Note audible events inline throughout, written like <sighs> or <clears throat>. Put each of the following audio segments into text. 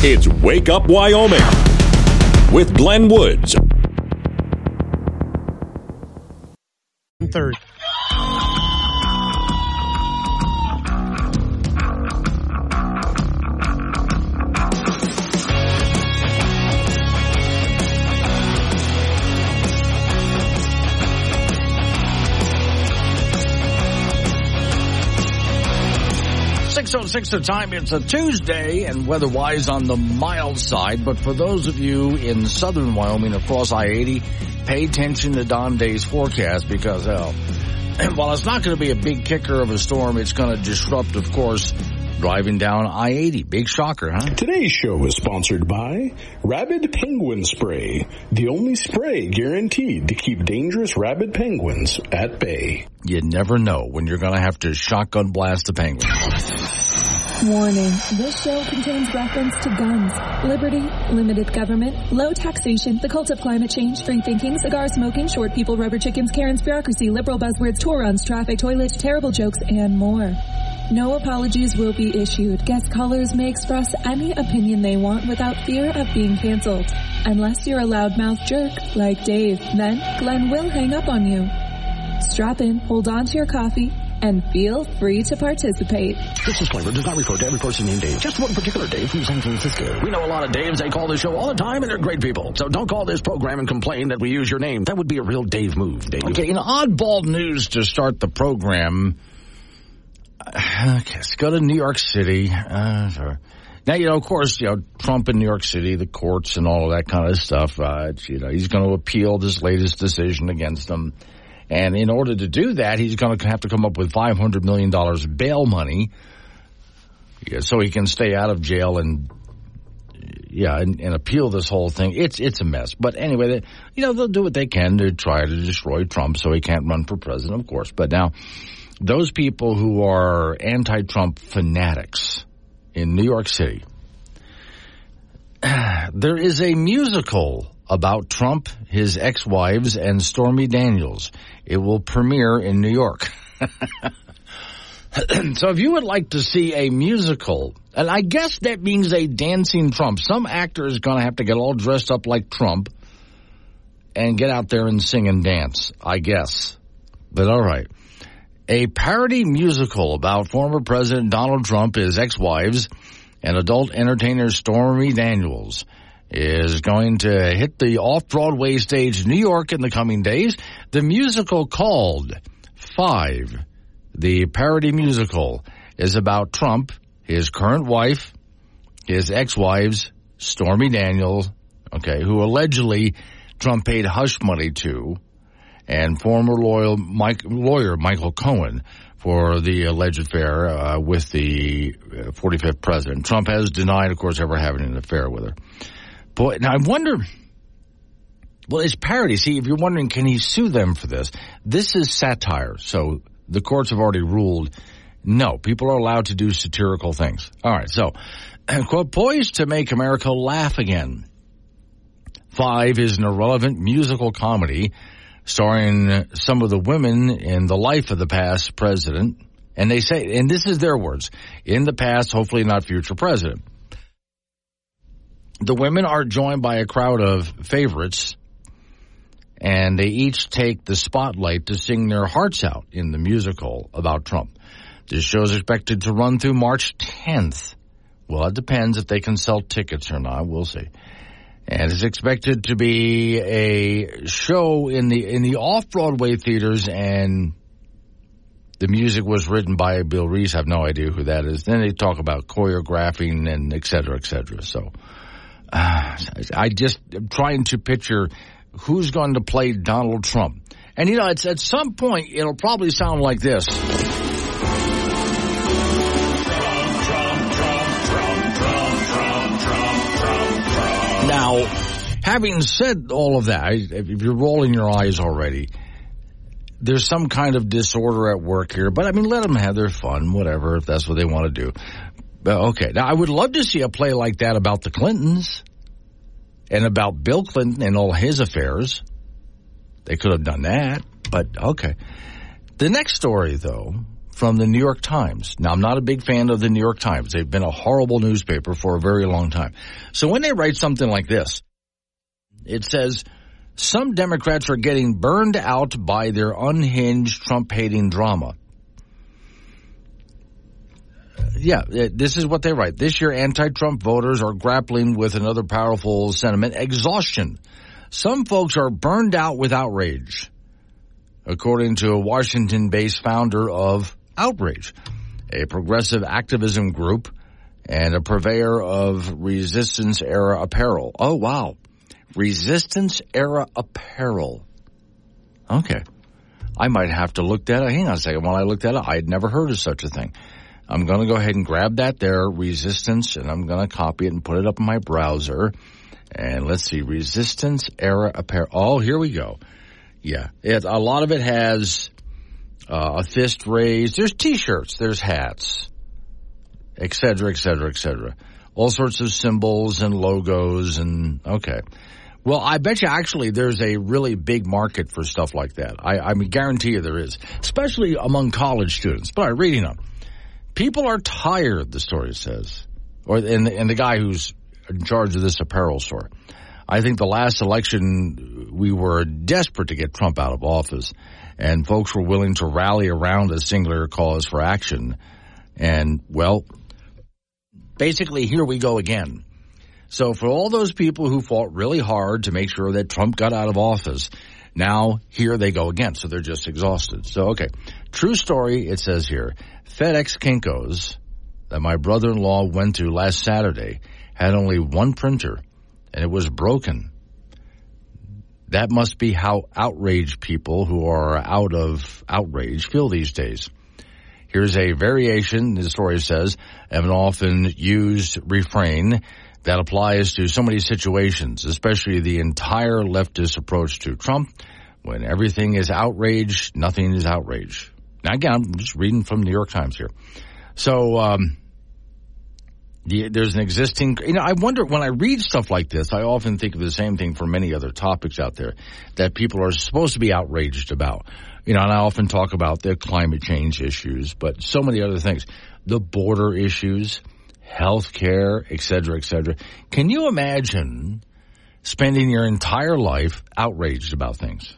It's Wake Up Wyoming with Glenn Woods. Third. Six oh six the time. It's a Tuesday and weather-wise on the mild side. But for those of you in southern Wyoming across I-80, pay attention to Don Day's forecast because, uh, <clears throat> while it's not going to be a big kicker of a storm, it's going to disrupt, of course, driving down I-80. Big shocker, huh? Today's show is sponsored by Rabid Penguin Spray, the only spray guaranteed to keep dangerous rabid penguins at bay. You never know when you're going to have to shotgun blast a penguin. Warning. This show contains reference to guns, liberty, limited government, low taxation, the cult of climate change, free thinking, cigar smoking, short people, rubber chickens, Karen's bureaucracy, liberal buzzwords, tour runs, traffic, toilets, terrible jokes, and more. No apologies will be issued. Guest callers may express any opinion they want without fear of being canceled. Unless you're a loudmouth jerk like Dave, then Glenn will hang up on you. Strap in, hold on to your coffee, and feel free to participate. This disclaimer does not refer to every person named Dave, just one particular Dave from San Francisco. We know a lot of Daves. They call this show all the time, and they're great people. So don't call this program and complain that we use your name. That would be a real Dave move, Dave. Okay, in oddball news to start the program, okay, let's go to New York City. Uh. Now, you know, of course, you know, Trump in New York City, the courts and all of that kind of stuff, uh, you know, he's going to appeal this latest decision against them. And in order to do that, he's going to have to come up with $500 million bail money yeah, so he can stay out of jail and yeah, and, and, appeal this whole thing. It's it's a mess. But anyway, they, you know they'll do what they can to try to destroy Trump so he can't run for president, of course. But now, those people who are anti-Trump fanatics in New York City, <sighs> there is a musical about Trump, his ex-wives, and Stormy Daniels. It will premiere in New York. <laughs> so if you would like to see a musical, and I guess that means a dancing Trump, some actor is going to have to get all dressed up like Trump and get out there and sing and dance, I guess. But all right. A parody musical about former President Donald Trump, his ex-wives, and adult entertainer Stormy Daniels is going to hit the off-Broadway stage New York in the coming days. The musical called Five, the parody musical, is about Trump, his current wife, his ex-wives, Stormy Daniels, okay, who allegedly Trump paid hush money to, and former loyal Mike, lawyer Michael Cohen for the alleged affair uh, with the 45th president. Trump has denied, of course, ever having an affair with her. Boy, now I wonder. Well, it's parody. See, if you're wondering, can he sue them for this? This is satire. So the courts have already ruled no, people are allowed to do satirical things. All right. So, <clears throat> quote, poised to make America laugh again. Five is an irrelevant musical comedy starring some of the women in the life of the past president. And they say, and this is their words, in the past, hopefully not future president. The women are joined by a crowd of favorites, and they each take the spotlight to sing their hearts out in the musical about Trump. This show is expected to run through March 10th. Well, it depends if they can sell tickets or not. We'll see. And it's expected to be a show in the in the off Broadway theaters, and the music was written by Bill Reese. I have no idea who that is. Then they talk about choreographing and et cetera, et cetera. So uh, I just am trying to picture who's going to play Donald Trump. And you know, it's at some point it'll probably sound like this. Now, having said all of that, if you're rolling your eyes already, there's some kind of disorder at work here. But I mean, let them have their fun, whatever, if that's what they want to do. But okay, now I would love to see a play like that about the Clintons and about Bill Clinton and all his affairs. They could have done that, but okay. The next story, though, from the New York Times. Now, I'm not a big fan of the New York Times. They've been a horrible newspaper for a very long time. So when they write something like this, it says, some Democrats are getting burned out by their unhinged Trump hating drama. Yeah, uh, this is what they write. This year, anti-Trump voters are grappling with another powerful sentiment, exhaustion. Some folks are burned out with outrage, according to a Washington-based founder of Outrage, a progressive activism group and a purveyor of resistance era apparel. Oh, wow. Resistance era apparel. Okay. I might have to look that up. Hang on a second. While I looked that up, I had never heard of such a thing. I'm going to go ahead and grab that there, resistance, and I'm going to copy it and put it up in my browser. And let's see, resistance era apparel. Oh, here we go. Yeah, it, a lot of it has uh, a fist raised. There's t-shirts, there's hats, et cetera, et cetera, et cetera. All sorts of symbols and logos and okay. Well, I bet you actually there's a really big market for stuff like that. I, I mean, guarantee you there is, especially among college students. But reading them. People are tired, the story says, or and and the guy who's in charge of this apparel store. I think the last election we were desperate to get Trump out of office, and folks were willing to rally around a singular cause for action. And well, basically, here we go again. So for all those people who fought really hard to make sure that Trump got out of office, now here they go again. So they're just exhausted. So okay, true story. It says here, FedEx Kinkos that my brother-in-law went to last Saturday had only one printer and it was broken. That must be how outraged people who are out of outrage feel these days. Here's a variation, the story says, of an often used refrain that applies to so many situations, especially the entire leftist approach to Trump. When everything is outrage, nothing is outrage. Now again, I'm just reading from New York Times here. So, um, the, there's an existing, you know, I wonder when I read stuff like this, I often think of the same thing for many other topics out there that people are supposed to be outraged about. You know, and I often talk about the climate change issues, but so many other things, the border issues, health care, et cetera, et cetera. Can you imagine spending your entire life outraged about things?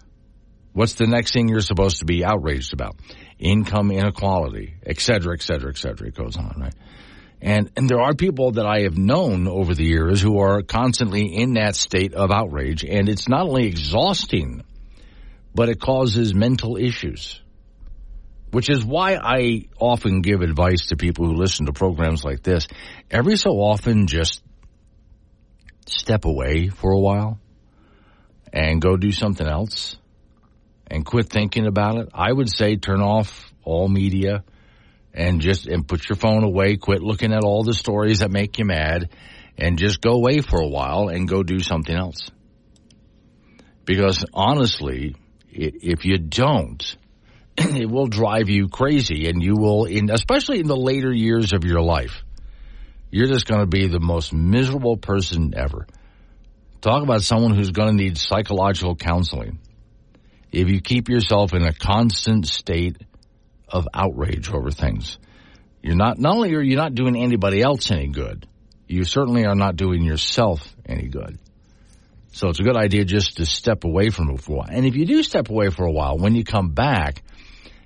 What's the next thing you're supposed to be outraged about? Income inequality, et cetera, et cetera, et cetera. It goes on, right? And, and there are people that I have known over the years who are constantly in that state of outrage. And it's not only exhausting, but it causes mental issues, which is why I often give advice to people who listen to programs like this. Every so often, just step away for a while and go do something else and quit thinking about it. I would say turn off all media and just and put your phone away, quit looking at all the stories that make you mad and just go away for a while and go do something else. Because honestly, if you don't, <clears throat> it will drive you crazy and you will in especially in the later years of your life. You're just going to be the most miserable person ever. Talk about someone who's going to need psychological counseling. If you keep yourself in a constant state of outrage over things. You're not, not only are you not doing anybody else any good, you certainly are not doing yourself any good. So it's a good idea just to step away from it for a while. And if you do step away for a while, when you come back,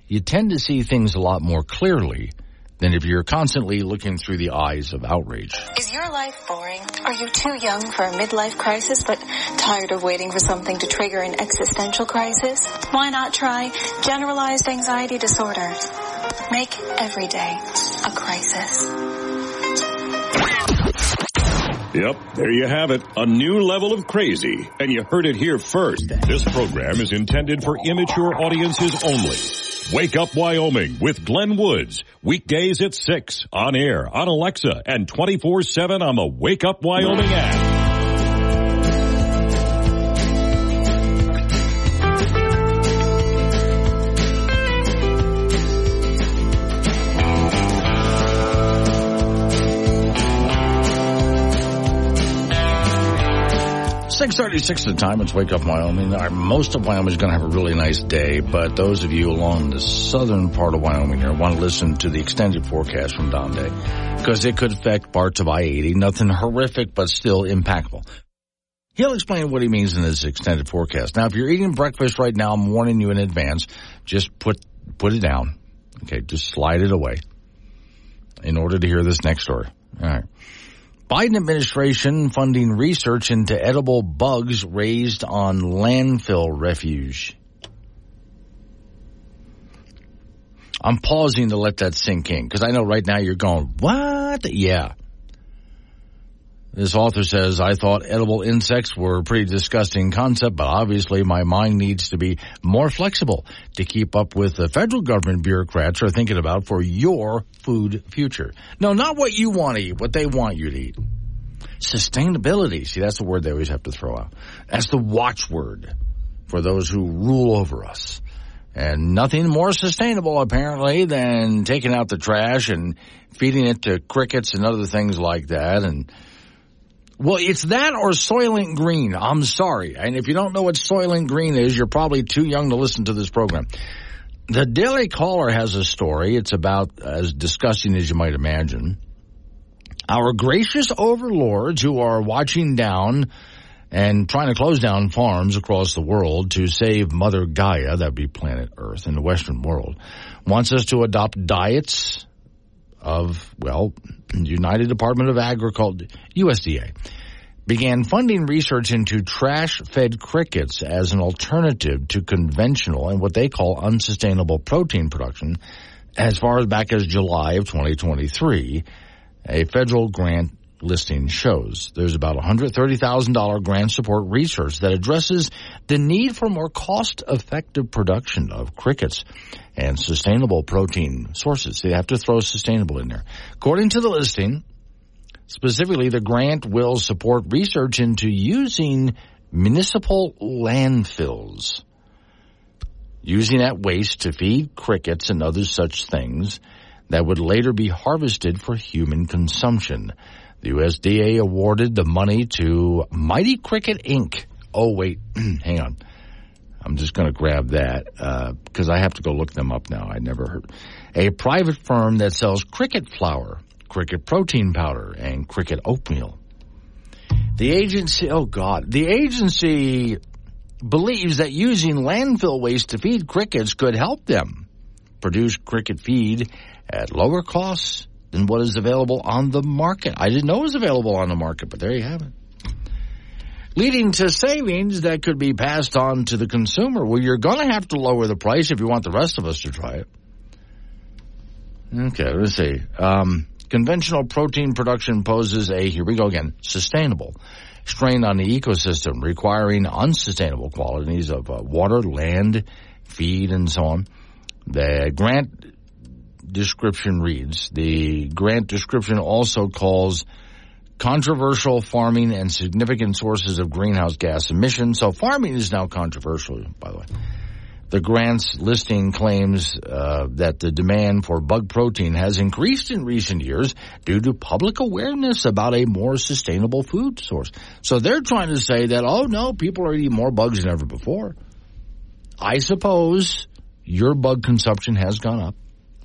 you tend to see things a lot more clearly than if you're constantly looking through the eyes of outrage. Is your life boring? Are you too young for a midlife crisis but tired of waiting for something to trigger an existential crisis? Why not try generalized anxiety disorder? Make every day a crisis. Yep, there you have it. A new level of crazy. And you heard it here first. This program is intended for immature audiences only. Wake Up Wyoming with Glenn Woods. Weekdays at 6 on air, on Alexa, and 24-7 on the Wake Up Wyoming app. 636 at the time. It's Wake Up Wyoming. Most of Wyoming is going to have a really nice day, but those of you along the southern part of Wyoming here want to listen to the extended forecast from Don Day because it could affect parts of I-80. Nothing horrific, but still impactful. He'll explain what he means in his extended forecast. Now, if you're eating breakfast right now, I'm warning you in advance. Just put put it down. Okay, just slide it away in order to hear this next story. All right. Biden administration funding research into edible bugs raised on landfill refuge. I'm pausing to let that sink in because I know right now you're going, what? Yeah. This author says, I thought edible insects were a pretty disgusting concept, but obviously my mind needs to be more flexible to keep up with the federal government bureaucrats are thinking about for your food future. No, not what you want to eat, what they want you to eat. Sustainability. See, that's the word they always have to throw out. That's the watchword for those who rule over us. And nothing more sustainable, apparently, than taking out the trash and feeding it to crickets and other things like that. And well, it's that or Soylent Green. I'm sorry. And if you don't know what Soylent Green is, you're probably too young to listen to this program. The Daily Caller has a story. It's about as disgusting as you might imagine. Our gracious overlords who are watching down and trying to close down farms across the world to save Mother Gaia, that'd be planet Earth in the Western world, wants us to adopt diets of, well, United Department of Agriculture, USDA, began funding research into trash-fed crickets as an alternative to conventional and what they call unsustainable protein production as far as back as July of 2023. A federal grant listing shows there's about $130,000 grant support research that addresses the need for more cost-effective production of crickets and sustainable protein sources. They have to throw sustainable in there. According to the listing, specifically the grant will support research into using municipal landfills, using that waste to feed crickets and other such things that would later be harvested for human consumption. The USDA awarded the money to Mighty Cricket Inc. Oh wait, <clears throat> hang on. I'm just going to grab that because uh, I have to go look them up now. I never heard. A private firm that sells cricket flour, cricket protein powder, and cricket oatmeal. The agency, oh God, the agency believes that using landfill waste to feed crickets could help them produce cricket feed at lower costs than what is available on the market. I didn't know it was available on the market, but there you have it. Leading to savings that could be passed on to the consumer. Well, you're going to have to lower the price if you want the rest of us to try it. Okay, let's see. Um, conventional protein production poses a, here we go again, sustainable strain on the ecosystem, requiring unsustainable qualities of uh, water, land, feed, and so on. The grant description reads. The grant description also calls controversial farming and significant sources of greenhouse gas emissions. So farming is now controversial, by the way. The grant's listing claims uh, that the demand for bug protein has increased in recent years due to public awareness about a more sustainable food source. So they're trying to say that, oh no, people are eating more bugs than ever before. I suppose your bug consumption has gone up.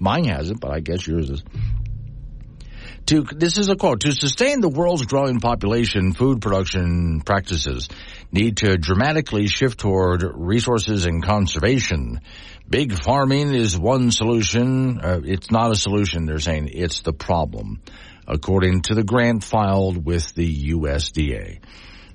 Mine hasn't, but I guess yours is. To, this is a quote, to sustain the world's growing population, food production practices need to dramatically shift toward resources and conservation. Big farming is one solution. Uh, it's not a solution, they're saying it's the problem, according to the grant filed with the USDA.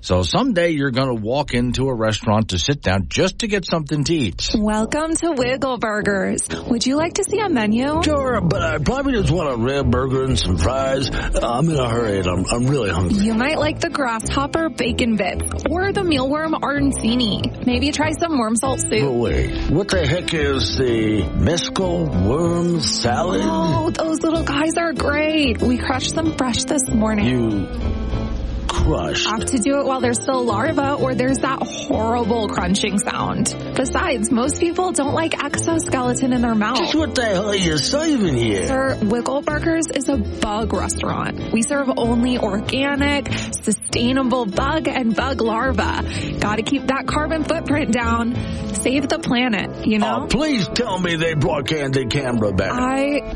So someday you're going to walk into a restaurant to sit down just to get something to eat. Welcome to Wiggle Burgers. Would you like to see a menu? Sure, but I probably just want a rib burger and some fries. I'm in a hurry and I'm, I'm really hungry. You might like the grasshopper bacon bits or the mealworm arancini. Maybe try some worm salt soup. But wait, what the heck is the mescal worm salad? Oh, those little guys are great. We crushed them fresh this morning. You crush. Have to do it while they're still larva or there's that horrible crunching sound. Besides, most people don't like exoskeleton in their mouth. Just what the hell are you saving here? Sir, Wiggle Burgers is a bug restaurant. We serve only organic, sustainable bug and bug larva. Gotta keep that carbon footprint down. Save the planet, you know? Oh, please tell me they brought Candid Camera back. I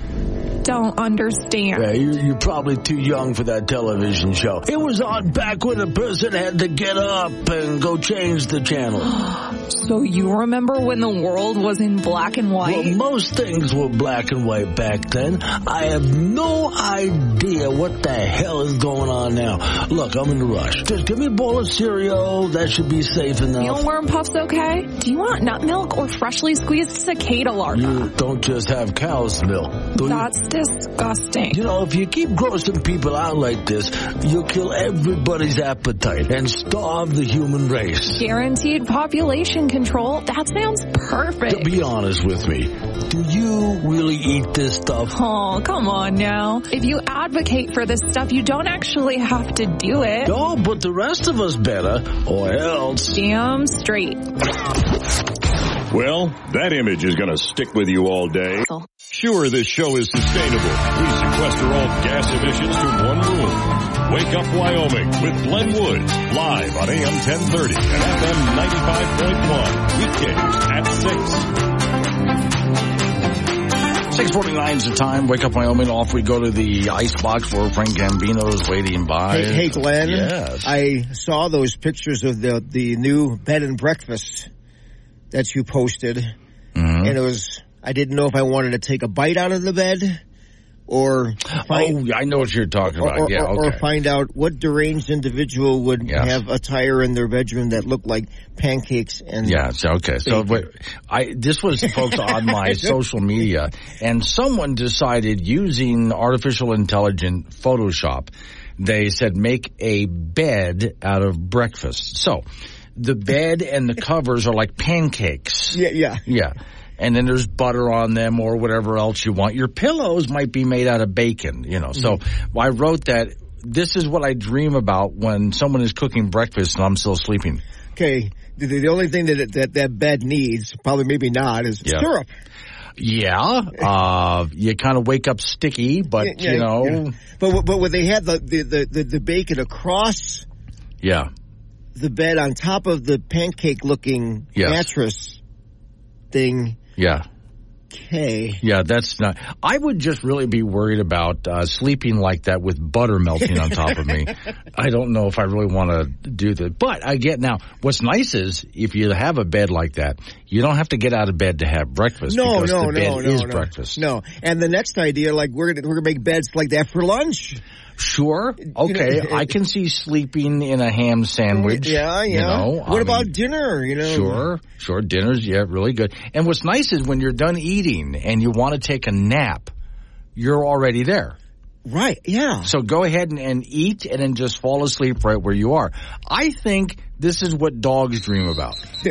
don't understand. Yeah, you, you're probably too young for that television show. It was on back when a person had to get up and go change the channel. <gasps> So you remember when the world was in black and white? Well, most things were black and white back then. I have no idea what the hell is going on now. Look, I'm in a rush. Just give me a bowl of cereal. That should be safe enough. Mealworm puffs okay? Do you want nut milk or freshly squeezed cicada larvae? You don't just have cow's milk. That's disgusting. You know, if you keep grossing people out like this, you'll kill everybody's appetite and starve the human race. Guaranteed population control. That sounds perfect. To be honest with me, do you really eat this stuff? Oh, come on now. If you advocate for this stuff, you don't actually have to do it. No, but the rest of us better, or else. Damn straight. Well, that image is going to stick with you all day. Sure, this show is sustainable. We sequester all gas emissions to one room. Wake up Wyoming with Glenn Woods, live on AM 1030 and FM 95.1. Weekdays at 6. 649 is the time. Wake up, Wyoming. Off we go to the ice box where Frank Gambino is waiting by. Hey, hey, Glenn. Yes. I saw those pictures of the the new bed and breakfast that you posted, Mhm. and it was. I didn't know if I wanted to take a bite out of the bed, or find, Oh, I know what you're talking about. or, yeah, or- or find out what deranged individual would Yes. have attire in their bedroom that looked like pancakes and Yeah, so, okay. So wait, I this was folks on my <laughs> social media, and someone decided using artificial intelligent Photoshop, they said make a bed out of breakfast. So the bed and the covers are like pancakes. yeah, yeah. Yeah. And then there's butter on them or whatever else you want. Your pillows might be made out of bacon, you know. So I wrote that this is what I dream about when someone is cooking breakfast and I'm still sleeping. Okay. The, the only thing that that that bed needs, probably maybe not, is Yeah. syrup. Yeah, <laughs> uh, you kind of wake up sticky, but Yeah, you know, yeah. But but when they had the the, the, the, the bacon across yeah, the bed on top of the pancake looking Yes. mattress thing, yeah, okay. yeah. That's not. I would just really be worried about uh, sleeping like that with butter melting on top of me. <laughs> I don't know if I really want to do that. But I get now. What's nice is if you have a bed like that, you don't have to get out of bed to have breakfast. No, because no, no, no, is no. breakfast. No. And the next idea, like we're gonna we're gonna make beds like that for lunch. Sure. Okay. <laughs> I can see sleeping in a ham sandwich. Yeah, yeah. You know, what I about mean, dinner? You know, Sure, sure. Dinner's yeah, really good. And what's nice is when you're done eating and you want to take a nap, you're already there. Right. Yeah. So go ahead and, and eat and then just fall asleep right where you are. I think this is what dogs dream about. <laughs>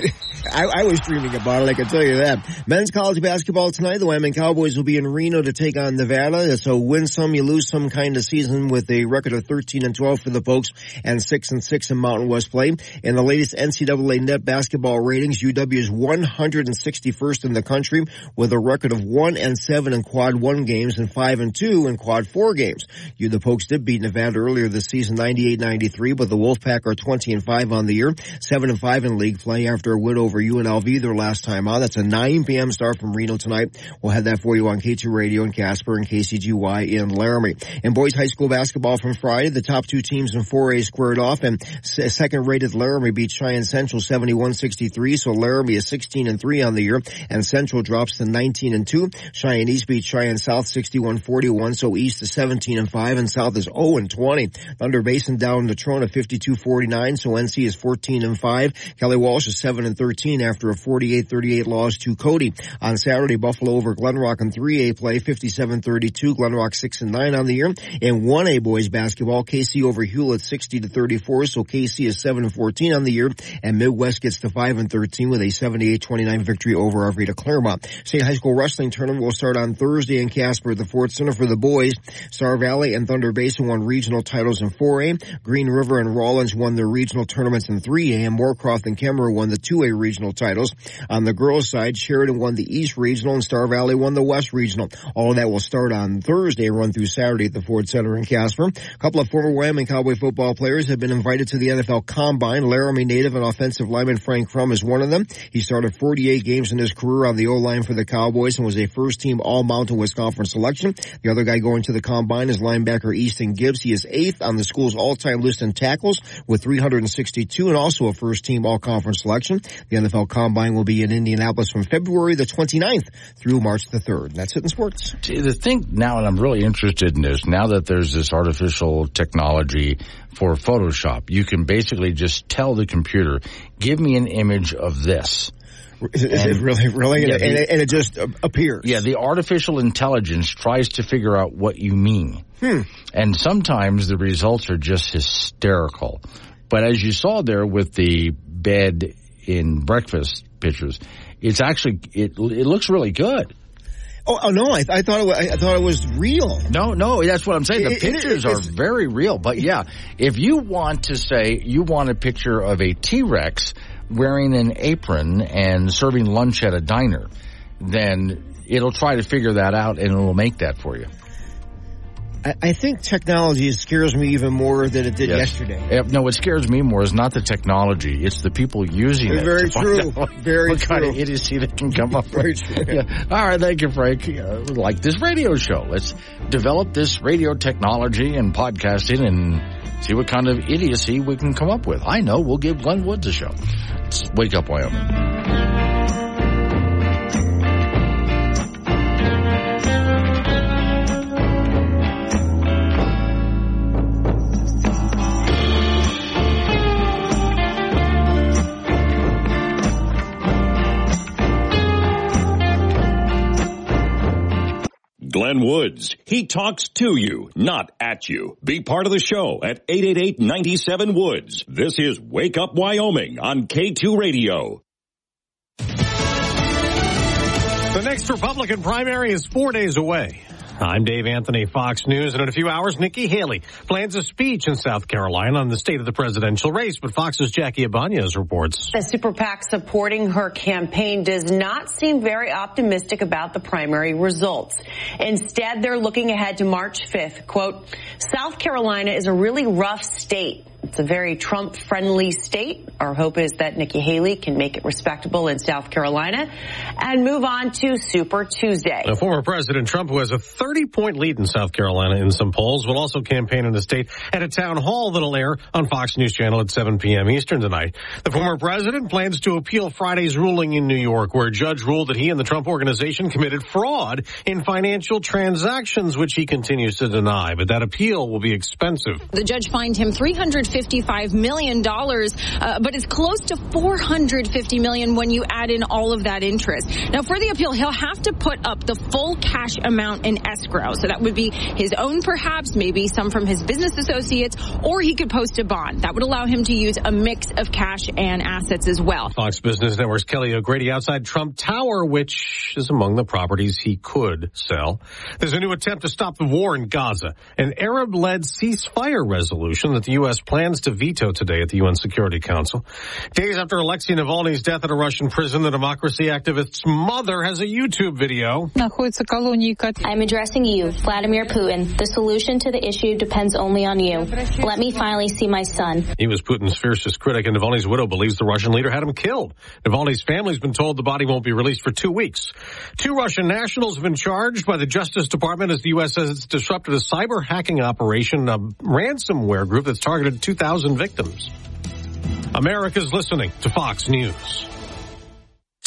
I, I was dreaming about it. I can tell you that. Men's college basketball tonight. The Wyoming Cowboys will be in Reno to take on Nevada. It's a win some, you lose some kind of season with a record of 13 and 12 for the Pokes and 6 and 6 in Mountain West play. In the latest NCAA net basketball ratings, UW is 161st in the country with a record of 1 and 7 in quad 1 games and 5 and 2 in quad 4 games. You, the Pokes did beat Nevada earlier this season 98-93, but the Wolfpack are 20 and 5 on the year, 7 and 5 in league play after a win over UNLV their last time on. That's a 9 p.m. start from Reno tonight. We'll have that for you on K2 Radio in Casper and KCGY in Laramie. In boys high school basketball from Friday, the top two teams in 4A squared off and second rated Laramie beat Cheyenne Central 71-63. So Laramie is 16 and 3 on the year and Central drops to 19 and 2. Cheyenne East beat Cheyenne South 61-41. So East is 17 and 5 and South is 0 and 20. Thunder Basin downed Natrona 52-49. So NC is 14 and 5. Kelly Walsh is 7 and 13 after a 48-38 loss to Cody. On Saturday, Buffalo over Glenrock in 3A play, 57-32. Glenrock 6 and 9 on the year. In 1A boys basketball, Kaycee over Hulett 60 to 34. So Kaycee is 7 and 14 on the year and Midwest gets to 5 and 13 with a 78-29 victory over Arvada Clearmont. State High School Wrestling Tournament will start on Thursday in Casper at the Ford Center for the boys. Star Valley and Thunder Basin won regional titles in 4A. Green River and Rawlins won their regional tournaments in 3A and Moorcroft and Kemmerer won the 2A regional titles. On the girls side, Sheridan won the East Regional and Star Valley won the West Regional. All of that will start on Thursday, run through Saturday at the Ford Center in Casper. A couple of former Wyoming Cowboy football players have been invited to the NFL Combine. Laramie native and offensive lineman Frank Crum is one of them. He started 48 games in his career on the O-line for the Cowboys and was a first team All Mountain West Conference selection. The other guy going to the Combine is linebacker Easton Gibbs. He is eighth on the school's all-time list in tackles with 362 and also a first team All Conference selection. The NFL Combine will be in Indianapolis from February the 29th through March the 3rd. That's it in sports. The thing now, and I'm really interested in this, now that there's this artificial technology for Photoshop, you can basically just tell the computer, give me an image of this. Is, is it really, really? Yeah, and, and, it, and, it, just appears. Yeah, the artificial intelligence tries to figure out what you mean. Hmm. And sometimes the results are just hysterical. But as you saw there with the bed in breakfast pictures, it's actually, it, it looks really good. Oh, oh no! I, I, thought it was, I thought it was real. No, no, that's what I'm saying. The It- it- pictures it's- are very real. But yeah, if you want to say you want a picture of a T Rex wearing an apron and serving lunch at a diner, then it'll try to figure that out and it'll make that for you. I, I think technology scares me even more than it did Yes. yesterday. No, what scares me more is not the technology; it's the people using it. Very true. out Very what kind of idiocy that can come up <laughs> Very with. true. Yeah. All right, thank you, Frank. Uh, like this radio show, let's develop this radio technology and podcasting and see what kind of idiocy we can come up with. I know we'll give Glenn Woods a show. It's Wake Up Wyoming. Glenn Woods. He talks to you, not at you. Be part of the show at 888-97 Woods. This is Wake Up Wyoming on K2 Radio. The next Republican primary is four days away. I'm Dave Anthony, Fox News, and in a few hours, Nikki Haley plans a speech in South Carolina on the state of the presidential race, but Fox's Jackie Ibanez reports. The super PAC supporting her campaign does not seem very optimistic about the primary results. Instead, they're looking ahead to March 5th. Quote, South Carolina is a really rough state. It's a very Trump friendly state. Our hope is that Nikki Haley can make it respectable in South Carolina and move on to Super Tuesday. Now, former President Trump, who has a 30 point lead in South Carolina in some polls, will also campaign in the state at a town hall that'll air on Fox News Channel at 7 p.m. Eastern tonight. The former president plans to appeal Friday's ruling in New York, where a judge ruled that he and the Trump organization committed fraud in financial transactions, which he continues to deny. But that appeal will be expensive. The judge fined him $355 million, uh, but it's close to 450 million when you add in all of that interest. Now, for the appeal, he'll have to put up the full cash amount in escrow. So that would be his own, perhaps, maybe some from his business associates, or he could post a bond. That would allow him to use a mix of cash and assets as well. Fox Business Network's Kelly O'Grady outside Trump Tower, which is among the properties he could sell. There's a new attempt to stop the war in Gaza, an Arab-led ceasefire resolution that the U.S. plans to veto today at the UN Security Council. Days after Alexei Navalny's death at a Russian prison, the democracy activist's mother has a YouTube video. I'm addressing you, Vladimir Putin. The solution to the issue depends only on you. Let me finally see my son. He was Putin's fiercest critic, and Navalny's widow believes the Russian leader had him killed. Navalny's family's been told the body won't be released for two weeks. Two Russian nationals have been charged by the Justice Department as the U.S. says it's disrupted a cyber hacking operation, a ransomware group that's targeted 2,000 victims. America's listening to Fox News.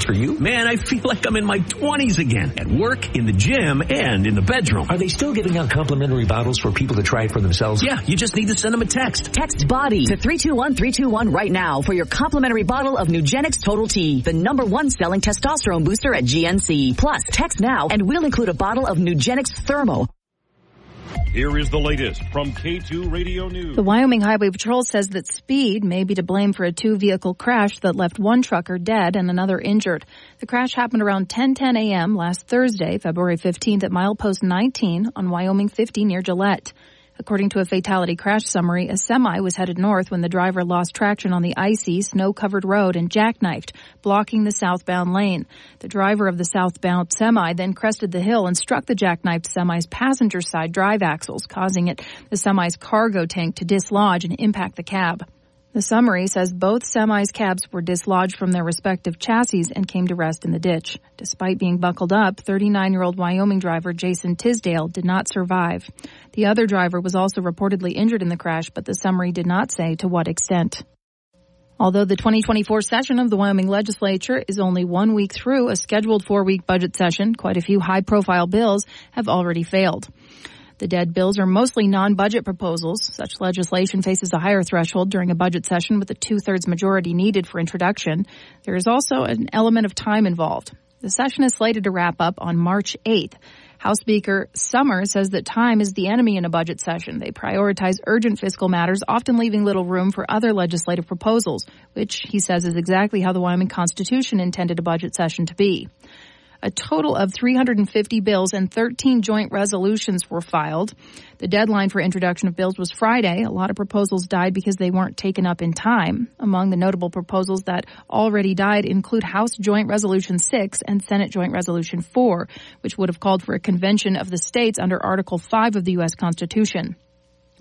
for you? Man, I feel like I'm in my 20s again. At work, in the gym, and in the bedroom. Are they still giving out complimentary bottles for people to try it for themselves? Yeah, you just need to send them a text. Text BODY to 321321 right now for your complimentary bottle of Nugenix Total T, the number one selling testosterone booster at GNC. Plus, text now and we'll include a bottle of Nugenix Thermo. Here is the latest from K2 Radio News. The Wyoming Highway Patrol says that speed may be to blame for a two vehicle crash that left one trucker dead and another injured. The crash happened around 10:10 a.m. last Thursday, February 15th at milepost 19 on Wyoming 50 near Gillette. According to a fatality crash summary, a semi was headed north when the driver lost traction on the icy, snow-covered road and jackknifed, blocking the southbound lane. The driver of the southbound semi then crested the hill and struck the jackknifed semi's passenger side drive axles, causing it the semi's cargo tank to dislodge and impact the cab. The summary says both semis cabs were dislodged from their respective chassis and came to rest in the ditch. Despite being buckled up, 39-year-old Wyoming driver Jason Tisdale did not survive. The other driver was also reportedly injured in the crash, but the summary did not say to what extent. Although the 2024 session of the Wyoming legislature is only one week through a scheduled four-week budget session, quite a few high-profile bills have already failed. The dead bills are mostly non-budget proposals. Such legislation faces a higher threshold during a budget session with a two-thirds majority needed for introduction. There is also an element of time involved. The session is slated to wrap up on March 8th. House Speaker Sommers says that time is the enemy in a budget session. They prioritize urgent fiscal matters, often leaving little room for other legislative proposals, which he says is exactly how the Wyoming Constitution intended a budget session to be. A total of 350 bills and 13 joint resolutions were filed. The deadline for introduction of bills was Friday. A lot of proposals died because they weren't taken up in time. Among the notable proposals that already died include House Joint Resolution 6 and Senate Joint Resolution 4, which would have called for a convention of the states under Article 5 of the U.S. Constitution.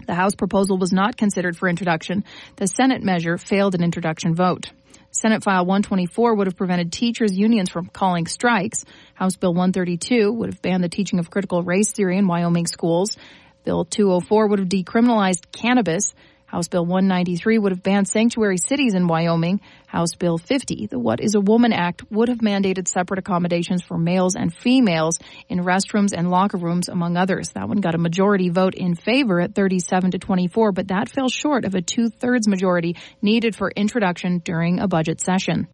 The House proposal was not considered for introduction. The Senate measure failed an introduction vote. Senate File 124 would have prevented teachers' unions from calling strikes. House Bill 132 would have banned the teaching of critical race theory in Wyoming schools. Bill 204 would have decriminalized cannabis. House Bill 193 would have banned sanctuary cities in Wyoming. House Bill 50, the What is a Woman Act, would have mandated separate accommodations for males and females in restrooms and locker rooms, among others. That one got a majority vote in favor at 37 to 24, but that fell short of a two-thirds majority needed for introduction during a budget session.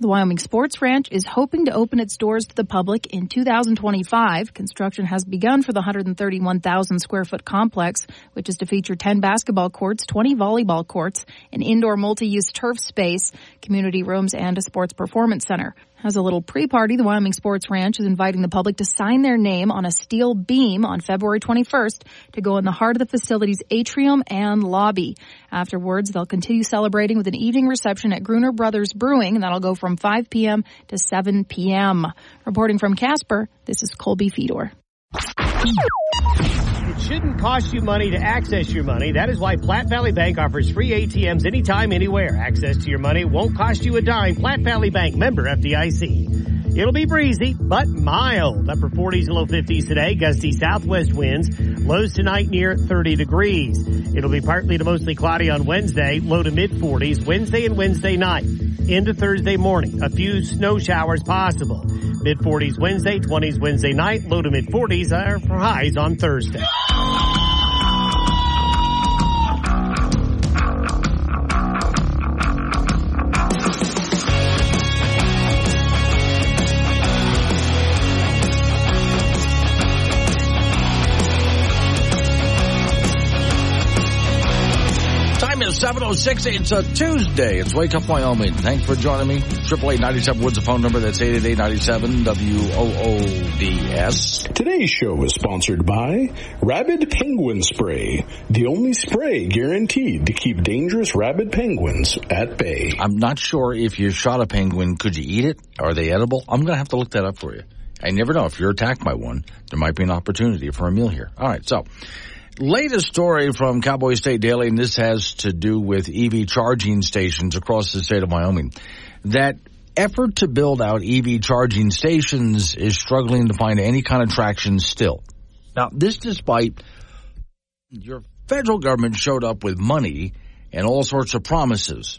The Wyoming Sports Ranch is hoping to open its doors to the public in 2025. Construction has begun for the 131,000 square foot complex, which is to feature 10 basketball courts, 20 volleyball courts, an indoor multi-use turf space, community rooms, and a sports performance center. As a little pre-party, the Wyoming Sports Ranch is inviting the public to sign their name on a steel beam on February 21st to go in the heart of the facility's atrium and lobby. Afterwards, they'll continue celebrating with an evening reception at Gruner Brothers Brewing, and that'll go from 5 p.m. to 7 p.m. Reporting from Casper, this is Colby Fedor. It shouldn't cost you money to access your money. That is why Platte Valley Bank offers free ATMs anytime, anywhere. Access to your money won't cost you a dime. Platte Valley Bank member FDIC. It'll be breezy, but mild. Upper 40s and low 50s today. Gusty southwest winds. Lows tonight near 30 degrees. It'll be partly to mostly cloudy on Wednesday. Low to mid 40s. Wednesday and Wednesday night. Into Thursday morning. A few snow showers possible. Mid 40s Wednesday, 20s Wednesday night. Low to mid 40s are for highs on Thursday. 706. It's a Tuesday. It's Wake Up Wyoming. Thanks for joining me. Triple eight ninety seven Woods, the phone number. That's eight eight eight ninety seven W O O D S. Today's show is sponsored by Rabid Penguin Spray, the only spray guaranteed to keep dangerous rabid penguins at bay. I'm not sure if you shot a penguin, could you eat it? Are they edible? I'm going to have to look that up for you. I never know. If you're attacked by one, there might be an opportunity for a meal here. All right. So, latest story from Cowboy State Daily, and this has to do with EV charging stations across the state of Wyoming. That effort to build out EV charging stations is struggling to find any kind of traction still. Now, this despite your federal government showed up with money and all sorts of promises.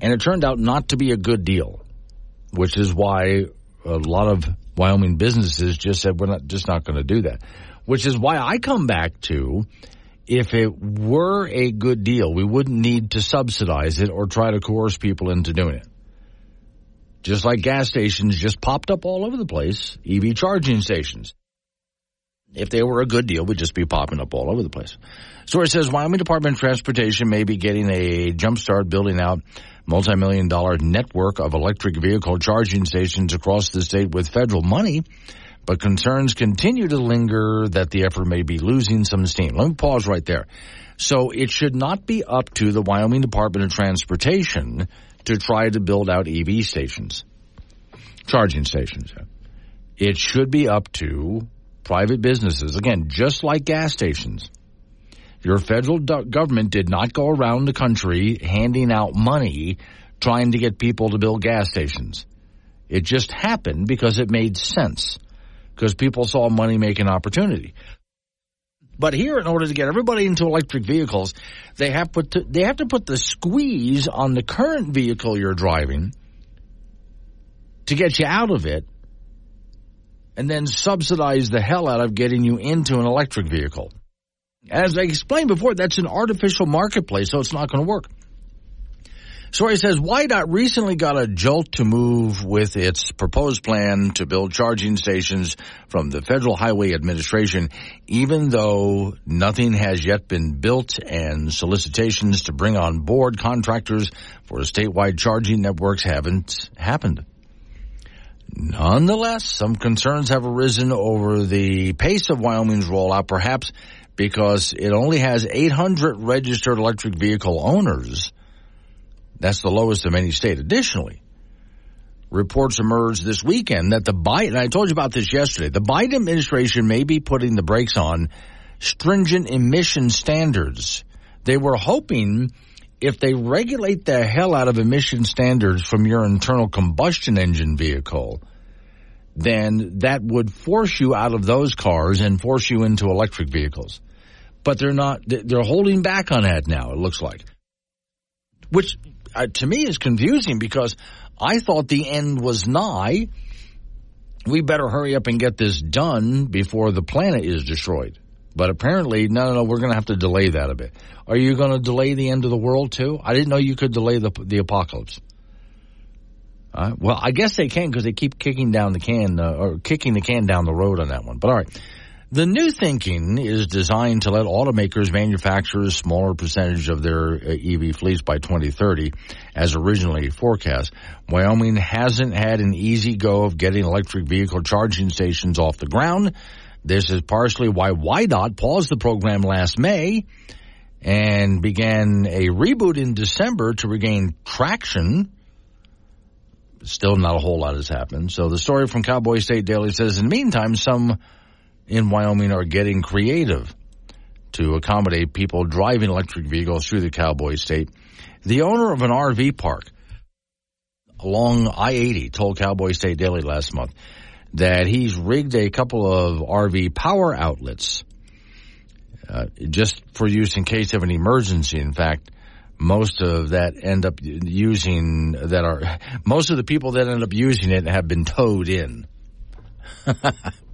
And it turned out not to be a good deal, which is why a lot of Wyoming businesses just said we're not just not going to do that. Which is why I come back to if it were a good deal, we wouldn't need to subsidize it or try to coerce people into doing it. Just like gas stations just popped up all over the place, EV charging stations. If they were a good deal, would just be popping up all over the place. Story says Wyoming Department of Transportation may be getting a jump start building out multi-million dollar network of electric vehicle charging stations across the state with federal money, but concerns continue to linger that the effort may be losing some steam. Let me pause right there. So it should not be up to the Wyoming Department of Transportation to try to build out EV stations, charging stations. It should be up to private businesses. Again, just like gas stations. Your federal government did not go around the country handing out money trying to get people to build gas stations. It just happened because it made sense, because people saw money making opportunity. But here, in order to get everybody into electric vehicles, they have put to, they have to put the squeeze on the current vehicle you're driving to get you out of it, and then subsidize the hell out of getting you into an electric vehicle. As I explained before, that's an artificial marketplace, so it's not going to work. Story says WYDOT recently got a jolt to move with its proposed plan to build charging stations from the Federal Highway Administration, even though nothing has yet been built and solicitations to bring on board contractors for statewide charging networks haven't happened. Nonetheless, some concerns have arisen over the pace of Wyoming's rollout, perhaps because it only has 800 registered electric vehicle owners. That's the lowest of any state. Additionally, reports emerged this weekend that the Biden, I told you about this yesterday, the Biden administration may be putting the brakes on stringent emission standards. They were hoping if they regulate the hell out of emission standards from your internal combustion engine vehicle, then that would force you out of those cars and force you into electric vehicles but they're not. They're holding back on that now. It looks like, which uh, to me is confusing because I thought the end was nigh. We better hurry up and get this done before the planet is destroyed. But apparently, no, no, no, we're going to have to delay that a bit. Are you going to delay the end of the world too? I didn't know you could delay the the apocalypse. Uh, well, I guess they can because they keep kicking down the can uh, or kicking the can down the road on that one. But all right, the new thinking is designed to let automakers manufacture a smaller percentage of their uh, EV fleets by 2030 as originally forecast. Wyoming hasn't had an easy go of getting electric vehicle charging stations off the ground. This is partially why WYDOT paused the program last May and began a reboot in December to regain traction. Still not a whole lot has happened. So the story from Cowboy State Daily says, in the meantime, some in Wyoming are getting creative to accommodate people driving electric vehicles through the cowboy state. The owner of an RV park along I-80 told Cowboy State Daily last month that he's rigged a couple of RV power outlets uh, just for use in case of an emergency. In fact, most of that end up using that are <laughs> most of the people that end up using it have been towed in. <laughs>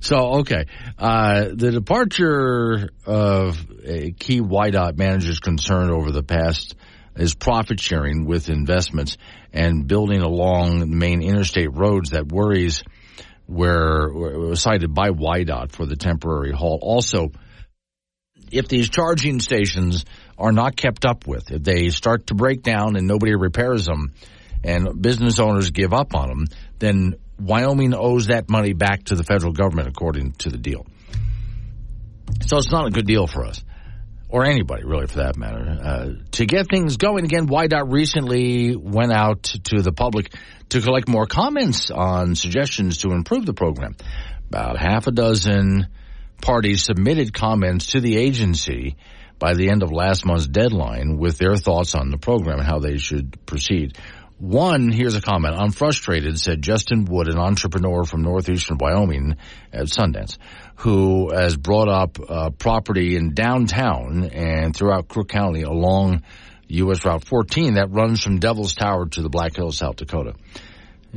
So, okay. Uh, the departure of a key WYDOT manager's concern over the past is profit sharing with investments and building along main interstate roads that worries were, were cited by WYDOT for the temporary halt. Also, if these charging stations are not kept up with, if they start to break down and nobody repairs them and business owners give up on them, then Wyoming owes that money back to the federal government according to the deal. So it's not a good deal for us. Or anybody, really, for that matter. Uh, to get things going again, WYDOT recently went out to the public to collect more comments on suggestions to improve the program. About half a dozen parties submitted comments to the agency by the end of last month's deadline with their thoughts on the program and how they should proceed. One, here's a comment. I'm frustrated, said Justin Wood, an entrepreneur from northeastern Wyoming at Sundance, who has brought up uh, property in downtown and throughout Crook County along U.S. Route 14 that runs from Devil's Tower to the Black Hills, South Dakota.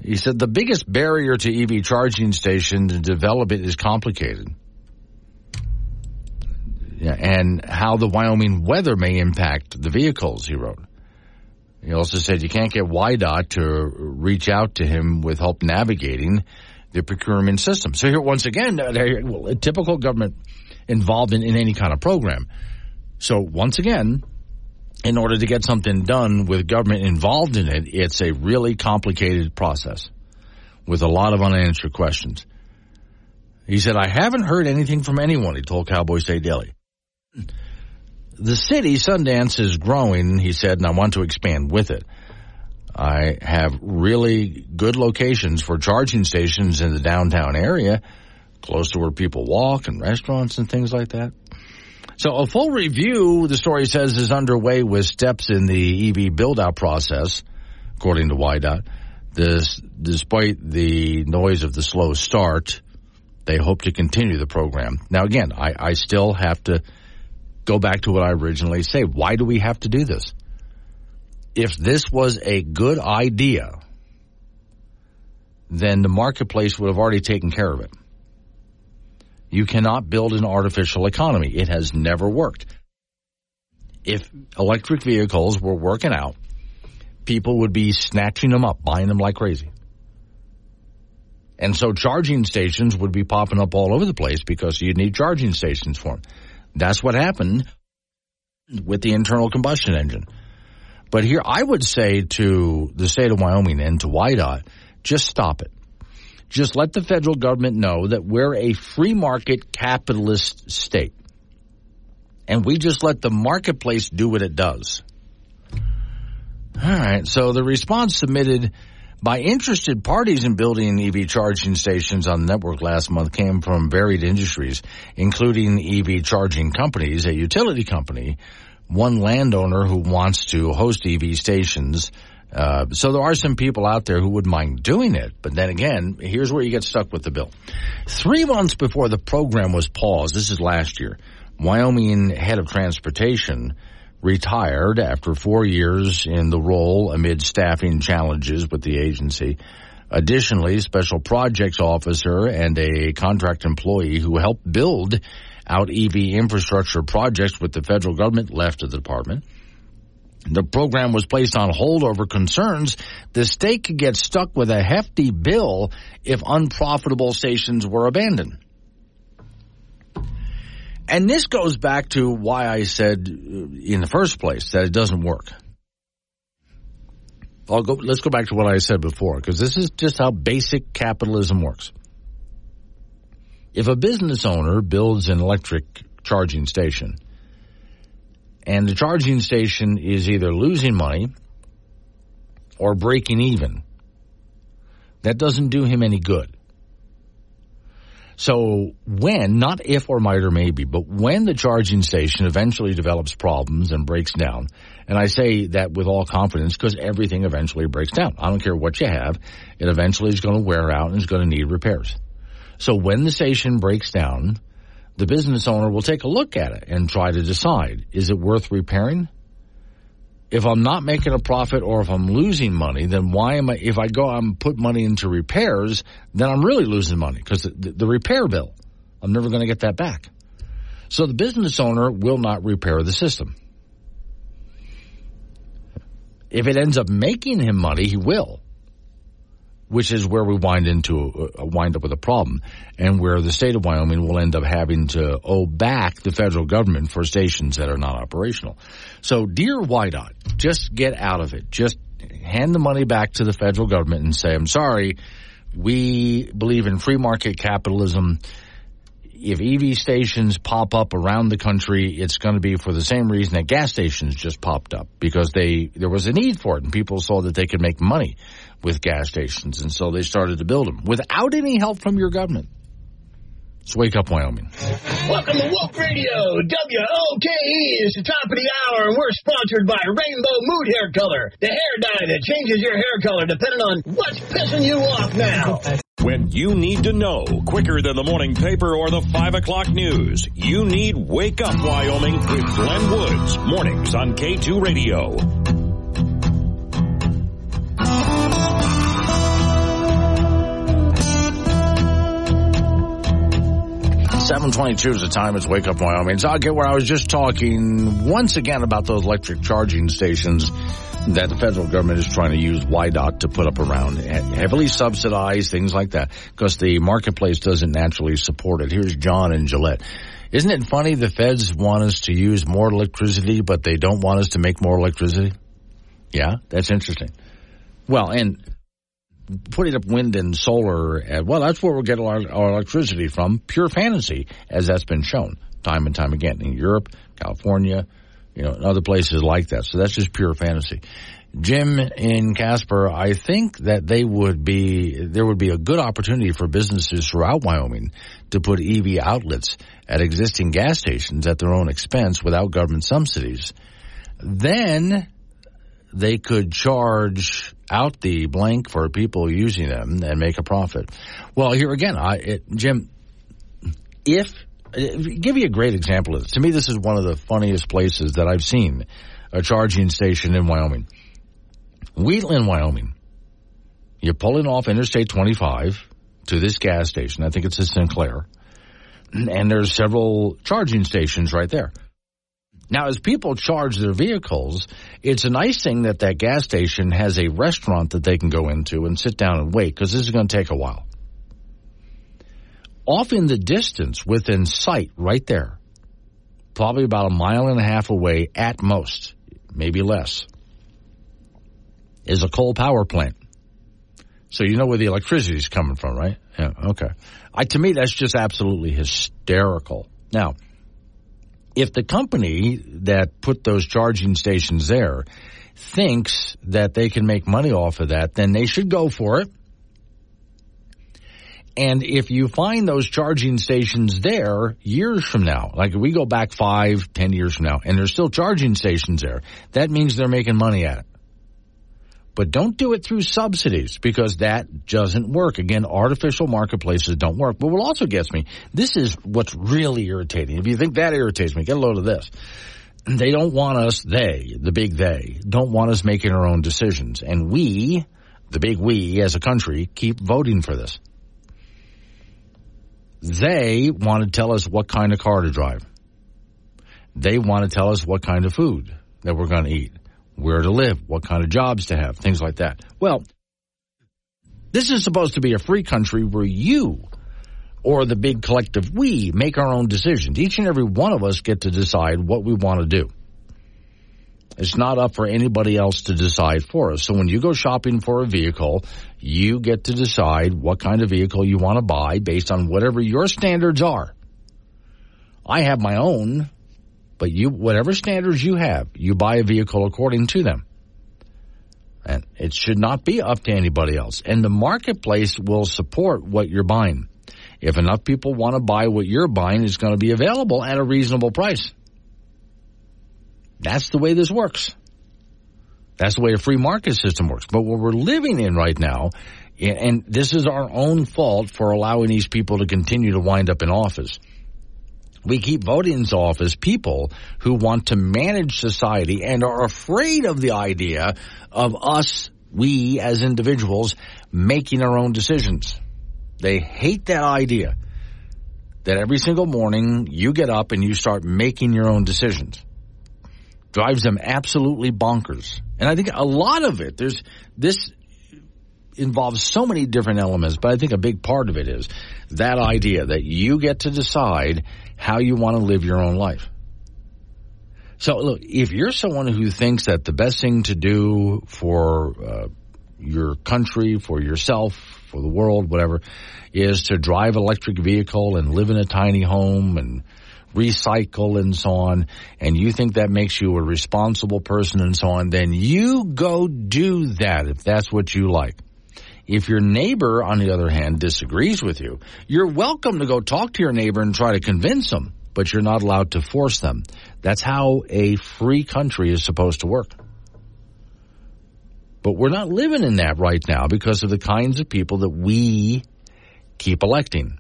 He said the biggest barrier to EV charging stations to is complicated. Yeah, and how the Wyoming weather may impact the vehicles, he wrote. He also said you can't get WYDOT to reach out to him with help navigating the procurement system. So here, once again, uh, well, a typical government involved in, in any kind of program. So once again, in order to get something done with government involved in it, it's a really complicated process with a lot of unanswered questions. He said, I haven't heard anything from anyone, he told Cowboy State Daily. The city, Sundance, is growing, he said, and I want to expand with it. I have really good locations for charging stations in the downtown area, close to where people walk and restaurants and things like that. So a full review, the story says, is underway with steps in the EV build out process, according to WYDOT. This, despite the noise of the slow start, they hope to continue the program. Now again, I, I still have to go back to what I originally say. Why do we have to do this? If this was a good idea, then the marketplace would have already taken care of it. You cannot build an artificial economy. It has never worked. If electric vehicles were working out, people would be snatching them up, buying them like crazy. And so charging stations would be popping up all over the place because you'd need charging stations for them. That's what happened with the internal combustion engine. But here I would say to the state of Wyoming and to WYDOT, just stop it. Just let the federal government know that we're a free market capitalist state. And we just let the marketplace do what it does. All right. So the response submitted by interested parties in building EV charging stations on the network last month came from varied industries, including EV charging companies, a utility company, one landowner who wants to host EV stations. Uh, so there are some people out there who wouldn't mind doing it. But then again, here's where you get stuck with the bill. Three months before the program was paused, this is last year, Wyoming head of transportation retired after four years in the role amid staffing challenges with the agency. Additionally, special projects officer and a contract employee who helped build out EV infrastructure projects with the federal government left the department. The program was placed on hold over concerns the state could get stuck with a hefty bill if unprofitable stations were abandoned. And this goes back to why I said uh, in the first place that it doesn't work. I'll go, let's go back to what I said before, because this is just how basic capitalism works. If a business owner builds an electric charging station, and the charging station is either losing money or breaking even, that doesn't do him any good. So when, not if or might or maybe, but when the charging station eventually develops problems and breaks down, and I say that with all confidence because everything eventually breaks down. I don't care what you have, it eventually is going to wear out and is going to need repairs. So when the station breaks down, the business owner will take a look at it and try to decide, is it worth repairing? If I'm not making a profit or if I'm losing money, then why am I, if I go and put money into repairs, then I'm really losing money because the, the, repair bill, I'm never going to get that back. So the business owner will not repair the system. If it ends up making him money, he will. Which is where we wind into uh, wind up with a problem, and where the state of Wyoming will end up having to owe back the federal government for stations that are not operational. So, dear WYDOT, just get out of it. Just hand the money back to the federal government and say, "I'm sorry, we believe in free market capitalism." if EV stations pop up around the country, it's going to be for the same reason that gas stations just popped up because they there was a need for it and people saw that they could make money with gas stations and so they started to build them without any help from your government. Let's wake up, Wyoming. Welcome to Woke Radio, WOKE. It's the top of the hour, and we're sponsored by Rainbow Mood Hair Color, the hair dye that changes your hair color depending on what's pissing you off now. When you need to know quicker than the morning paper or the 5 o'clock news, you need Wake Up Wyoming with Glenn Woods. Mornings on K2 Radio. 722 is the time. It's Wake Up Wyoming. So I'll get where I was just talking once again about those electric charging stations that the federal government is trying to use WYDOT to put up around, heavily subsidized, things like that, because the marketplace doesn't naturally support it. Here's John and Gillette. Isn't it funny the feds want us to use more electricity, but they don't want us to make more electricity? Yeah, that's interesting. Well, and putting up wind and solar, uh, well, that's where we'll get our, our electricity from. Pure fantasy, as that's been shown time and time again in Europe, California, you know, other places like that. So that's just pure fantasy. Jim in Casper, I think that they would be, there would be a good opportunity for businesses throughout Wyoming to put EV outlets at existing gas stations at their own expense without government subsidies. Then they could charge out the blank for people using them and make a profit. Well, here again, I, it, Jim, if give you a great example of this. To me, this is one of the funniest places that I've seen a charging station in Wyoming. Wheatland, Wyoming. You're pulling off Interstate 25 to this gas station. I think it's a Sinclair. And there's several charging stations right there. Now, as people charge their vehicles, it's a nice thing that that gas station has a restaurant that they can go into and sit down and wait because this is going to take a while. Off in the distance, within sight, right there, probably about a mile and a half away at most, maybe less, is a coal power plant. So you know where the electricity is coming from, right? Yeah, okay. I, to me, that's just absolutely hysterical. Now, if the company that put those charging stations there thinks that they can make money off of that, then they should go for it. And if you find those charging stations there years from now, like we go back five, ten years from now, and there's still charging stations there, that means they're making money at it. But don't do it through subsidies because that doesn't work. Again, artificial marketplaces don't work. But what also gets me, this is what's really irritating. If you think that irritates me, get a load of this. <clears throat> They don't want us, they, the big they, don't want us making our own decisions. And we, the big we as a country, keep voting for this. They want to tell us what kind of car to drive. They want to tell us what kind of food that we're going to eat where to live, what kind of jobs to have, things like that. Well, this is supposed to be a free country where you or the big collective we make our own decisions. Each and every one of us get to decide what we want to do. It's not up for anybody else to decide for us. So when you go shopping for a vehicle, you get to decide what kind of vehicle you want to buy based on whatever your standards are. I have my own but you, whatever standards you have, you buy a vehicle according to them. And it should not be up to anybody else. And the marketplace will support what you're buying. If enough people want to buy what you're buying, it's going to be available at a reasonable price. That's the way this works. That's the way a free market system works. But what we're living in right now, and this is our own fault for allowing these people to continue to wind up in office we keep voting into office people who want to manage society and are afraid of the idea of us, we as individuals, making our own decisions. They hate that idea that every single morning you get up and you start making your own decisions. Drives them absolutely bonkers. And I think a lot of it, there's this involves so many different elements, but I think a big part of it is that idea that you get to decide how you want to live your own life. So look, if you're someone who thinks that the best thing to do for uh, your country, for yourself, for the world, whatever, is to drive electric vehicle and live in a tiny home and recycle and so on, and you think that makes you a responsible person and so on, then you go do that if that's what you like. If your neighbor, on the other hand, disagrees with you, you're welcome to go talk to your neighbor and try to convince them, but you're not allowed to force them. That's how a free country is supposed to work. But we're not living in that right now because of the kinds of people that we keep electing.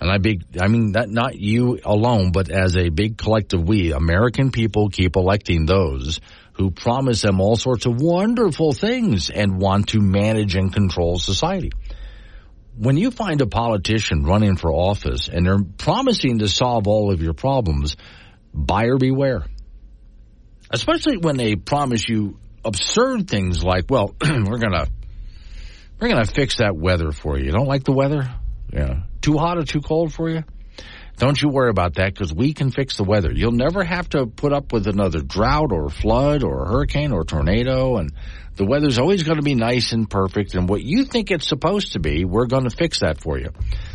And I big, I mean, that not you alone, but as a big collective we, American people keep electing those who promise them all sorts of wonderful things and want to manage and control society. When you find a politician running for office and they're promising to solve all of your problems, buyer beware. Especially when they promise you absurd things like, well, <clears throat> we're gonna, we're gonna fix that weather for you. You don't like the weather? Yeah. Too hot or too cold for you? Don't you worry about that because we can fix the weather. You'll never have to put up with another drought or flood or hurricane or tornado and the weather's always going to be nice and perfect and what you think it's supposed to be, we're going to fix that for you.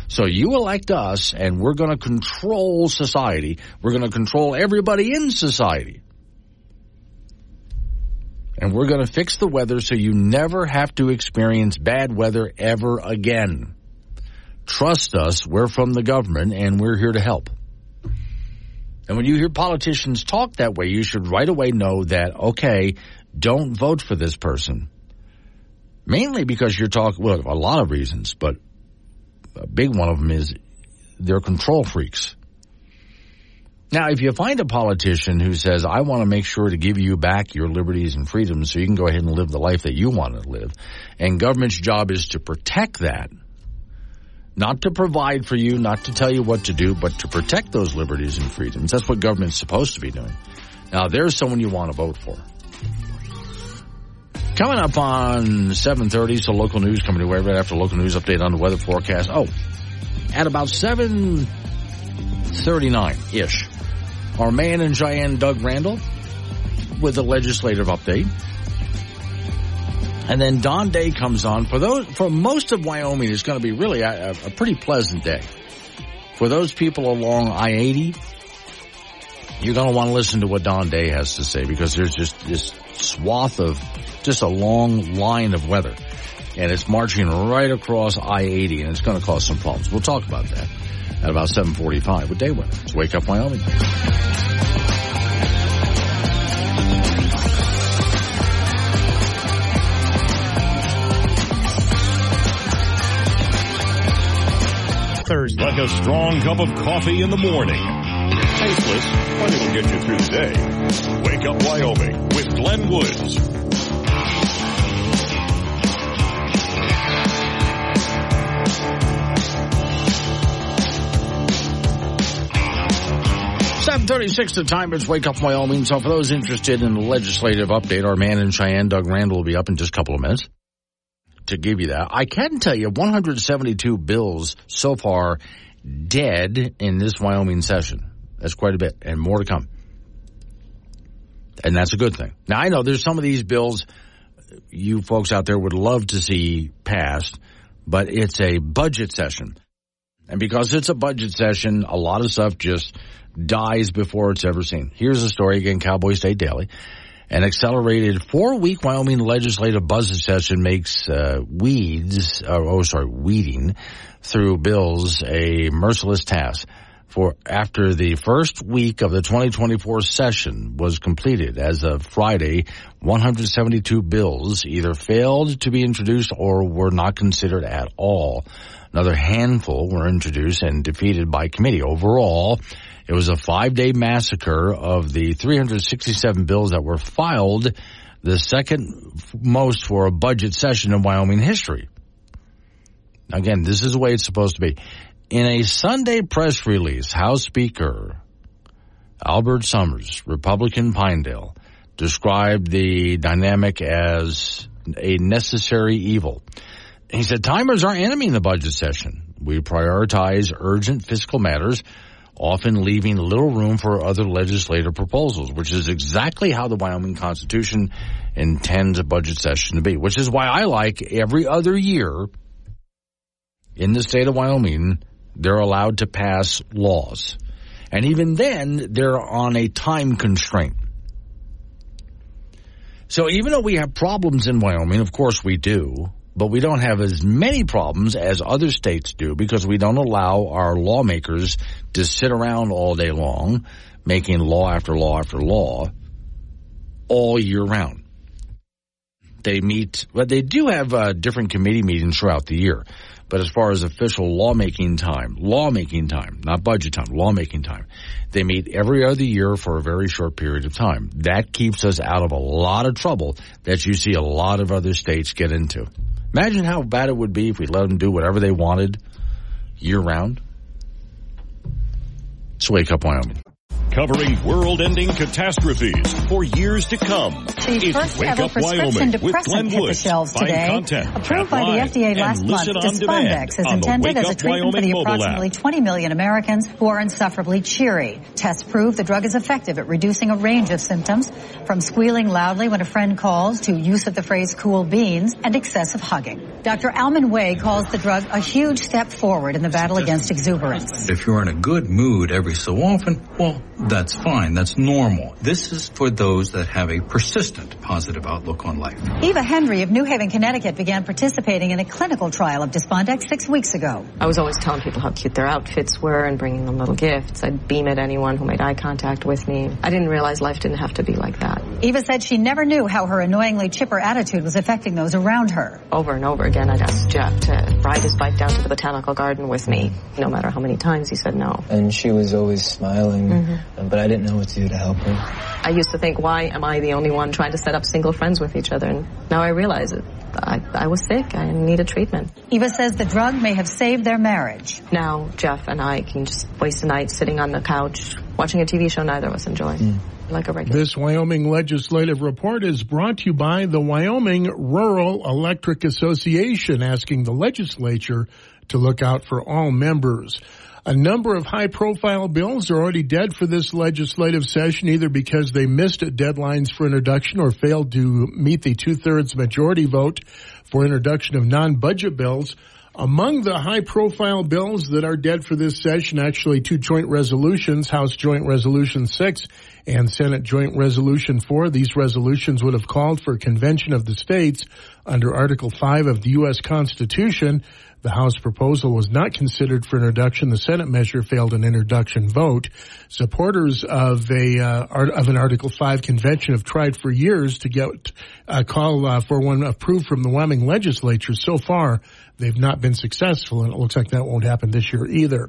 So you elect us and we're going to control society. We're going to control everybody in society. And we're going to fix the weather so you never have to experience bad weather ever again. Trust us, we're from the government and we're here to help. And when you hear politicians talk that way, you should right away know that, okay, don't vote for this person. Mainly because you're talking, well, a lot of reasons, but a big one of them is they're control freaks. Now, if you find a politician who says, I want to make sure to give you back your liberties and freedoms so you can go ahead and live the life that you want to live, and government's job is to protect that, not to provide for you, not to tell you what to do, but to protect those liberties and freedoms. That's what government's supposed to be doing. Now, there's someone you want to vote for. Coming up on 7.30, so local news coming your way right after local news update on the weather forecast. Oh, at about 7.39-ish, our man in Cheyenne, Doug Randall, with a legislative update. And then Don Day comes on. For those, for most of Wyoming, it's going to be really a, a pretty pleasant day. For those people along I-80, you're going to want to listen to what Don Day has to say because there's just this swath of just a long line of weather. And it's marching right across I-80 and it's going to cause some problems. We'll talk about that at about 745 with day weather. It's Wake Up Wyoming. Thursday. Like a strong cup of coffee in the morning. Tasteless, but it'll get you through the day. Wake Up Wyoming with Glenn Woods. Seven thirty-six. The time is Wake Up Wyoming. So for those interested in the legislative update, our man in Cheyenne, Doug Randall, will be up in just a couple of minutes to give you that. I can tell you 172 bills so far dead in this Wyoming session. That's quite a bit and more to come. And that's a good thing. Now I know there's some of these bills you folks out there would love to see passed, but it's a budget session. And because it's a budget session, a lot of stuff just dies before it's ever seen. Here's a story again, Cowboy State Daily. An accelerated four-week Wyoming legislative budget session makes uh, weeds, uh, oh sorry, weeding through bills a merciless task. For after the first week of the 2024 session was completed as of Friday, 172 bills either failed to be introduced or were not considered at all. Another handful were introduced and defeated by committee. Overall, it was a five day massacre of the 367 bills that were filed, the second most for a budget session in Wyoming history. Again, this is the way it's supposed to be. In a Sunday press release, House Speaker Albert Sommers, Republican Pinedale, described the dynamic as a necessary evil. He said, timers are enemy in the budget session. We prioritize urgent fiscal matters, often leaving little room for other legislative proposals, which is exactly how the Wyoming Constitution intends a budget session to be, which is why I like every other year in the state of Wyoming, they're allowed to pass laws. And even then, they're on a time constraint. So even though we have problems in Wyoming, of course we do, but we don't have as many problems as other states do because we don't allow our lawmakers to sit around all day long making law after law after law all year round. They meet, but they do have uh, different committee meetings throughout the year. But as far as official lawmaking time, lawmaking time, not budget time, lawmaking time, they meet every other year for a very short period of time. That keeps us out of a lot of trouble that you see a lot of other states get into. Imagine how bad it would be if we let them do whatever they wanted year round. Let's wake up Wyoming covering world-ending catastrophes for years to come. The it's first Wake ever Up prescription Wyoming with Glenn hit Woods. shelves Find today. content, Approved by the FDA last month, listen Despondex is intended as a Up treatment for the mobile app. approximately 20 million Americans who are insufferably cheery. Tests prove the drug is effective at reducing a range of symptoms, from squealing loudly when a friend calls to use of the phrase cool beans and excessive hugging. Dr. Alman Way calls the drug a huge step forward in the battle against exuberance. If you're in a good mood every so often, well, that's fine. That's normal. This is for those that have a persistent positive outlook on life. Eva Henry of New Haven, Connecticut began participating in a clinical trial of Despondex six weeks ago. I was always telling people how cute their outfits were and bringing them little gifts. I'd beam at anyone who made eye contact with me. I didn't realize life didn't have to be like that. Eva said she never knew how her annoyingly chipper attitude was affecting those around her. Over and over again, I'd ask Jeff to ride his bike down to the botanical garden with me. No matter how many times he said no. And she was always smiling, Mhm. But I didn't know what to do to help her. I used to think, why am I the only one trying to set up single friends with each other? And now I realize it. I, I was sick. I needed treatment. Eva says the drug may have saved their marriage. Now Jeff and I can just waste a night sitting on the couch watching a TV show neither of us enjoy. Hmm. Like a regular. This Wyoming legislative report is brought to you by the Wyoming Rural Electric Association, asking the legislature to look out for all members. A number of high profile bills are already dead for this legislative session, either because they missed deadlines for introduction or failed to meet the two thirds majority vote for introduction of non budget bills. Among the high profile bills that are dead for this session, actually two joint resolutions, House Joint Resolution 6 and Senate Joint Resolution 4. These resolutions would have called for a convention of the states under Article 5 of the U.S. Constitution. The House proposal was not considered for introduction. The Senate measure failed an introduction vote. Supporters of a uh, art, of an Article 5 convention have tried for years to get a call uh, for one approved from the Wyoming legislature. So far, they've not been successful, and it looks like that won't happen this year either.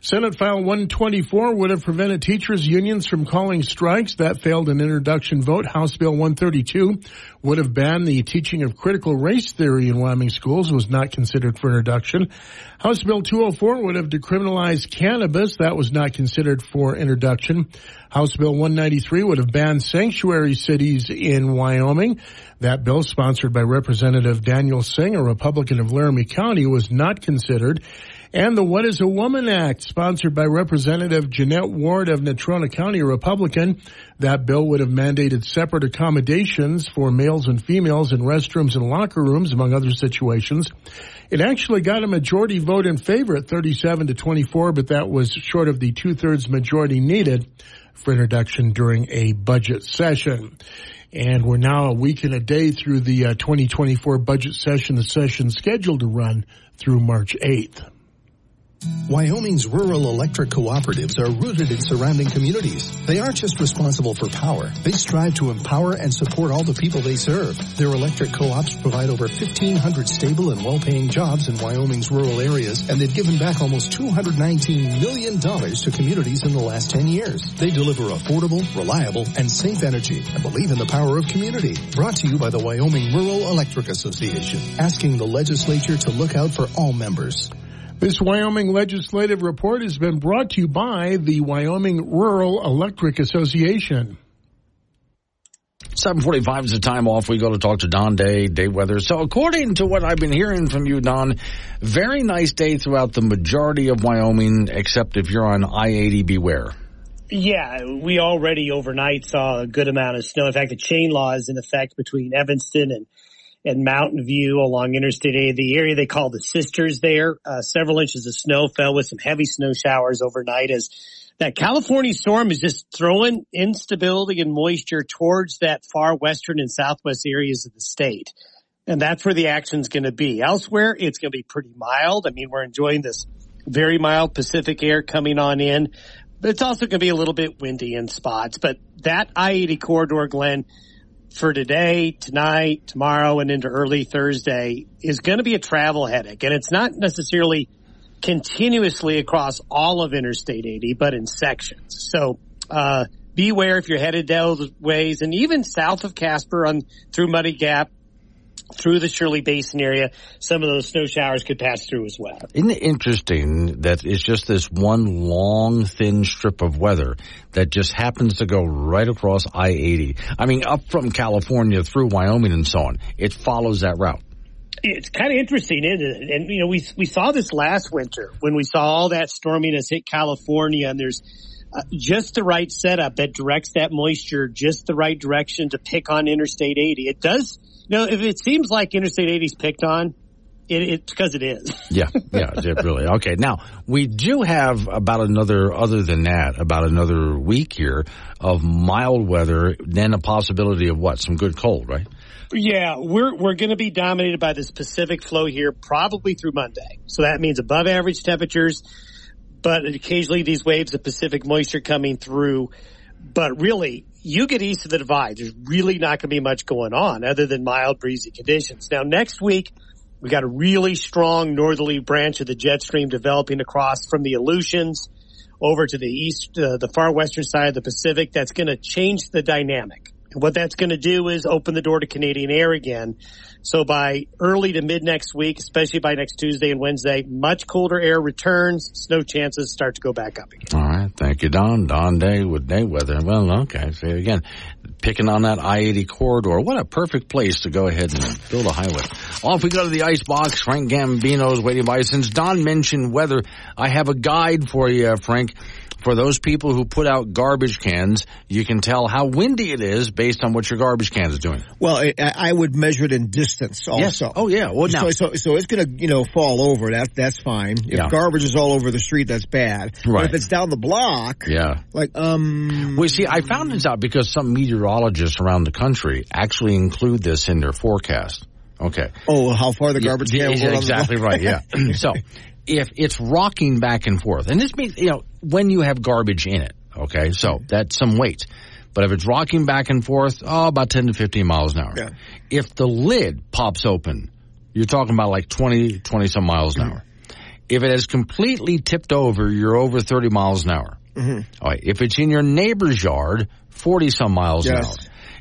Senate File 124 would have prevented teachers unions from calling strikes. That failed an introduction vote. House Bill 132 would have banned the teaching of critical race theory in Wyoming schools. Was not considered for introduction. House Bill 204 would have decriminalized cannabis. That was not considered for introduction. House Bill 193 would have banned sanctuary cities in Wyoming. That bill, sponsored by Representative Daniel Singh, a Republican of Laramie County, was not considered. And the What is a Woman Act, sponsored by Representative Jeanette Ward of Natrona County, a Republican. That bill would have mandated separate accommodations for males and females in restrooms and locker rooms, among other situations. It actually got a majority vote in favor at 37 to 24, but that was short of the two-thirds majority needed for introduction during a budget session. And we're now a week and a day through the uh, 2024 budget session, the session scheduled to run through March 8th. Wyoming's rural electric cooperatives are rooted in surrounding communities. They aren't just responsible for power. They strive to empower and support all the people they serve. Their electric co-ops provide over 1,500 stable and well-paying jobs in Wyoming's rural areas, and they've given back almost $219 million to communities in the last 10 years. They deliver affordable, reliable, and safe energy and believe in the power of community. Brought to you by the Wyoming Rural Electric Association, asking the legislature to look out for all members. This Wyoming legislative report has been brought to you by the Wyoming Rural Electric Association. 745 is the time off. We go to talk to Don Day, day weather. So according to what I've been hearing from you, Don, very nice day throughout the majority of Wyoming, except if you're on I-80, beware. Yeah, we already overnight saw a good amount of snow. In fact, the chain law is in effect between Evanston and and Mountain View along Interstate 80. The area they call the Sisters there, uh, several inches of snow fell with some heavy snow showers overnight as that California storm is just throwing instability and moisture towards that far western and southwest areas of the state. And that's where the action's going to be. Elsewhere, it's going to be pretty mild. I mean, we're enjoying this very mild Pacific air coming on in, but it's also going to be a little bit windy in spots. But that I-80 corridor, Glenn, for today, tonight, tomorrow, and into early Thursday is going to be a travel headache. And it's not necessarily continuously across all of Interstate 80, but in sections. So, uh, beware if you're headed those ways and even south of Casper on through Muddy Gap, through the Shirley Basin area, some of those snow showers could pass through as well. Isn't it interesting that it's just this one long, thin strip of weather that just happens to go right across I-80? I mean, up from California through Wyoming and so on. It follows that route. It's kind of interesting, isn't it? And, you know, we, we saw this last winter when we saw all that storminess hit California and there's uh, just the right setup that directs that moisture just the right direction to pick on Interstate 80. It does, you know, if it seems like Interstate 80 is picked on, it, it's because it is. <laughs> yeah, yeah, it really. Okay, now we do have about another, other than that, about another week here of mild weather, then a possibility of what? Some good cold, right? Yeah, we're we're going to be dominated by this Pacific flow here, probably through Monday. So that means above average temperatures, but occasionally these waves of Pacific moisture coming through. But really, you get east of the divide, there's really not going to be much going on other than mild breezy conditions. Now next week, we got a really strong northerly branch of the jet stream developing across from the Aleutians over to the east, uh, the far western side of the Pacific. That's going to change the dynamic. And what that's going to do is open the door to Canadian air again. So by early to mid next week, especially by next Tuesday and Wednesday, much colder air returns. Snow chances start to go back up again. All right. Thank you, Don. Don Day with day weather. Well, okay. See again, picking on that I-80 corridor. What a perfect place to go ahead and build a highway. Off we go to the ice box. Frank Gambino's waiting by. Since Don mentioned weather, I have a guide for you, uh, Frank for those people who put out garbage cans, you can tell how windy it is based on what your garbage can is doing. Well, I, I would measure it in distance also. Yes. Oh yeah. Well, now, so, so, so it's going to, you know, fall over. That, that's fine. If Yeah. garbage is all over the street, that's bad. But Right. if it's down the block, yeah. like, um. Well, see, I found this out because some meteorologists around the country actually include this in their forecast. Okay. Oh, how far the garbage Yeah, can will go down the exactly right. Yeah. <laughs> so if it's rocking back and forth, and this means you know when you have garbage in it. Okay, so that's some weight. But if it's rocking back and forth, oh, about 10 to 15 miles an hour. If the lid pops open, you're talking about like 20, 20 some miles an hour. If it has completely tipped over, you're over 30 miles an hour. Mhm. All right. If it's in your neighbor's yard, 40 some miles an hour.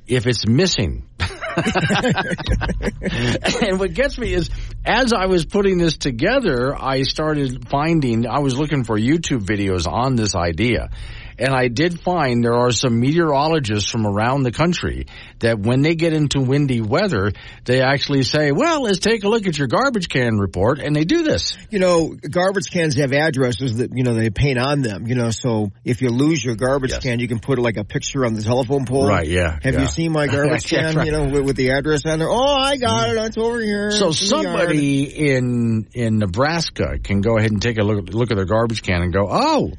If it's missing. <laughs> and what gets me is as I was putting this together, I started finding, I was looking for YouTube videos on this idea. And I did find there are some meteorologists from around the country that when they get into windy weather, they actually say, well, let's take a look at your garbage can report. And they do this. You know, garbage cans have addresses that, you know, they paint on them, you know, so if you lose your garbage can, you can put like a picture on the telephone pole. Right, yeah, Have yeah. you seen my <laughs> garbage can, right. you know, with, with the address on there? Oh, I got it. It's over here. So It's in yard. somebody in in Nebraska can go ahead and take a look look at their garbage can and go, oh.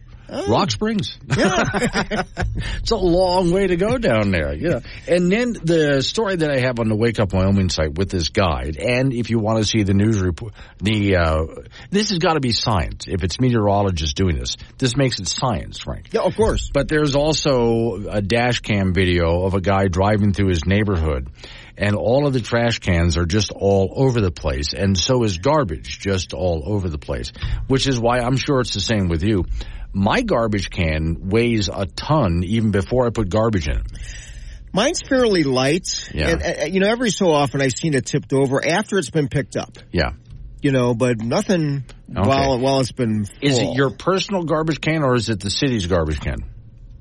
Rock Springs. <laughs> it's a long way to go down there, know. And then the story that I have on the Wake Up Wyoming site with this guide, and if you want to see the news report, the uh, this has got to be science. If it's meteorologists doing this, this makes it science, Frank. Yeah, of course. But there's also a dash cam video of a guy driving through his neighborhood and all of the trash cans are just all over the place and so is garbage just all over the place, which is why I'm sure it's the same with you. My garbage can weighs a ton even before I put garbage in it. Mine's fairly light. Yeah. And, uh, you know, every so often I've seen it tipped over after it's been picked up. Yeah. You know, but nothing Okay. while while it's been full. Is it your personal garbage can or is it the city's garbage can?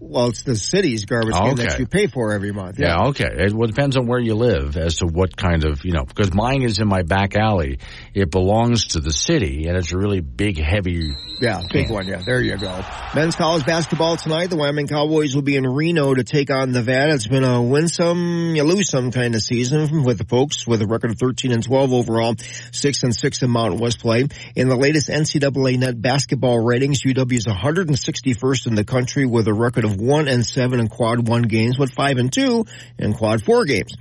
Well, it's the city's garbage can that you pay for every month. Yeah, okay. It well, depends on where you live as to what kind of, you know, because mine is in my back alley. It belongs to the city and it's a really big, heavy. Yeah, big one. Yeah, there you go. Men's college basketball tonight. The Wyoming Cowboys will be in Reno to take on Nevada. It's been a win some, you lose some kind of season with the folks with a record of 13 and 12 overall, 6 and 6 in Mountain West play. In the latest NCAA net basketball ratings, UW is 161st in the country with a record of 1 and 7 in quad 1 games, with 5 and 2 in quad 4 games.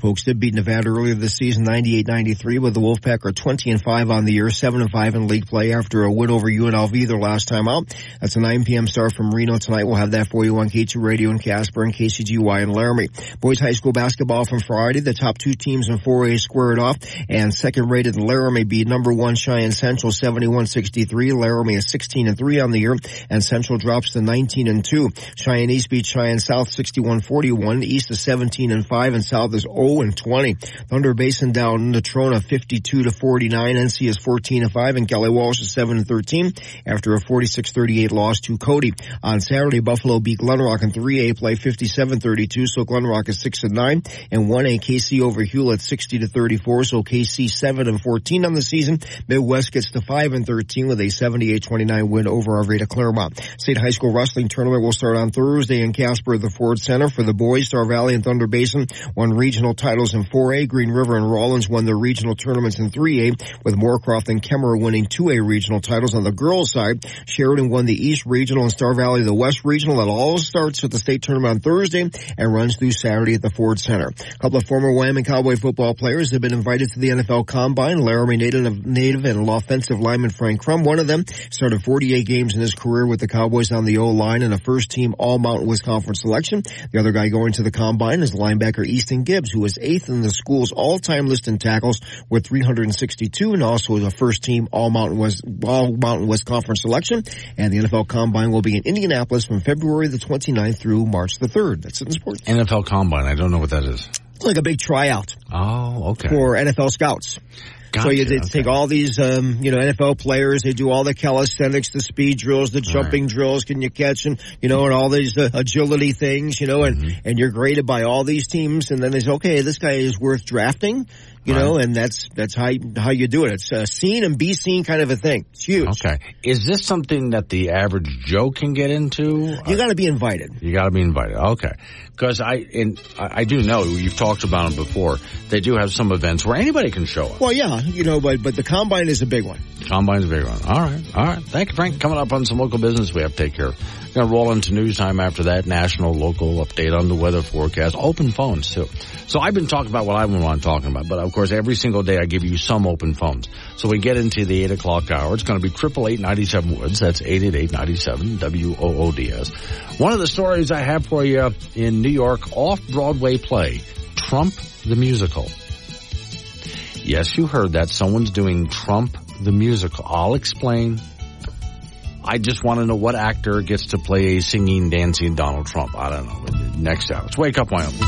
Folks did beat Nevada earlier this season, 98-93, with the Wolfpack are 20 and 5 on the year, 7 and 5 in league play after a win over UNLV their last time out. That's a 9 p.m. start from Reno tonight. We'll have that for you on K2 Radio in Casper and KCGY in Laramie. Boys high school basketball from Friday. The top two teams in 4A squared off and second rated Laramie beat number one Cheyenne Central 71-63. Laramie is 16 and 3 on the year and Central drops to 19 and 2. Cheyenne East beat Cheyenne South 61-41. East is 17 and 5 and South is 0 and 20. Thunder Basin down Natrona 52 to 49. NC is 14 to 5 and Kelly Walsh is 7 and 13 after a 46-38 loss to Cody. On Saturday, Buffalo beat Glenrock in 3A play 57-32. So Glenrock is 6 and 9 and 1A Kaycee over Hulett 60 to 34. So Kaycee 7 and 14 on the season. Midwest gets to 5 and 13 with a 78-29 win over Arvada Clearmont. State High School Wrestling Tournament will start on Thursday in Casper at the Ford Center for the boys. Star Valley and Thunder Basin won regional titles in 4A. Green River and Rawlins won their regional tournaments in 3A with Moorcroft and Kemmerer winning 2A regional titles. On the girls side, Sheridan won the East Regional and Star Valley the West Regional. That all starts at the state tournament on Thursday and runs through Saturday at the Ford Center. A couple of former Wyoming Cowboy football players have been invited to the NFL Combine. Laramie native, native and offensive lineman Frank Crum, one of them, started 48 games in his career with the Cowboys on the O-line and a first team All Mountain West Conference selection. The other guy going to the Combine is linebacker Easton Gibbs, who was eighth in the school's all-time list in tackles with 362 and also is a first team All Mountain West, All Mountain West Conference selection. And the NFL Combine will be in Indianapolis from February the 29th through March the 3rd. That's it in sports. NFL Combine. I don't know what that is. It's like a big tryout. Oh, okay. For NFL scouts. So you Gotcha, they take all these, um, you know, NFL players. They do all the calisthenics, the speed drills, the jumping drills. Can you catch and you know, and all these uh, agility things, you know, and Mm-hmm. and you're graded by all these teams. And then they say, okay, this guy is worth drafting, you know, and that's that's how you, how you do it. It's a seen and be seen kind of a thing. It's huge. Okay. Is this something that the average Joe can get into? You got to be invited. You got to be invited. Okay. Because I, and I I do know you've talked about them before. They do have some events where anybody can show up. Well, yeah, you know, but but the combine is a big one. Combine's a big one. All right. All right. Thank you, Frank. Coming up on some local business we have to take care of. To roll into news time after that. National, local update on the weather forecast. Open phones too. So I've been talking about what been on talking about, but of course every single day I give you some open phones. So we get into the eight o'clock hour. It's going to be triple eight ninety seven Woods. That's eight eight eight ninety seven W O O D S. One of the stories I have for you in New York off Broadway play, Trump the musical. Yes, you heard that. Someone's doing Trump the musical. I'll explain. I just want to know what actor gets to play a singing, dancing Donald Trump. I don't know. Next hour. It's Wake Up Wyoming.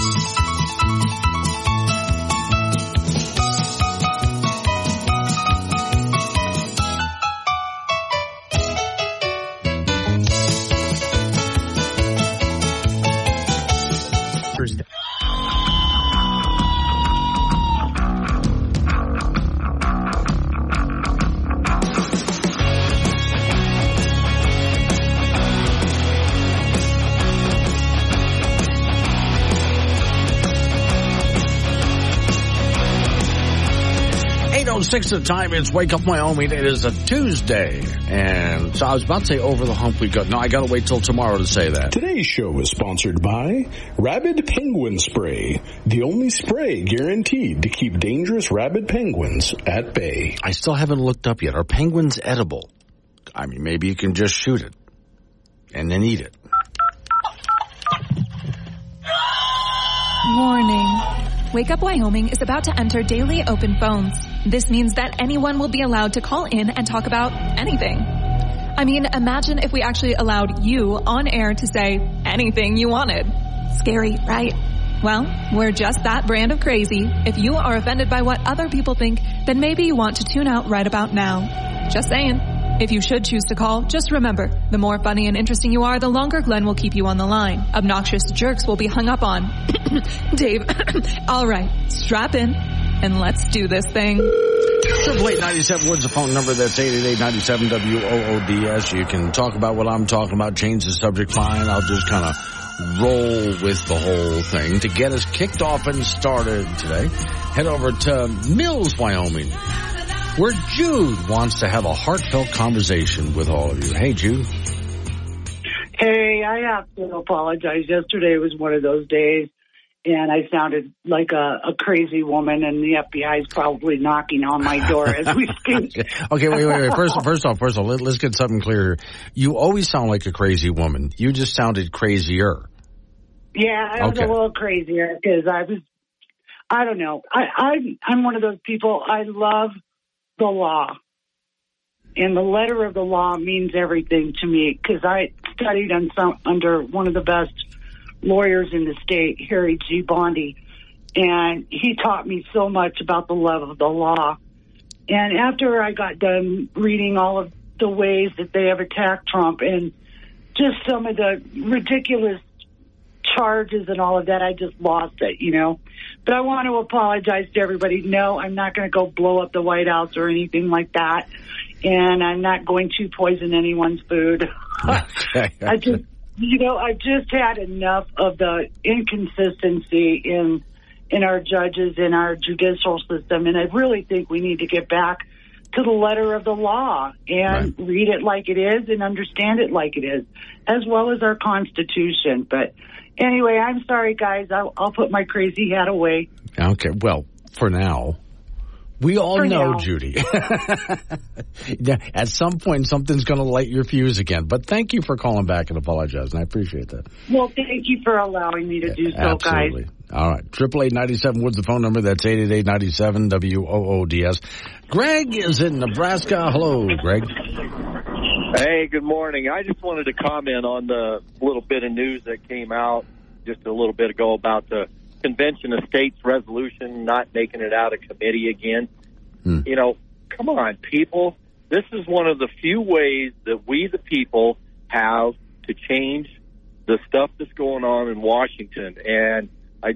Eight oh six at the time. It's Wake Up Wyoming. It is a Tuesday, and so I was about to say over the hump we go. No, I got to wait till tomorrow to say that. Today's show is sponsored by Rabid Penguin Spray, the only spray guaranteed to keep dangerous rabid penguins at bay. I still haven't looked up yet. Are penguins edible? I mean, maybe you can just shoot it and then eat it. Warning. Wake Up Wyoming is about to enter daily open phones. This means that anyone will be allowed to call in and talk about anything. I mean, imagine if we actually allowed you on air to say anything you wanted. Scary, right? Well, we're just that brand of crazy. If you are offended by what other people think, then maybe you want to tune out right about now. Just saying. If you should choose to call, just remember, the more funny and interesting you are, the longer Glenn will keep you on the line. Obnoxious jerks will be hung up on. <coughs> Dave, <coughs> all right, strap in and let's do this thing. Triple eight ninety seven Woods the phone number. That's eight eight eight ninety seven W O O D S. You can talk about what I'm talking about. Change the subject. Fine. I'll just kind of roll with the whole thing to get us kicked off and started today. Head over to Mills, Wyoming, where Jude wants to have a heartfelt conversation with all of you. Hey, Jude. Hey, I have to apologize. Yesterday was one of those days, and I sounded like a, a crazy woman, and the FBI is probably knocking on my door as we <laughs> speak. Okay, wait, wait, wait. First, first off, first off, let, us get something clear. You always sound like a crazy woman. You just sounded crazier. Yeah, I was Okay. a little crazier because I was, I don't know. I, I, I'm one of those people, I love the law. And the letter of the law means everything to me because I studied on some, under one of the best lawyers in the state, Harry G. Bondi. And he taught me so much about the love of the law. And after I got done reading all of the ways that they have attacked Trump and just some of the ridiculous charges and all of that, I just lost it, you know. But I want to apologize to everybody. No, I'm not going to go blow up the White House or anything like that. And I'm not going to poison anyone's food. <laughs> <laughs> I just, you know, I've just had enough of the inconsistency in in our judges in our judicial system, and I really think we need to get back to the letter of the law and read it like it is and understand it like it is, as well as our Constitution. But anyway, I'm sorry, guys. I'll, I'll put my crazy hat away. Okay, well, for now. We all For know, now. Judy. <laughs> At some point, something's going to light your fuse again. But thank you for calling back and apologizing. I appreciate that. Well, thank you for allowing me to do so, Absolutely. guys. All right. Triple eight ninety seven Woods the phone number. That's eight eight eight ninety seven W O O D S. Greg is in Nebraska. Hello, Greg. Hey, good morning. I just wanted to comment on the little bit of news that came out just a little bit ago about the Convention of States resolution not making it out of committee again. Hmm. You know, come on, people. This is one of the few ways that we, the people, have to change the stuff that's going on in Washington. And I,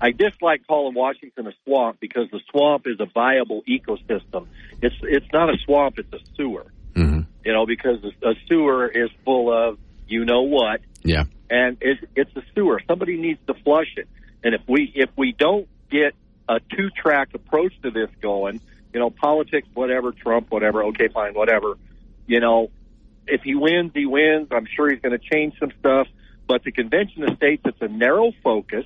I dislike calling Washington a swamp because the swamp is a viable ecosystem. It's it's not a swamp; it's a sewer. Mm-hmm. You know, because a a sewer is full of you know what, Yeah. and it's, it's a sewer. Somebody needs to flush it. And if we if we don't get a two track approach to this going, you know, politics, whatever, Trump, whatever, okay, fine, whatever. You know, if he wins, he wins. I'm sure he's going to change some stuff. But the convention of states, it's a narrow focus.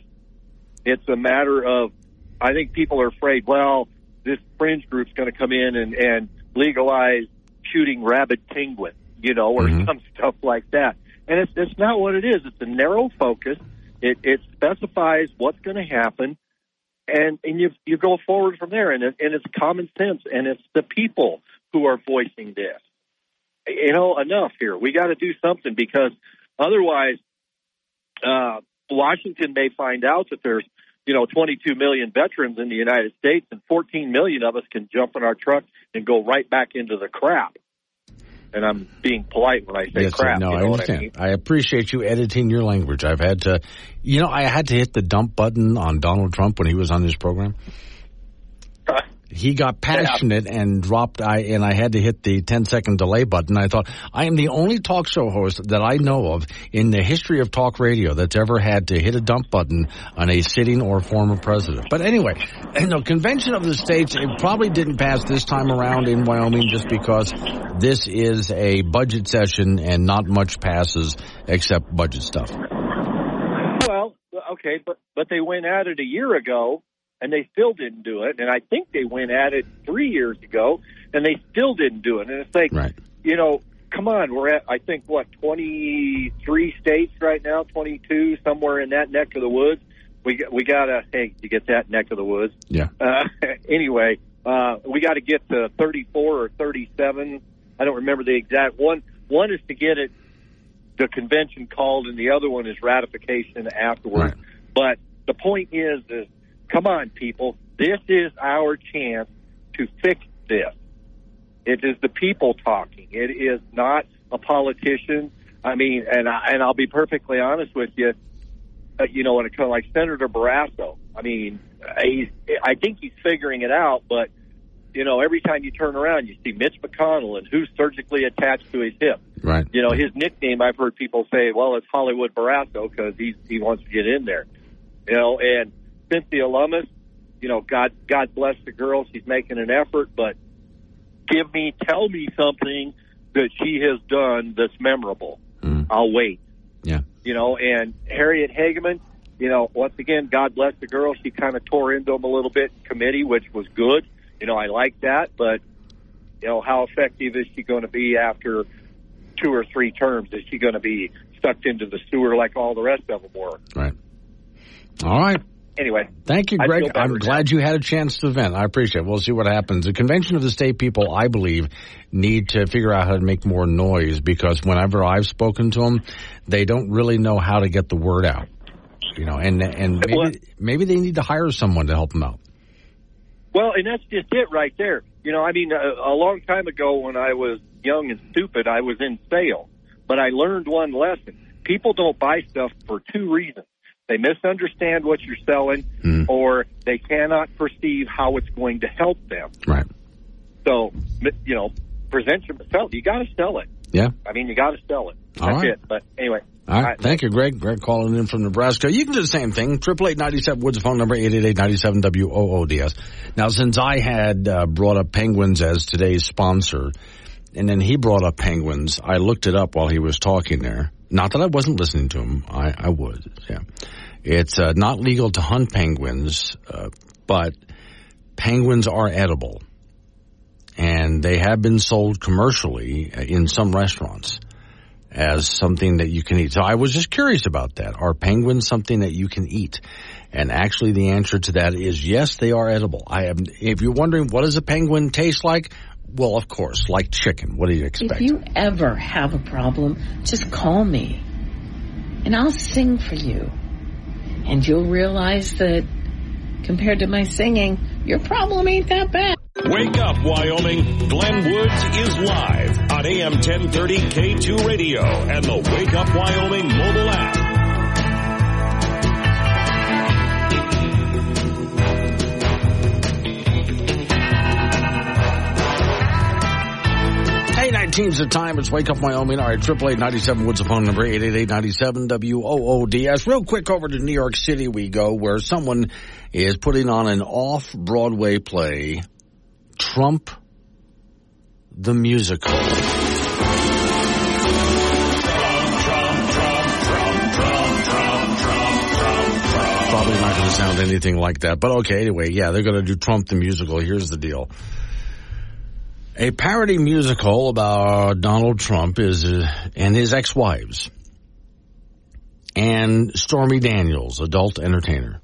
It's a matter of, I think people are afraid. Well, this fringe group's going to come in and and legalize shooting rabid penguins, you know, or mm-hmm. some stuff like that. And it's it's not what it is. It's a narrow focus. It it specifies what's going to happen, and and you you go forward from there. And it, and it's common sense, and it's the people who are voicing this. You know, enough here. We got to do something because otherwise, uh, Washington may find out that there's you know 22 million veterans in the United States, and 14 million of us can jump in our truck and go right back into the crap. And I'm being polite when I say Yes, crap. no, you I know I understand. mean? I appreciate you editing your language. I've had to, you know, I had to hit the dump button on Donald Trump when he was on this program. He got passionate and dropped I and I had to hit the 10 second delay button. I thought I am the only talk show host that I know of in the history of talk radio that's ever had to hit a dump button on a sitting or former president. But anyway, no convention of the states it probably didn't pass this time around in Wyoming just because this is a budget session and not much passes except budget stuff. Well, okay, but but they went at it a year ago, and they still didn't do it. And I think they went at it three years ago, and they still didn't do it. And it's like, you know, come on, we're at I think what twenty three states right now, twenty two somewhere in that neck of the woods. We got- we gotta hey, you get that neck of the woods. Yeah. Uh, <laughs> anyway, uh, we got to get to 34 or 37. I don't remember the exact one. One is to get it, the convention called, and the other one is ratification afterwards. But the point is, is come on, people. This is our chance to fix this. It is the people talking. It is not a politician. I mean, and I, and I'll be perfectly honest with you. Uh, you know, when it comes like Senator Barrasso, I mean, he's, I think he's figuring it out. But you know, every time you turn around, you see Mitch McConnell and who's surgically attached to his hip. Right. You know, his nickname I've heard people say, well, it's Hollywood Barrasso because he he wants to get in there. You know, and Cynthia Lummis, you know, God God bless the girl, she's making an effort, but give me, tell me something that she has done that's memorable. Hmm. I'll wait. Yeah. You know, and Harriet Hageman, you know, once again, God bless the girl. She kind of tore into him a little bit in committee, which was good. You know, I like that, but you know, how effective is she going to be after two or three terms? Is she going to be sucked into the sewer like all the rest of them were? Right. All right. Anyway, Thank you, Greg. I'm glad you had a chance to vent. I appreciate it. We'll see what happens. The Convention of the State People, I believe, need to figure out how to make more noise because whenever I've spoken to them, they don't really know how to get the word out. You know, and and maybe, maybe they need to hire someone to help them out. Well, and that's just it right there. You know, I mean, a, a long time ago when I was young and stupid, I was in sales, but I learned one lesson. People don't buy stuff for two reasons. They misunderstand what you're selling or they cannot perceive how it's going to help them. Right. So, you know, present your sell. You got to sell it. Yeah. I mean, you got to sell it. That's All right. it. But anyway, All right. Thank you, Greg. Greg calling in from Nebraska. You can do the same thing. Triple eight ninety seven Woods phone number eight eight eight ninety seven W O O D S. Now, since I had uh, brought up Penguins as today's sponsor, and then he brought up Penguins, I looked it up while he was talking there. Not that I wasn't listening to him. I, I was. Yeah. It's uh, not legal to hunt penguins, uh, but penguins are edible, and they have been sold commercially in some restaurants as something that you can eat. So I was just curious about that. Are penguins something that you can eat? And actually the answer to that is yes, they are edible. I am, if you're wondering what does a penguin taste like? Well, of course, like chicken. What do you expect? If you ever have a problem, just call me and I'll sing for you. And you'll realize that compared to my singing, your problem ain't that bad. Wake up, Wyoming. Glenn Woods is live on AM 1030 K2 Radio and the Wake Up Wyoming mobile app. Hey, 19's the time. It's Wake Up Wyoming. All right, triple eight ninety seven Woods the phone number eight eight eight ninety seven W O O D S. Real quick over to New York City we go, where someone is putting on an off Broadway play, Trump the musical. Probably not going to sound anything like that, but okay. Anyway, yeah, they're going to do Trump the musical. Here's the deal. A parody musical about Donald Trump is uh, and his ex-wives and Stormy Daniels, adult entertainer,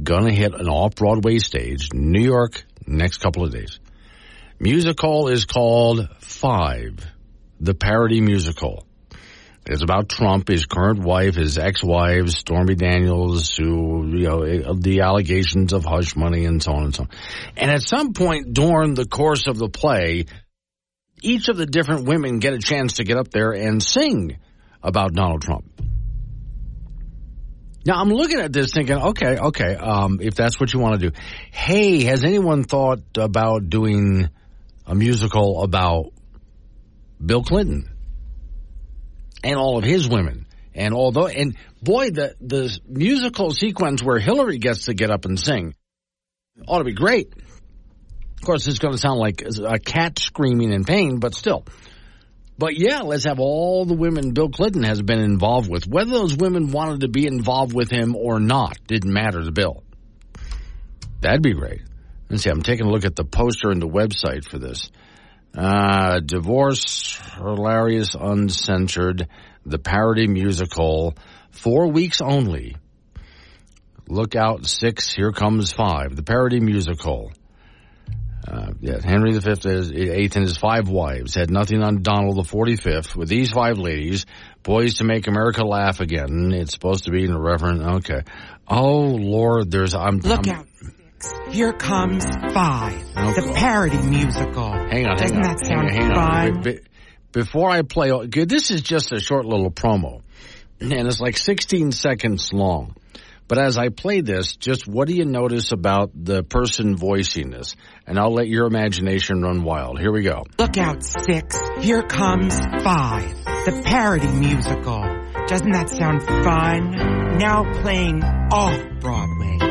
gonna hit an off-Broadway stage, New York, next couple of days. Musical is called Five, the parody musical. It's about Trump, his current wife, his ex-wives, Stormy Daniels, who, you know, the allegations of hush money and so on and so on. And at some point during the course of the play, each of the different women get a chance to get up there and sing about Donald Trump. Now I'm looking at this thinking, okay, okay, um, if that's what you want to do. Hey, has anyone thought about doing a musical about Bill Clinton and all of his women? And although, and boy, the, the musical sequence where Hillary gets to get up and sing ought to be great. Of course, it's going to sound like a cat screaming in pain, but still. But yeah, let's have all the women Bill Clinton has been involved with. Whether those women wanted to be involved with him or not didn't matter to Bill. That'd be great. Let's see, I'm taking a look at the poster and the website for this. Uh, divorce, hilarious, uncensored, the parody musical, four weeks only. Look out, six, here comes five, the parody musical. Uh, yeah, Henry V is eighth and his five wives had nothing on Donald the Forty Fifth. With these five ladies, poised to make America laugh again. It's supposed to be in a reverend. Okay. Oh Lord, there's I'm Look I'm, out. Six, here comes five. The parody musical. Hang on, Doesn't hang on. that sound hang on, hang on. fun? Be- be- before I play, this is just a short little promo, and it's like 16 seconds long. But as I play this, just what do you notice about the person voicing this? And I'll let your imagination run wild. Here we go. Look out, six, here comes five. The parody musical. Doesn't that sound fun? Now playing off Broadway.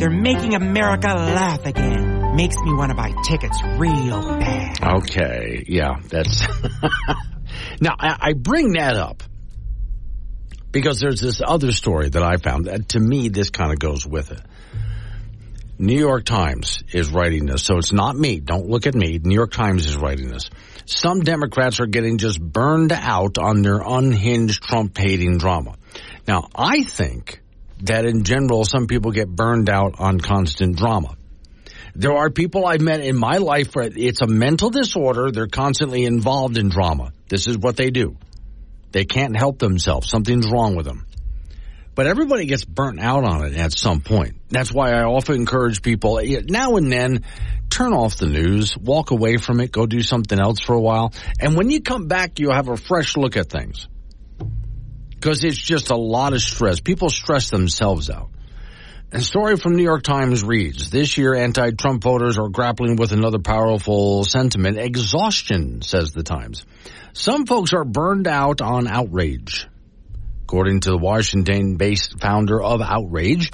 They're making America laugh again. Makes me want to buy tickets real bad. Okay, yeah, that's. <laughs> now, I, bring that up because there's this other story that I found that to me this kind of goes with it. New York Times is writing this, so it's not me. Don't look at me. New York Times is writing this. Some Democrats are getting just burned out on their unhinged Trump hating drama. Now, I think that in general, some people get burned out on constant drama. There are people I've met in my life it's a mental disorder. They're constantly involved in drama. This is what they do. They can't help themselves. Something's wrong with them. But everybody gets burnt out on it at some point. That's why I often encourage people eh, now and then turn off the news, walk away from it, go do something else for a while. And when you come back, you'll have a fresh look at things. Because it's just a lot of stress. People stress themselves out. A story from New York Times reads, this year anti-Trump voters are grappling with another powerful sentiment, exhaustion, says the Times. Some folks are burned out on outrage. According to the Washington-based founder of Outrage,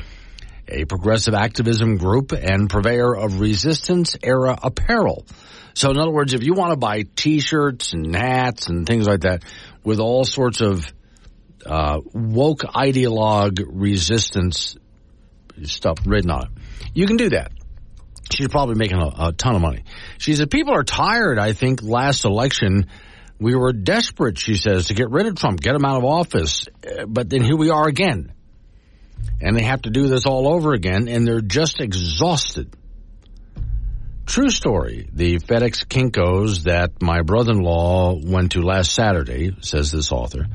a progressive activism group and purveyor of resistance era apparel. So in other words, if you want to buy t-shirts and hats and things like that with all sorts of uh, woke ideologue resistance stuff written on it. You can do that. She's probably making a, a, ton of money. She said, people are tired. I think last election we were desperate, she says, to get rid of Trump, get him out of office. But then here we are again. And they have to do this all over again and they're just exhausted. True story. The FedEx Kinkos that my brother-in-law went to last Saturday, says this author,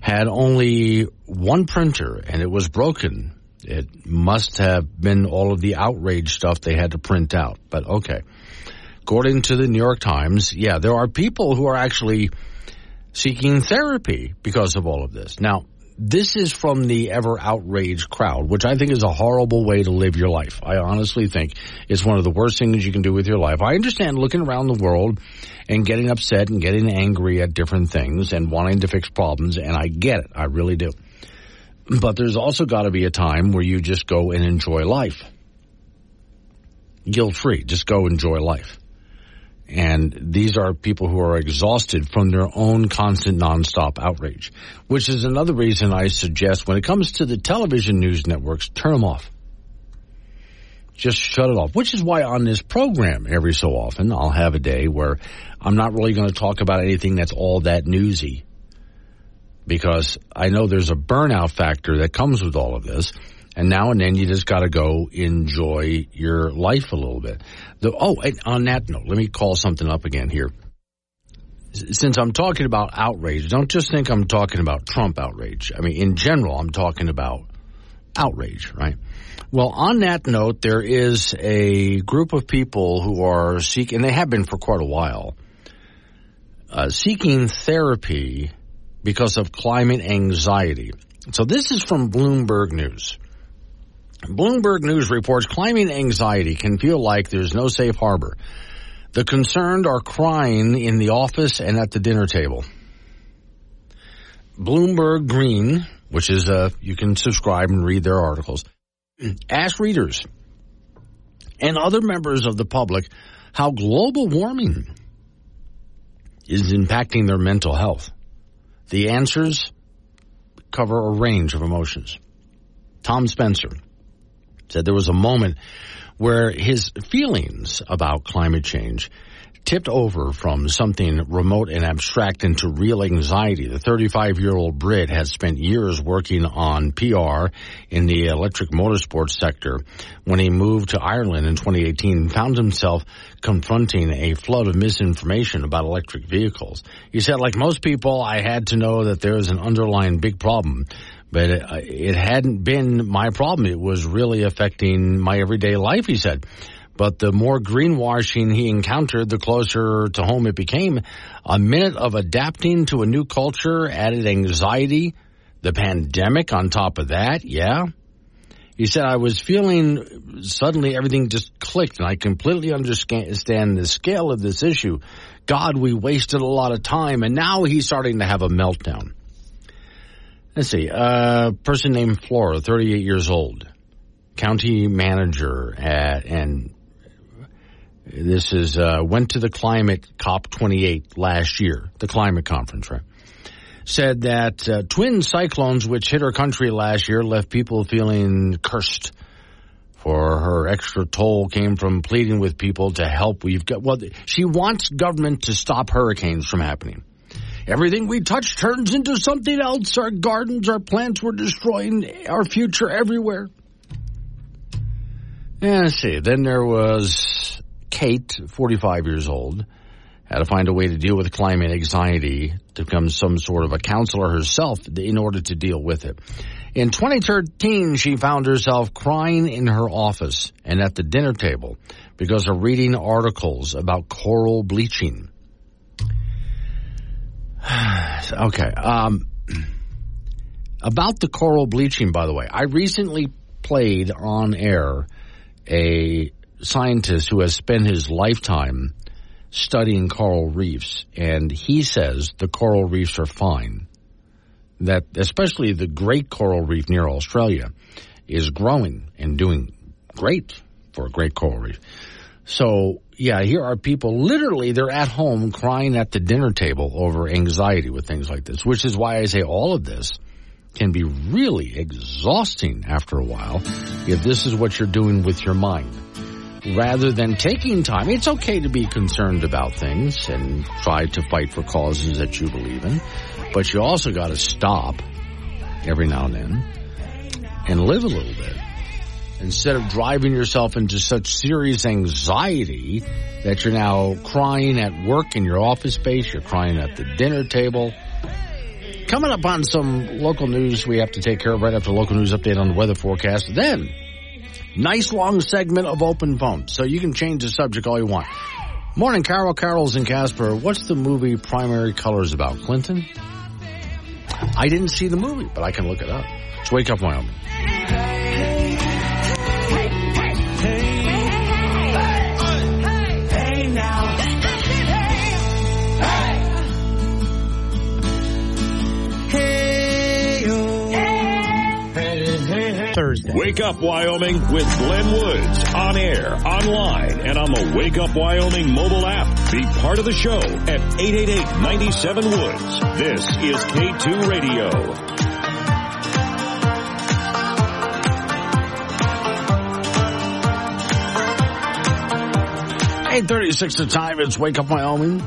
had only one printer and it was broken. It must have been all of the outrage stuff they had to print out. But okay. According to the New York Times, yeah, there are people who are actually seeking therapy because of all of this. Now, this is from the ever outraged crowd, which I think is a horrible way to live your life. I honestly think it's one of the worst things you can do with your life. I understand looking around the world and getting upset and getting angry at different things and wanting to fix problems, and I get it. I really do. But there's also got to be a time where you just go and enjoy life. Guilt free. Just go enjoy life. And these are people who are exhausted from their own constant nonstop outrage, which is another reason I suggest when it comes to the television news networks, turn them off. Just shut it off, which is why on this program every so often I'll have a day where I'm not really going to talk about anything that's all that newsy because I know there's a burnout factor that comes with all of this. And now and then you just got to go enjoy your life a little bit. The, oh, on that note, let me call something up again here. Since I'm talking about outrage, don't just think I'm talking about Trump outrage. I mean, in general, I'm talking about outrage, right? Well, on that note, there is a group of people who are seeking, and they have been for quite a while, uh, seeking therapy because of climate anxiety. So this is from Bloomberg News. Bloomberg News reports climate anxiety can feel like there's no safe harbor. The concerned are crying in the office and at the dinner table. Bloomberg Green, which is uh, you can subscribe and read their articles, <clears throat> ask readers and other members of the public how global warming is impacting their mental health. The answers cover a range of emotions. Tom Spencer said there was a moment where his feelings about climate change tipped over from something remote and abstract into real anxiety. The 35 year old Brit has spent years working on PR in the electric motorsports sector. When he moved to Ireland in 2018, found himself confronting a flood of misinformation about electric vehicles. He said, like most people, I had to know that there is an underlying big problem But it, it hadn't been my problem. It was really affecting my everyday life, he said. But the more greenwashing he encountered, the closer to home it became. A minute of adapting to a new culture added anxiety. The pandemic on top of that, yeah. He said, I was feeling suddenly everything just clicked and I completely understand the scale of this issue. God, we wasted a lot of time and now he's starting to have a meltdown. Let's see, a person named Flora, 38 years old, county manager at, and this is, uh, went to the climate COP28 last year, the climate conference, right? Said that uh, twin cyclones which hit her country last year left people feeling cursed. For her extra toll came from pleading with people to help. We've got, well, she wants government to stop hurricanes from happening. Everything we touch turns into something else. Our gardens, our plants, we're destroying our future everywhere. Yeah, let's see. Then there was Kate, 45 years old, had to find a way to deal with climate anxiety to become some sort of a counselor herself in order to deal with it. In 2013, she found herself crying in her office and at the dinner table because of reading articles about coral bleaching. <sighs> okay. Um, about the coral bleaching, by the way, I recently played on air a scientist who has spent his lifetime studying coral reefs, and he says the coral reefs are fine. That especially the great coral reef near Australia is growing and doing great for a great coral reef. So yeah, here are people literally they're at home crying at the dinner table over anxiety with things like this, which is why I say all of this can be really exhausting after a while if this is what you're doing with your mind. Rather than taking time, it's okay to be concerned about things and try to fight for causes that you believe in, but you also got to stop every now and then and live a little bit instead of driving yourself into such serious anxiety that you're now crying at work in your office space, you're crying at the dinner table. Coming up on some local news we have to take care of right after local news update on the weather forecast. Then, nice long segment of open phone, so you can change the subject all you want. Morning, Carol. Carol's in Casper. What's the movie Primary Colors about? Clinton? I didn't see the movie, but I can look it up. It's Wake Up Wyoming. Thursday. Wake Up Wyoming with Glenn Woods on air, online, and on the Wake Up Wyoming mobile app. Be part of the show at 888-97 Woods. This is K2 Radio. 836 the time. It's Wake Up Wyoming.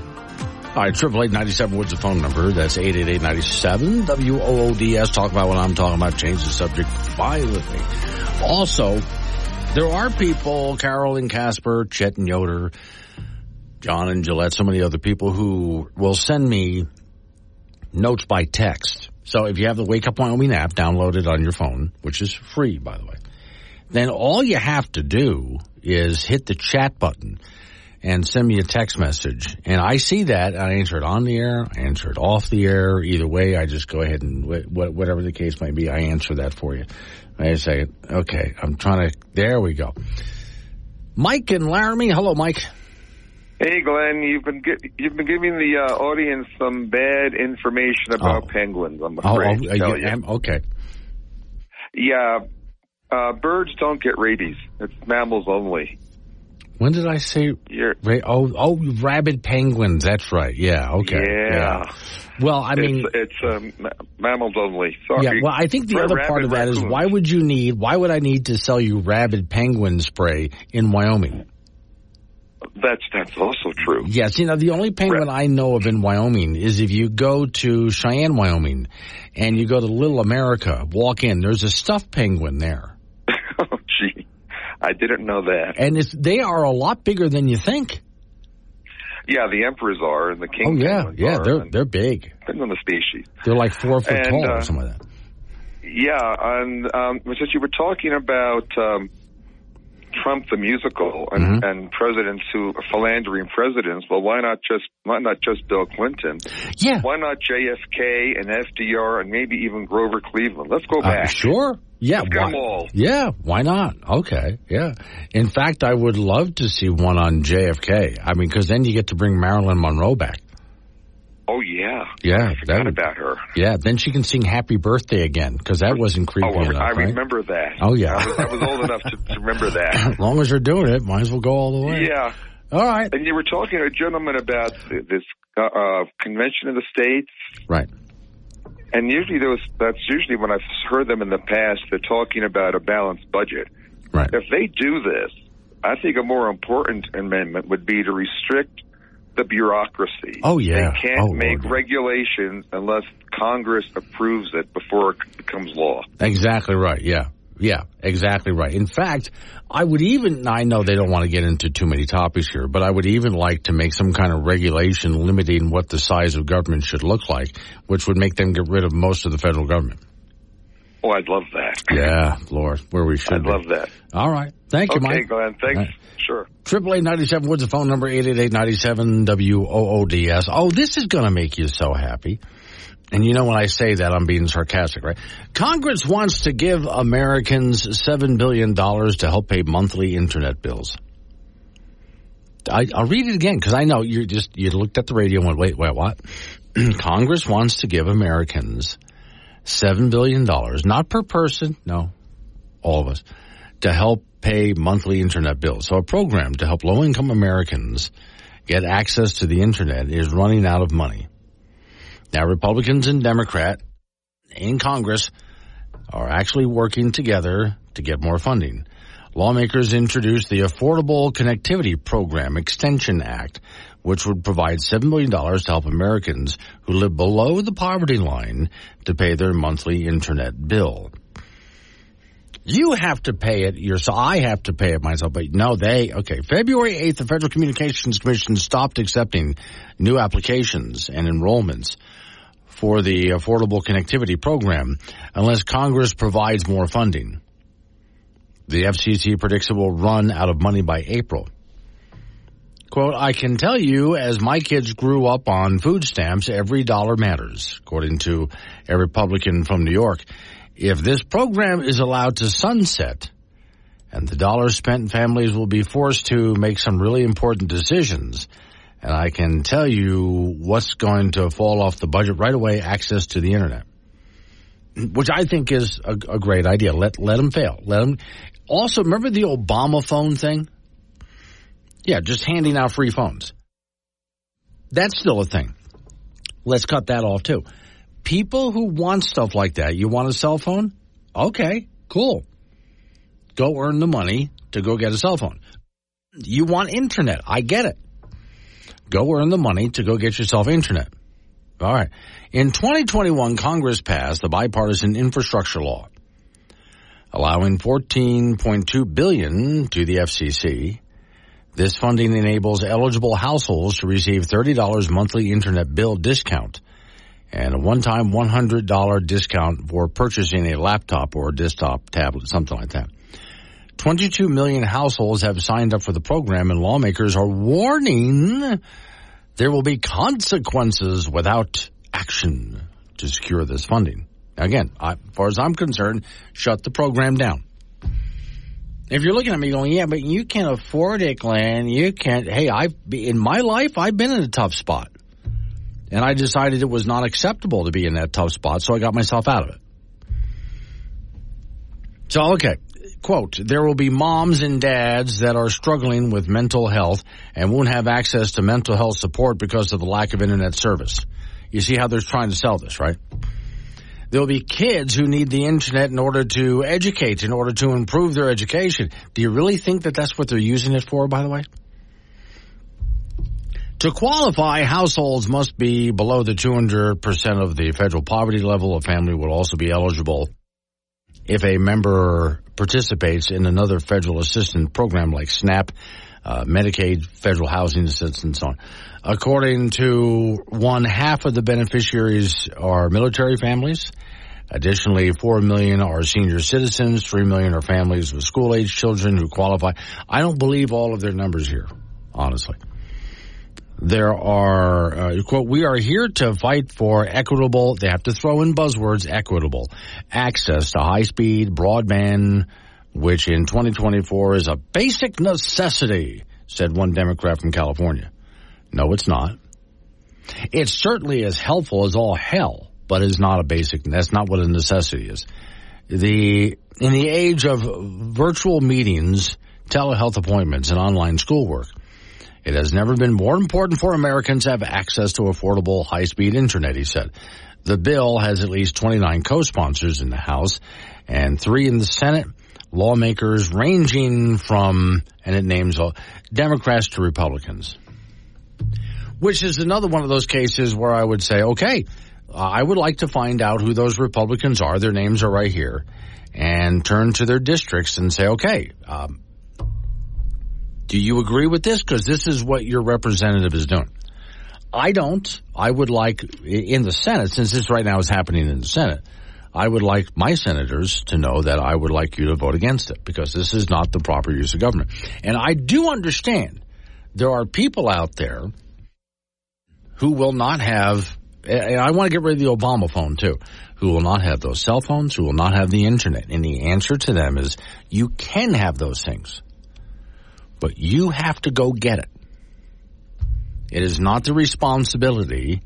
All right, triple eight ninety seven. What's the phone number? That's eight eight eight ninety seven. W O O D S. Talk about what I'm talking about. Change the subject violently. Also, there are people, Carol and Casper, Chet and Yoder, John and Gillette, so many other people who will send me notes by text. So if you have the Wake Up Wyoming app, downloaded on your phone, which is free, by the way. Then all you have to do is hit the chat button and send me a text message. And I see that, I answer it on the air, I answer it off the air. Either way, I just go ahead and whatever the case might be, I answer that for you. I say, okay, I'm trying to, there we go. Mike and Laramie. Hello, Mike. Hey, Glenn. You've been you've been giving the uh, audience some bad information about Oh. penguins. I'm Oh, afraid oh, to tell you okay. Yeah, uh, birds don't get rabies. It's mammals only. When did I say? You're, oh, oh, rabid penguins. That's right. Yeah. Okay. Yeah. Well, I mean, it's, it's um, mammals only. Sorry. yeah. Well, I think the Ra- other part of that is raccoons. why would you need? Why would I need to sell you rabid penguin spray in Wyoming? That's that's also true. Yes, you know the only penguin I know of in Wyoming is if you go to Cheyenne, Wyoming, and you go to Little America, walk in. There's a stuffed penguin there, I didn't know that. and it's they are a lot bigger than you think. Yeah, the emperors are and the king oh yeah, yeah, are. they're they're big. depends on the species. They're like four foot And, tall uh, or something like that. Yeah, and um, since you were talking about um, Trump the musical and, Mm-hmm. and presidents who philandering presidents, well, why not just why not just Bill Clinton? Yeah. Why not JFK and FDR and maybe even Grover Cleveland? Let's go Uh, back. sure. Yeah. Why- Yeah. Why not? Okay. Yeah. In fact, I would love to see one on JFK. I mean, because then you get to bring Marilyn Monroe back. Oh yeah. Yeah. I forgot about her. Yeah. Then she can sing Happy Birthday again because that wasn't creepy oh, enough. I right? remember that. Oh, yeah. I was, I was old enough to, to remember <laughs> that. As long as you're doing it, might as well go all the way. Yeah. All right. And you were talking to a gentleman about this uh, uh, convention of the states. Right. And usually those that's usually when I've heard them in the past, they're talking about a balanced budget. Right. If they do this, I think a more important amendment would be to restrict the bureaucracy. Oh, yeah. They can't Oh, make regulations unless Congress approves it before it becomes law. Exactly right. Yeah. Yeah, exactly right. In fact, I would even, I know they don't want to get into too many topics here, but I would even like to make some kind of regulation limiting what the size of government should look like, which would make them get rid of most of the federal government. Oh, I'd love that. Yeah, Lord, where we should I'd be. love that. All right. Thank you, okay, Mike. Okay, Glenn. Thanks. Right. Sure. Triple eight ninety seven Woods, the phone number eight eight eight ninety seven W O O D S. Oh, this is going to make you so happy. And you know when I say that, I'm being sarcastic, right? Congress wants to give Americans seven billion dollars to help pay monthly internet bills. I, I'll read it again because I know you just you looked at the radio and went, wait, wait, what? <clears throat> Congress wants to give Americans seven billion dollars, not per person, no, all of us, to help pay monthly internet bills. So a program to help low income Americans get access to the internet is running out of money. Now Republicans and Democrat in Congress are actually working together to get more funding. Lawmakers introduced the Affordable Connectivity Program Extension Act, which would provide $7 million to help Americans who live below the poverty line to pay their monthly internet bill. You have to pay it yourself. I have to pay it myself, but no, they, okay. February 8th, the Federal Communications Commission stopped accepting new applications and enrollments for the Affordable Connectivity Program unless Congress provides more funding. The FCC predicts it will run out of money by April. Quote, I can tell you as my kids grew up on food stamps, every dollar matters, according to a Republican from New York. If this program is allowed to sunset and the dollars spent, families will be forced to make some really important decisions. And I can tell you what's going to fall off the budget right away, access to the internet. Which I think is a, a great idea. Let, let them fail. Let them. Also, remember the Obama phone thing? Yeah, just handing out free phones. That's still a thing. Let's cut that off too. People who want stuff like that, you want a cell phone? Okay, cool. Go earn the money to go get a cell phone. You want internet? I get it. Go earn the money to go get yourself internet. All right. In 2021, Congress passed the bipartisan infrastructure law, allowing 14.2 billion to the FCC. This funding enables eligible households to receive $30 monthly internet bill discount and a one-time $100 discount for purchasing a laptop or a desktop tablet, something like that. 22 million households have signed up for the program and lawmakers are warning there will be consequences without action to secure this funding. Again, I, as far as I'm concerned, shut the program down. If you're looking at me going, yeah, but you can't afford it, Glenn. You can't. Hey, I've in my life, I've been in a tough spot, and I decided it was not acceptable to be in that tough spot, so I got myself out of it. So, okay, quote: There will be moms and dads that are struggling with mental health and won't have access to mental health support because of the lack of internet service. You see how they're trying to sell this, right? There'll be kids who need the internet in order to educate, in order to improve their education. Do you really think that that's what they're using it for, by the way? To qualify, households must be below the 200% of the federal poverty level. A family will also be eligible if a member participates in another federal assistance program like SNAP, uh, Medicaid, federal housing assistance, and so on. According to one half of the beneficiaries are military families. Additionally, 4 million are senior citizens, 3 million are families with school age children who qualify. I don't believe all of their numbers here, honestly. There are, uh, quote, we are here to fight for equitable, they have to throw in buzzwords, equitable access to high speed broadband, which in 2024 is a basic necessity, said one Democrat from California. No, it's not. It's certainly as helpful as all hell, but is not a basic, that's not what a necessity is. The, in the age of virtual meetings, telehealth appointments, and online schoolwork, it has never been more important for Americans to have access to affordable high-speed internet, he said. The bill has at least 29 co-sponsors in the House and three in the Senate. Lawmakers ranging from, and it names all, Democrats to Republicans. Which is another one of those cases where I would say, okay, I would like to find out who those Republicans are. Their names are right here. And turn to their districts and say, okay, um, do you agree with this? Because this is what your representative is doing. I don't. I would like in the Senate, since this right now is happening in the Senate, I would like my senators to know that I would like you to vote against it because this is not the proper use of government. And I do understand there are people out there who will not have, and I want to get rid of the Obama phone too, who will not have those cell phones, who will not have the internet. And the answer to them is you can have those things, but you have to go get it. It is not the responsibility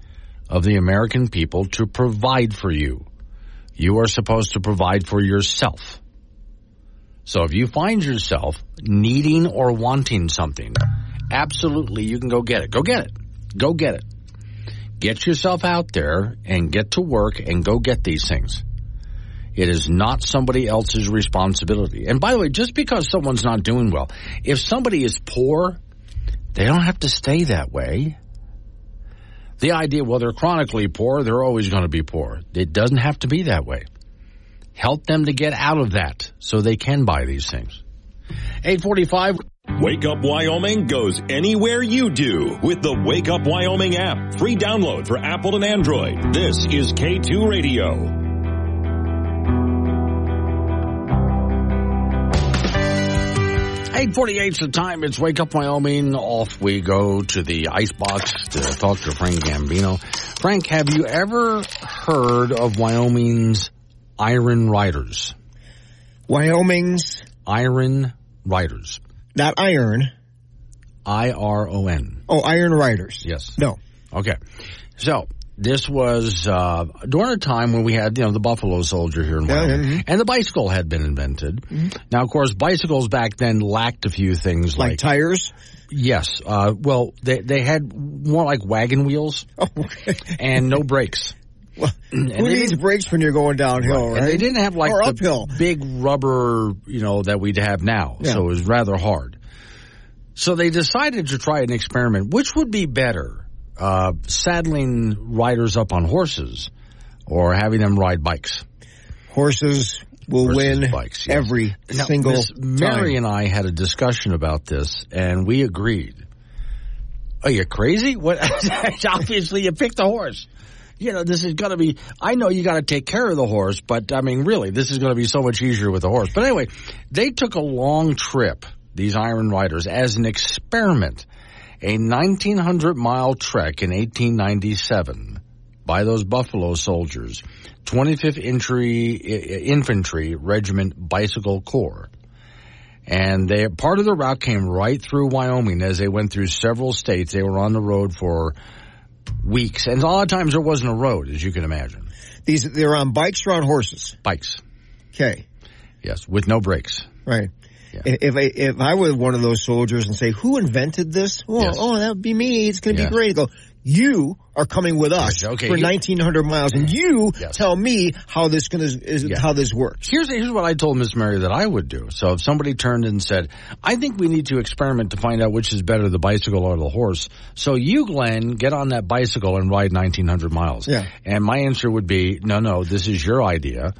of the American people to provide for you. You are supposed to provide for yourself. So if you find yourself needing or wanting something, absolutely you can go get it. Go get it. Go get it. Get yourself out there and get to work and go get these things. It is not somebody else's responsibility. And by the way, just because someone's not doing well, if somebody is poor, they don't have to stay that way. The idea, well, they're chronically poor, they're always going to be poor. It doesn't have to be that way. Help them to get out of that so they can buy these things. 845. Wake Up Wyoming goes anywhere you do with the Wake Up Wyoming app. Free download for Apple and Android. This is K2 Radio. 848 is the time. It's Wake Up Wyoming. Off we go to the icebox to talk to Frank Gambino. Frank, have you ever heard of Wyoming's Iron Riders? Wyoming's Iron Riders. Not iron. I R O N. Oh, Iron Riders. Yes. No. Okay. So this was uh, during a time when we had, you know, the Buffalo Soldier here in Yeah, Wyoming, mhm. and the bicycle had been invented. Now, of course, bicycles back then lacked a few things like, Like tires? Yes. Uh, well, they they had more like wagon wheels <laughs> and no brakes. <laughs> <clears throat> And Who needs brakes when you're going downhill, right? and they didn't have like or the uphill. big rubber, you know, that we'd have now. Yeah. So it was rather hard. So they decided to try an experiment. Which would be better, uh, saddling riders up on horses or having them ride bikes? Horses will Versus win bikes, yes. every Now, single Miss Mary time. and I had a discussion about this, and we agreed. Are you crazy? What? <laughs> Obviously, you picked the horse. You know, this is going to be. I know you got to take care of the horse, but I mean, really, this is going to be so much easier with the horse. But anyway, they took a long trip. These Iron Riders as an experiment, a 1900 mile trek in 1897 by those Buffalo soldiers, 25th Infantry, Infantry Regiment Bicycle Corps. And they, part of the route came right through Wyoming as they went through several states. They were on the road for weeks. And a lot of times there wasn't a road, as you can imagine. These they're on bikes or on horses. Bikes. Okay. Yes, with no brakes. Right. If I if I were one of those soldiers and say, "Who invented this?" Well, Yes. oh, that would be me. It's going to Yeah. be great. Go, you are coming with us Okay, for you- 1,900 miles, and you tell me how this going to is Yeah. how this works. Here's here's what I told Miss Mary that I would do. So if somebody turned and said, "I think we need to experiment to find out which is better, the bicycle or the horse," so you, Glenn, get on that bicycle and ride 1,900 miles. Yeah. And my answer would be, "No, no, this is your idea.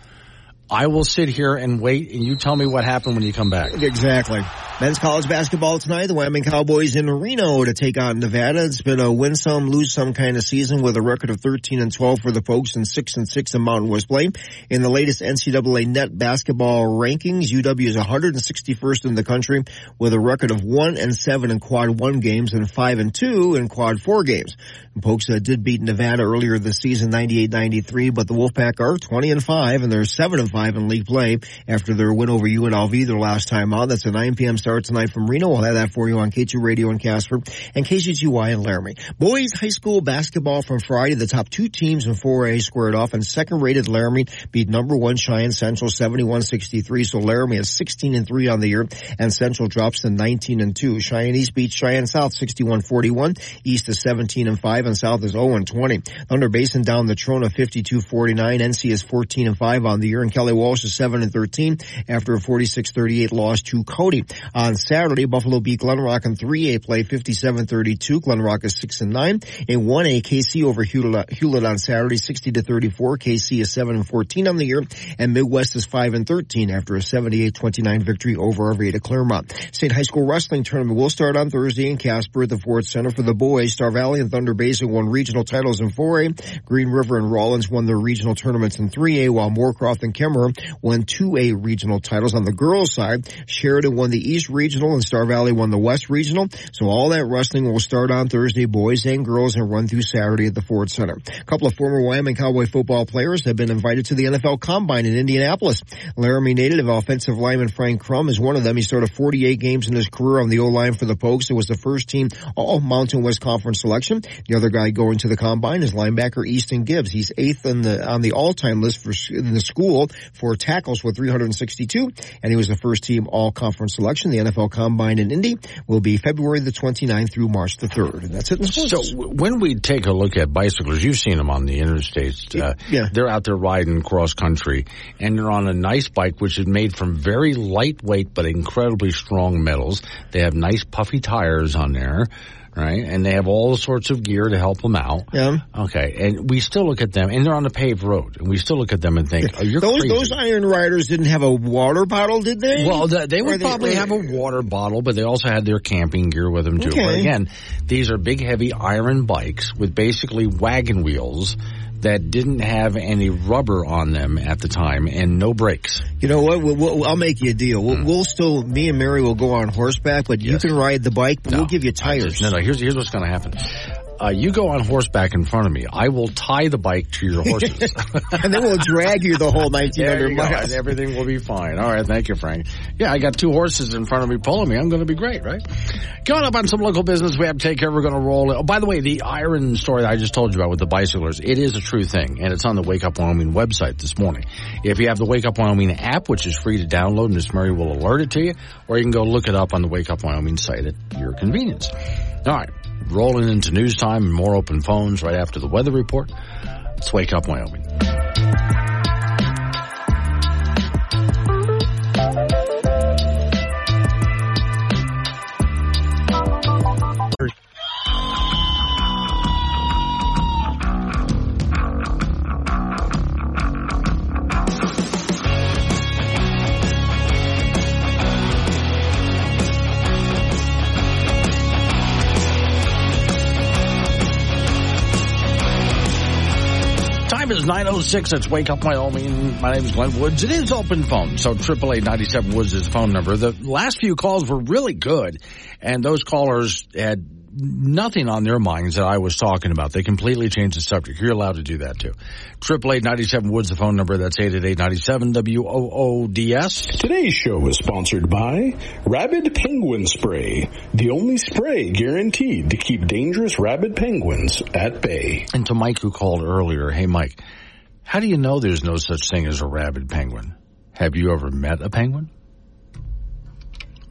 I will sit here and wait, and you tell me what happened when you come back." Exactly. Men's college basketball tonight. The Wyoming Cowboys in Reno to take on Nevada. It's been a win some, lose some kind of season with a record of 13 and 12 for the folks and 6 and 6 in Mountain West play. In the latest NCAA net basketball rankings, UW is 161st in the country with a record of 1 and 7 in quad 1 games and 5 and 2 in quad 4 games. And folks uh, did beat Nevada earlier this season 98-93, but the Wolfpack are 20 and 5 and they're 7 and 5 in league play after their win over UNLV their last time out. That's a 9 p.m. start tonight from Reno. We'll have that for you on K2 Radio in Casper and KCTY in Laramie. Boys high school basketball from Friday. The top two teams in 4A squared off and second rated Laramie beat number one Cheyenne Central 71-63. So Laramie is 16 and 3 on the year and Central drops to 19 and 2. Cheyenne East beats Cheyenne South 61-41. East is 17 and 5 and South is 0 and 20. Thunder Basin downed Natrona 52-49. NC is 14 and 5 on the year and Kelly Walsh is 7 and 13 after a 46-38 loss to Cody. On Saturday, Buffalo beat Glenrock in 3A play 57-32. Glenrock is 6 and 9. In 1A, Kaycee over Hulett, on Saturday 60 to 34. Kaycee is 7 and 14 on the year and Midwest is 5 and 13 after a 78-29 victory over Arvada Clearmont. State High School Wrestling Tournament will start on Thursday in Casper at the Ford Center for the boys. Star Valley and Thunder Basin won regional titles in 4A. Green River and Rawlins won their regional tournaments in 3A while Moorcroft and Kemmerer won 2A regional titles. On the girls side, Sheridan won the East Regional and Star Valley won the West Regional. So all that wrestling will start on Thursday, boys and girls, and run through Saturday at the Ford Center. A couple of former Wyoming Cowboy football players have been invited to the NFL Combine in Indianapolis. Laramie native offensive lineman Frank Crum is one of them. He started 48 games in his career on the O-line for the Pokes. It was the first team all Mountain West Conference selection. The other guy going to the Combine is linebacker Easton Gibbs. He's eighth the, on the all-time list for in the school for tackles with 362, and he was the first team all conference selection. The NFL Combine in Indy will be February the 29th through March the 3rd. And that's it. So when we take a look at bicyclers, you've seen them on the interstates. Uh, yeah. They're out there riding cross country and they're on a nice bike, which is made from very lightweight but incredibly strong metals. They have nice puffy tires on there. Right, and they have all sorts of gear to help them out. Yeah. Okay, and we still look at them, and they're on a paved road, and we still look at them and think, "Oh, you're those crazy." those Iron Riders didn't have a water bottle, did they? Well, the, they would probably or have a water bottle, but they also had their camping gear with them too. But Okay. again, these are big, heavy iron bikes with basically wagon wheels that didn't have any rubber on them at the time and no brakes. You know what? We'll, we'll, I'll make you a deal. We'll, hmm. we'll still, me and Mary will go on horseback, but you can ride the bike, but we'll give you tires. No, no. Here's here's what's going to happen. Uh, you go on horseback in front of me. I will tie the bike to your horses. <laughs> and then we'll drag you the whole 1900 miles. And everything will be fine. All right. Thank you, Frank. Yeah, I got two horses in front of me pulling me. I'm going to be great, right? Going up on some local business we have to take care of. We're going to roll it. Oh, by the way, the iron story that I just told you about with the bicyclers, it is a true thing. And it's on the Wake Up Wyoming website this morning. If you have the Wake Up Wyoming app, which is free to download, and Miss Murray will alert it to you, or you can go look it up on the Wake Up Wyoming site at your convenience. All right. Rolling into news time and more open phones right after the weather report. Let's Wake Up Wyoming. 9.06. It's Wake Up Wyoming. My name is Glenn Woods. It is open phone. So 888 Woods is the phone number. The last few calls were really good. And those callers had nothing on their minds that I was talking about. They completely changed the subject. You're allowed to do that too. 888 Woods, the phone number. That's 888 W-O-O-D-S. Today's show is sponsored by Rabid Penguin Spray, the only spray guaranteed to keep dangerous rabid penguins at bay. And to Mike who called earlier, hey Mike, how do you know there's no such thing as a rabid penguin? Have you ever met a penguin?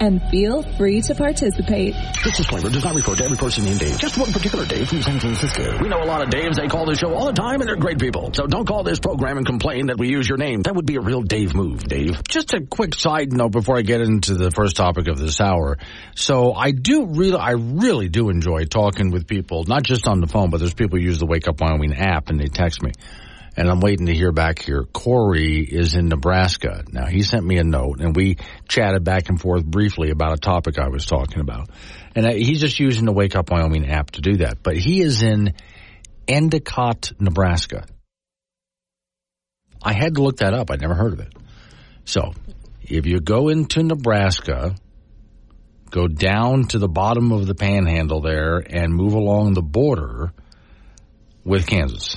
and feel free to participate. This disclaimer does not refer to every person named Dave, just one particular Dave from San Francisco. We know a lot of Daves. They call this show all the time, and they're great people. So don't call this program and complain that we use your name. That would be a real Dave move, Dave. Just a quick side note before I get into the first topic of this hour. So I do really, I really do enjoy talking with people, not just on the phone, but there's people who use the Wake Up Wyoming app and they text me. And I'm waiting to hear back here. Corey is in Nebraska. Now he sent me a note and we chatted back and forth briefly about a topic I was talking about. And uh, he's just using the Wake Up Wyoming app to do that. But he is in Endicott, Nebraska. I had to look that up. I'd never heard of it. So if you go into Nebraska, go down to the bottom of the panhandle there and move along the border with Kansas.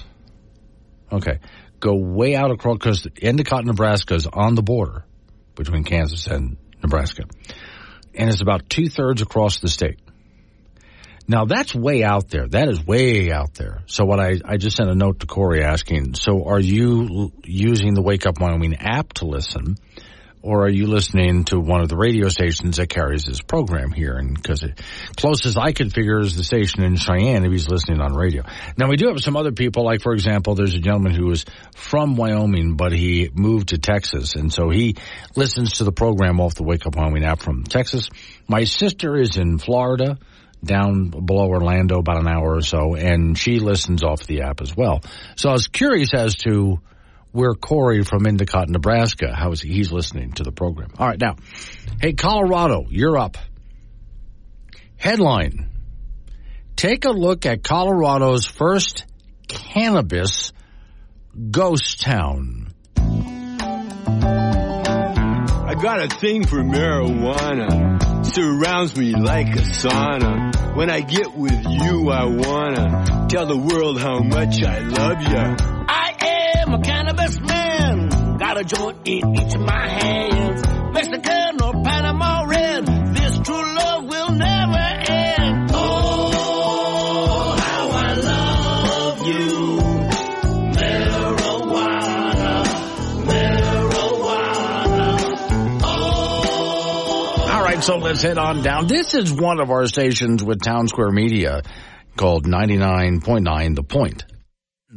Okay. Go way out across, because Endicott, Nebraska is on the border between Kansas and Nebraska. And it's about two thirds across the state. Now that's way out there. That is way out there. So what I, I just sent a note to Corey asking, so are you using the Wake Up Wyoming app to listen? Or are you listening to one of the radio stations that carries this program here? And because closest I could figure is the station in Cheyenne if he's listening on radio. Now we do have some other people, like for example, there's a gentleman who is from Wyoming, but he moved to Texas, and so he listens to the program off the Wake Up Wyoming app from Texas. My sister is in Florida down below Orlando, about an hour or so, and she listens off the app as well. So I was curious as to where Corey from Endicott, Nebraska, how is he? He's listening to the program. All right, now, hey, Colorado, you're up. Headline. Take a look at Colorado's first cannabis ghost town. I got a thing for marijuana. Surrounds me like a sauna. When I get with you, I wanna tell the world how much I love ya. I'm a cannabis man. Got a joint in each of my hands. Mexican or Panama red. This true love will never end. Oh, how I love you. Marijuana, marijuana. Oh. All right, so let's head on down. This is one of our stations with Town Square Media called 99.9 The Point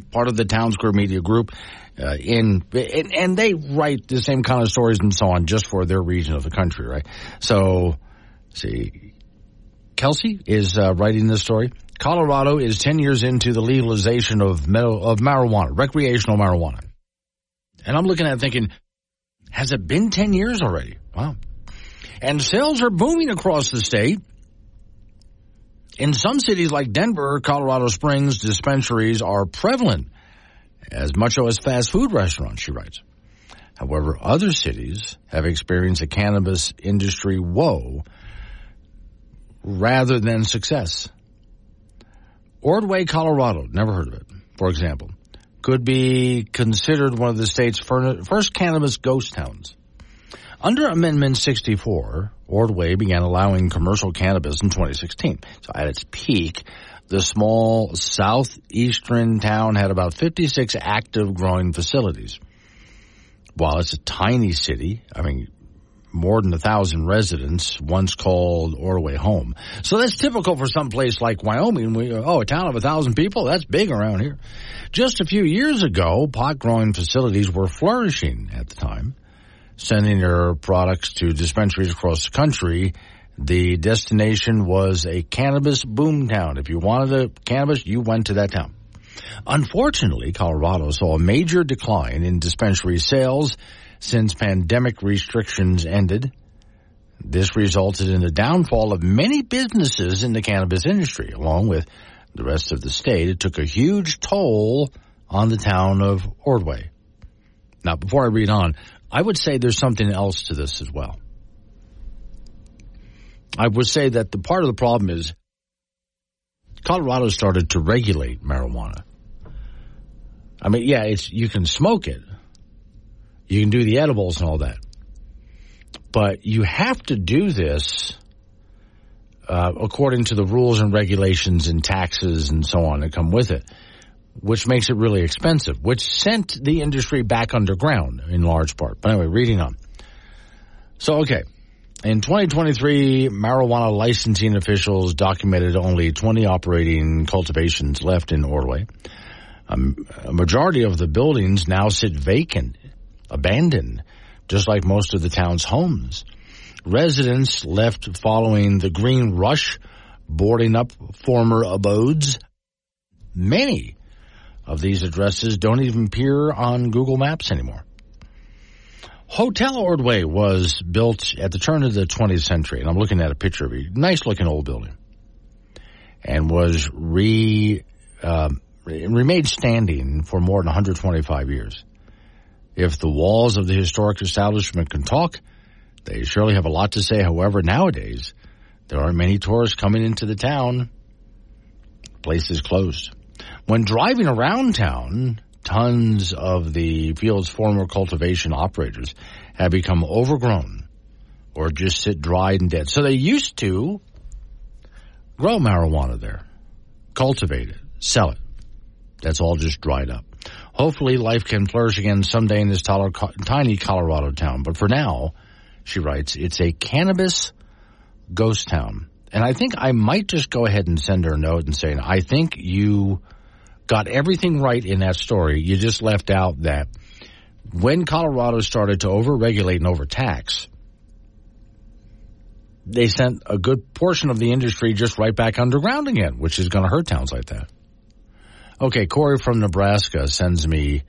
part of the Town Square Media Group. Uh, in and, and, they write the same kind of stories and so on just for their region of the country, right? So, see, Kelsey is uh, writing this story. Colorado is 10 years into the legalization of of marijuana, recreational marijuana. And I'm looking at it thinking, has it been 10 years already? Wow. And sales are booming across the state. In some cities like Denver, Colorado Springs, dispensaries are prevalent, as much as fast food restaurants, she writes. However, other cities have experienced a cannabis industry woe rather than success. Ordway, Colorado, never heard of it, for example, could be considered one of the state's first cannabis ghost towns. Under Amendment 64, Ordway began allowing commercial cannabis in 2016. So at its peak, the small southeastern town had about 56 active growing facilities. While it's a tiny city, I mean, more than a thousand residents once called Ordway home. So that's typical for some place like Wyoming. We, oh, a town of a thousand people? That's big around here. Just a few years ago, pot growing facilities were flourishing at the time sending their products to dispensaries across the country. The destination was a cannabis boomtown. If you wanted a cannabis, you went to that town. Unfortunately, Colorado saw a major decline in dispensary sales since pandemic restrictions ended. This resulted in the downfall of many businesses in the cannabis industry, along with the rest of the state. It took a huge toll on the town of Ordway. Now, before I read on, I would say there's something else to this as well. I would say that the part of the problem is Colorado started to regulate marijuana. I mean, yeah, it's you can smoke it, you can do the edibles and all that, but you have to do this uh, according to the rules and regulations and taxes and so on that come with it which makes it really expensive, which sent the industry back underground in large part. But anyway, reading on. So, okay. In 2023, marijuana licensing officials documented only 20 operating cultivations left in Ordway. Um, a majority of the buildings now sit vacant, abandoned, just like most of the town's homes. Residents left following the green rush, boarding up former abodes. Many of these addresses don't even appear on Google Maps anymore. Hotel Ordway was built at the turn of the 20th century, and I'm looking at a picture of it. Nice looking old building. And was re, uh, remained standing for more than 125 years. If the walls of the historic establishment can talk, they surely have a lot to say. However, nowadays, there aren't many tourists coming into the town. Place is closed. When driving around town, tons of the field's former cultivation operators have become overgrown or just sit dried and dead. So they used to grow marijuana there, cultivate it, sell it. That's all just dried up. Hopefully life can flourish again someday in this tiny Colorado town. But for now, she writes, it's a cannabis ghost town. And I think I might just go ahead and send her a note and say, I think you got everything right in that story. You just left out that when Colorado started to overregulate and overtax, they sent a good portion of the industry just right back underground again, which is going to hurt towns like that. Okay, Corey from Nebraska sends me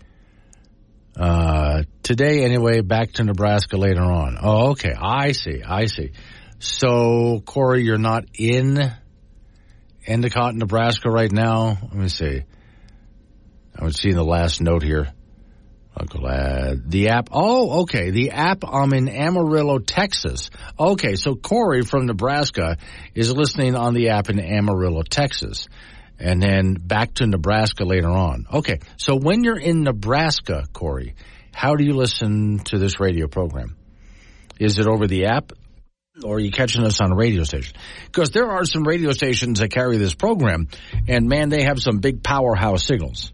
uh, today anyway, back to Nebraska later on. Oh, okay. I see. I see. So, Corey, you're not in Endicott, Nebraska right now? Let me see. I was seeing the last note here. I'm glad. The app. Oh, okay. The app. I'm in Amarillo, Texas. Okay. So Corey from Nebraska is listening on the app in Amarillo, Texas. And then back to Nebraska later on. Okay. So when you're in Nebraska, Corey, how do you listen to this radio program? Is it over the app? Or are you catching us on a radio station? Because there are some radio stations that carry this program, and man, they have some big powerhouse signals.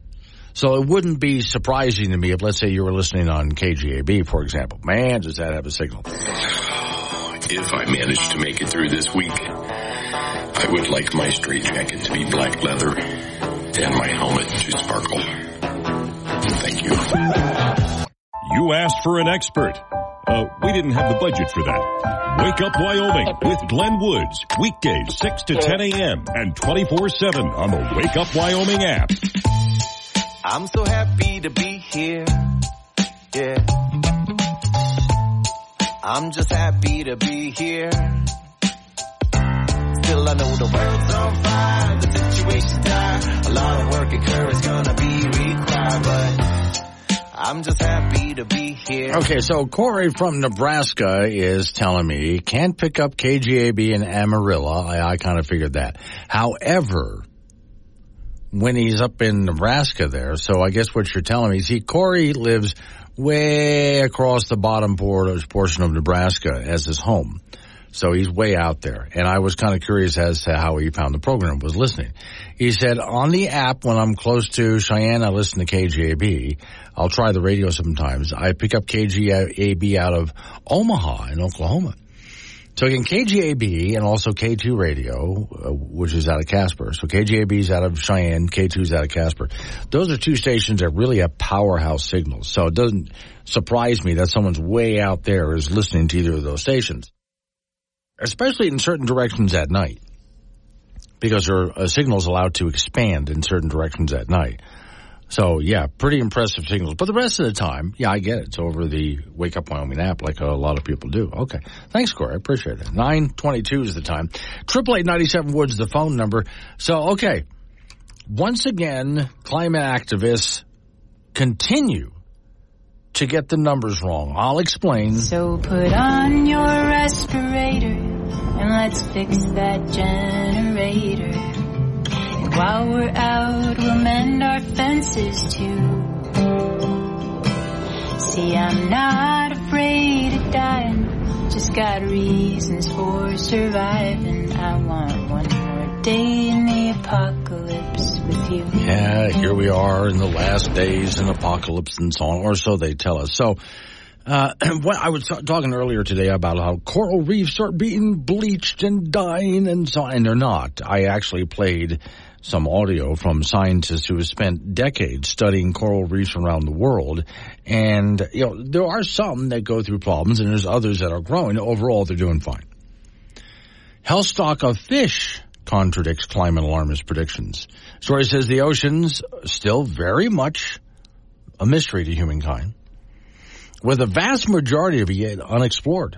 So it wouldn't be surprising to me if, let's say, you were listening on KGAB, for example. Man, does that have a signal? If I manage to make it through this week, I would like my straight jacket to be black leather and my helmet to sparkle. Thank you. You asked for an expert. Uh, we didn't have the budget for that. Wake Up Wyoming with Glenn Woods. Weekdays 6 to 10 a.m. and 24-7 on the Wake Up Wyoming app. I'm so happy to be here. Yeah. I'm just happy to be here. Still I know the world's on fire, the situation's dire. A lot of work and courage gonna be required, but I'm just happy to be here. Okay, so Corey from Nebraska is telling me he can't pick up KGAB in Amarillo. I, I kind of figured that. However, when he's up in Nebraska there. So I guess what you're telling me, see, Corey lives way across the bottom portion of Nebraska as his home. So he's way out there. And I was kind of curious as to how he found the program, was listening. He said, on the app, when I'm close to Cheyenne, I listen to KGAB. I'll try the radio sometimes. I pick up KGAB out of Omaha in Oklahoma. So again, KGAB and also K2 Radio, uh, which is out of Casper. So KGAB is out of Cheyenne, K2 is out of Casper. Those are two stations that really have powerhouse signals. So it doesn't surprise me that someone's way out there is listening to either of those stations. Especially in certain directions at night. Because there are signals allowed to expand in certain directions at night. So yeah, pretty impressive signals. But the rest of the time, yeah, I get it. It's over the Wake Up Wyoming app, like a lot of people do. Okay, thanks, Corey. I appreciate it. Nine twenty-two is the time. Triple eight ninety-seven Woods the phone number. So okay, once again, climate activists continue to get the numbers wrong. I'll explain. So put on your respirator and let's fix that generator. While we're out, we'll mend our fences too. See, I'm not afraid of dying, just got reasons for surviving. I want one more day in the apocalypse with you. Yeah, here we are in the last days in apocalypse and so on, or so they tell us. So, Uh, <clears throat> what I was talking earlier today about how coral reefs are being bleached and dying and so and they're not. I actually played some audio from scientists who have spent decades studying coral reefs around the world. And, you know, there are some that go through problems and there's others that are growing. Overall, they're doing fine. Health stock of fish contradicts climate alarmist predictions. Story says the oceans still very much a mystery to humankind, with a vast majority of it unexplored.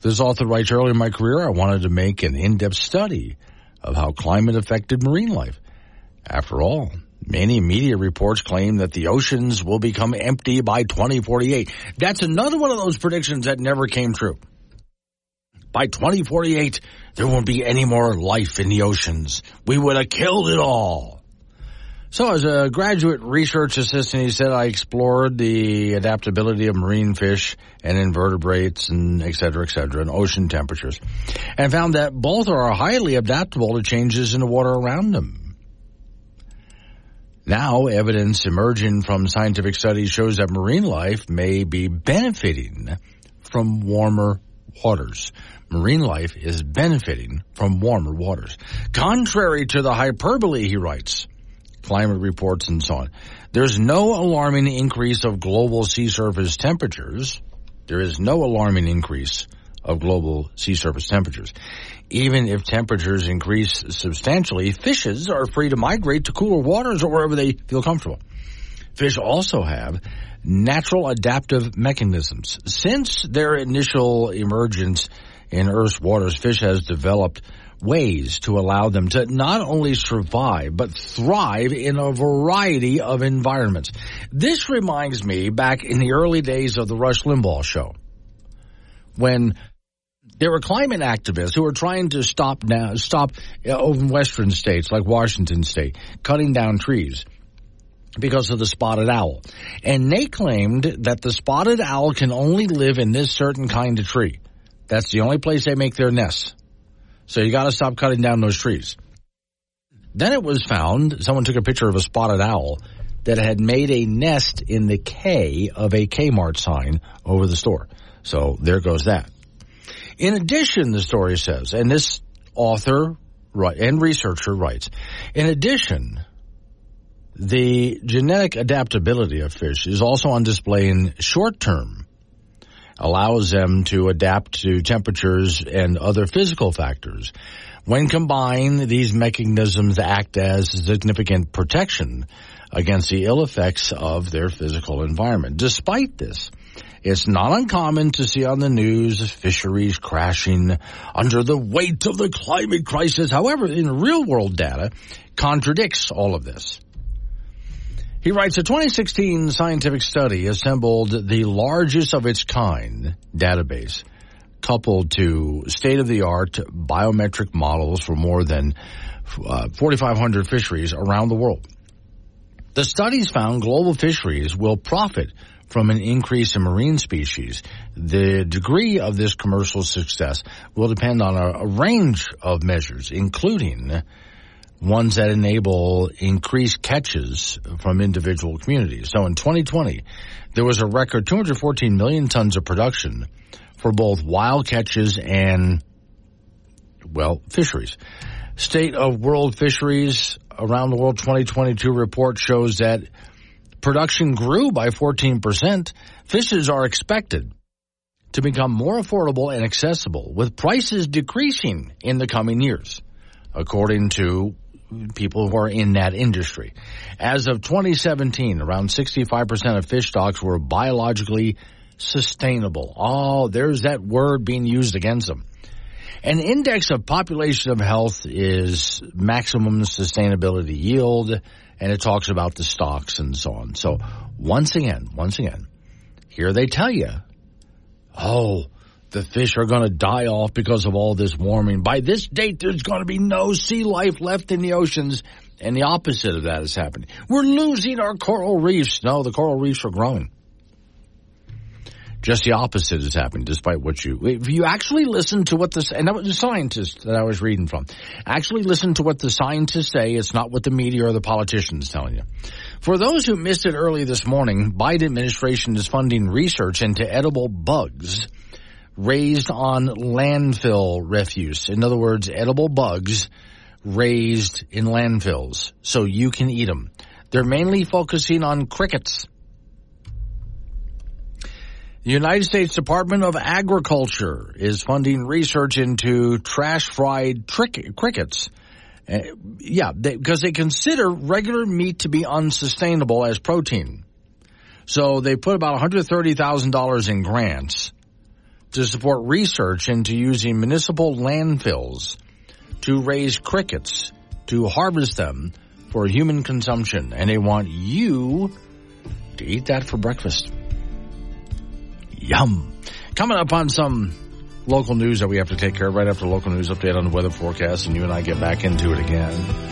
This author writes early in my career, I wanted to make an in-depth study of how climate affected marine life. After all, many media reports claim that the oceans will become empty by 2048. That's another one of those predictions that never came true. By 2048, there won't be any more life in the oceans. We would have killed it all. So as a graduate research assistant, he said, I explored the adaptability of marine fish and invertebrates and et cetera, et cetera, and ocean temperatures and found that both are highly adaptable to changes in the water around them. Now, evidence emerging from scientific studies shows that marine life may be benefiting from warmer waters. Marine life is benefiting from warmer waters. Contrary to the hyperbole, he writes, climate reports and so on. There's no alarming increase of global sea surface temperatures. There is no alarming increase of global sea surface temperatures. Even if temperatures increase substantially, fishes are free to migrate to cooler waters or wherever they feel comfortable. Fish also have natural adaptive mechanisms. Since their initial emergence in Earth's waters, fish has developed ways to allow them to not only survive, but thrive in a variety of environments. This reminds me back in the early days of the Rush Limbaugh show, when there were climate activists who were trying to stop now, stop uh, over in western states like Washington state, cutting down trees because of the spotted owl. And they claimed that the spotted owl can only live in this certain kind of tree. That's the only place they make their nests. So you got to stop cutting down those trees. Then it was found, someone took a picture of a spotted owl that had made a nest in the K of a Kmart sign over the store. So there goes that. In addition, the story says, and this author and researcher writes, in addition, the genetic adaptability of fish is also on display in short term allows them to adapt to temperatures and other physical factors. When combined, these mechanisms act as significant protection against the ill effects of their physical environment. Despite this, it's not uncommon to see on the news fisheries crashing under the weight of the climate crisis. However, in real world data contradicts all of this. He writes, a 2016 scientific study assembled the largest of its kind database coupled to state-of-the-art biometric models for more than uh, 4,500 fisheries around the world. The studies found global fisheries will profit from an increase in marine species. The degree of this commercial success will depend on a, a range of measures, including ones that enable increased catches from individual communities. So in 2020, there was a record 214 million tons of production for both wild catches and, well, fisheries. State of World Fisheries Around the World 2022 report shows that production grew by 14%. Fishes are expected to become more affordable and accessible with prices decreasing in the coming years, according to people who are in that industry. As of 2017, around 65% of fish stocks were biologically sustainable. Oh, there's that word being used against them. An index of population of health is maximum sustainability yield, and it talks about the stocks and so on. So once again, once again, here they tell you, oh, the fish are going to die off because of all this warming. By this date, there's going to be no sea life left in the oceans, and the opposite of that is happening. We're losing our coral reefs. No, the coral reefs are growing. Just the opposite is happening, despite what you. If you actually listen to what this, and that was the scientist that I was reading from, actually listen to what the scientists say. It's not what the media or the politicians telling you. For those who missed it early this morning, Biden administration is funding research into edible bugs raised on landfill refuse. In other words, edible bugs raised in landfills so you can eat them. They're mainly focusing on crickets. The United States Department of Agriculture is funding research into trash fried trick- crickets. Uh, yeah, because they, they consider regular meat to be unsustainable as protein. So they put about $130,000 in grants to support research into using municipal landfills to raise crickets, to harvest them for human consumption. And they want you to eat that for breakfast. Yum. Coming up on some local news that we have to take care of right after local news update on the weather forecast, and you and I get back into it again.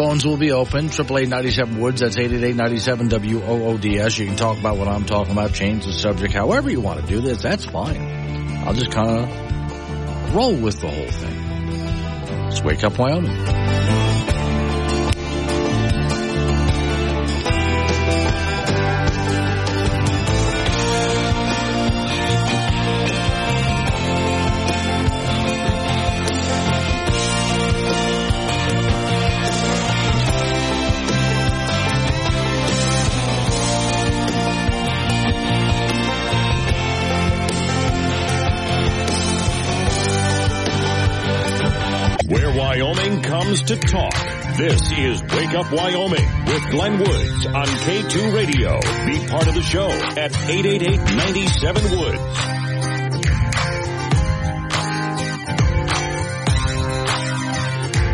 Phones will be open. 888 Woods. That's 888 WOODS. You can talk about what I'm talking about, change the subject, however you want to do this. That's fine. I'll just kind of roll with the whole thing. Let's wake up Wyoming. Comes to talk. This is Wake Up Wyoming with Glenn Woods on K2 Radio. Be part of the show at 888-97-WOODS.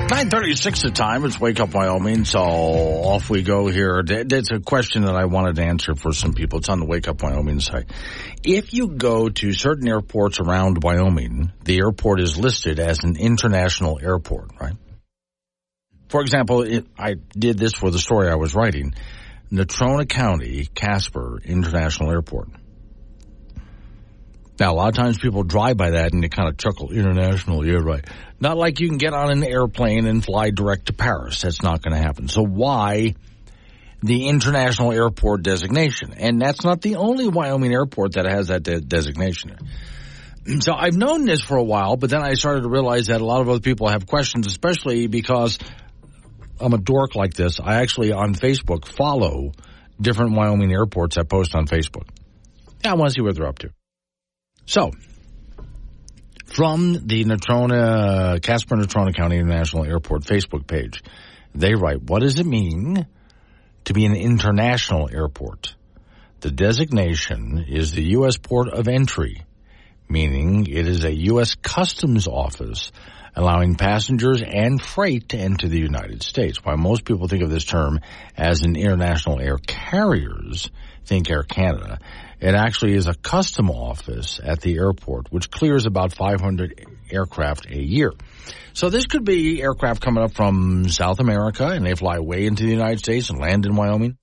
936 the time. It's Wake Up Wyoming. So off we go here. That's a question that I wanted to answer for some people. It's on the Wake Up Wyoming site. If you go to certain airports around Wyoming, the airport is listed as an international airport, right? For example, it, I did this for the story I was writing. Natrona County, Casper International Airport. Now, a lot of times people drive by that and they kind of chuckle, international, yeah, right. Not like you can get on an airplane and fly direct to Paris. That's not going to happen. So why the international airport designation? And that's not the only Wyoming airport that has that de- designation. <clears throat> So I've known this for a while, but then I started to realize that a lot of other people have questions, especially because I'm a dork like this. I actually on Facebook follow different Wyoming airports I post on Facebook. Yeah, I want to see what they're up to. So, from the Natrona, Casper Natrona County International Airport Facebook page, they write, what does it mean to be an international airport? The designation is the U.S. port of entry, meaning it is a U.S. customs office allowing passengers and freight to enter the United States. While most people think of this term as an international air carriers, think Air Canada, it actually is a custom office at the airport, which clears about 500 aircraft a year. So this could be aircraft coming up from South America and they fly way into the United States and land in Wyoming.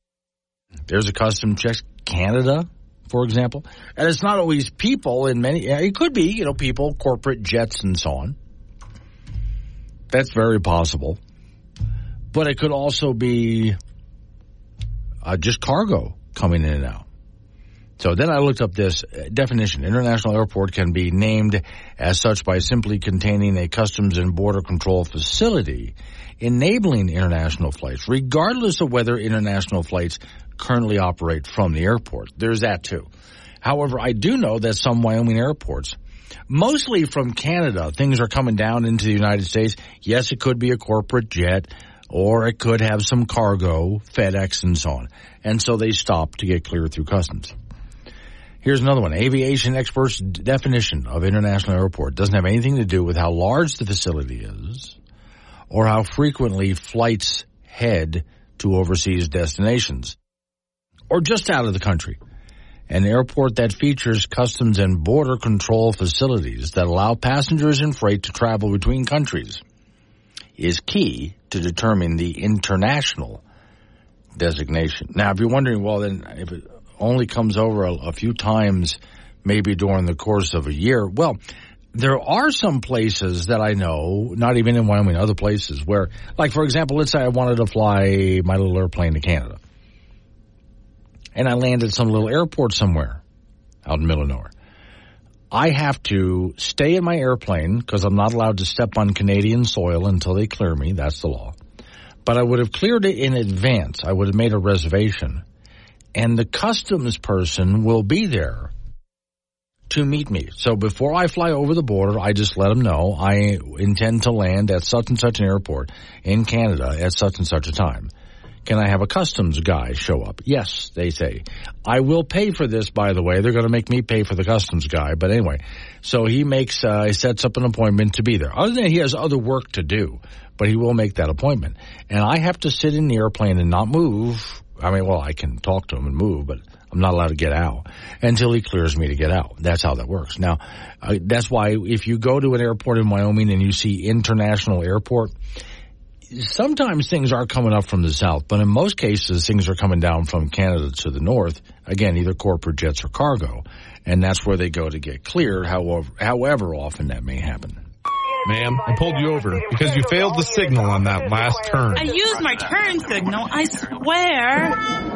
There's a custom check Canada, for example. And it's not always people in many, it could be, you know, people, corporate jets and so on. That's very possible. But it could also be uh, just cargo coming in and out. So then I looked up this definition. International airport can be named as such by simply containing a customs and border control facility enabling international flights, regardless of whether international flights currently operate from the airport. There's that too. However, I do know that some Wyoming airports mostly from Canada. Things are coming down into the United States. Yes, it could be a corporate jet or it could have some cargo, FedEx and so on. And so they stop to get clear through customs. Here's another one. Aviation experts definition of international airport doesn't have anything to do with how large the facility is or how frequently flights head to overseas destinations or just out of the country an airport that features customs and border control facilities that allow passengers and freight to travel between countries is key to determine the international designation. Now, if you're wondering, well, then if it only comes over a, a few times maybe during the course of a year. Well, there are some places that I know, not even in Wyoming, other places where, like for example, let's say I wanted to fly my little airplane to Canada. And I land at some little airport somewhere out in the. I have to stay in my airplane because I'm not allowed to step on Canadian soil until they clear me. That's the law. But I would have cleared it in advance. I would have made a reservation. And the customs person will be there to meet me. So before I fly over the border, I just let them know I intend to land at such and such an airport in Canada at such and such a time. Can I have a customs guy show up? Yes, they say. I will pay for this, by the way. They're going to make me pay for the customs guy. But anyway, so he makes, uh, he sets up an appointment to be there. Other than he has other work to do, but he will make that appointment. And I have to sit in the airplane and not move. I mean, well, I can talk to him and move, but I'm not allowed to get out until he clears me to get out. That's how that works. Now, uh, that's why if you go to an airport in Wyoming and you see international airport, sometimes things are coming up from the south, but in most cases, things are coming down from Canada to the north. Again, either corporate jets or cargo, and that's where they go to get cleared. However, however often that may happen. Ma'am, I pulled you over because you failed the signal on that last turn. I used my turn signal, I swear.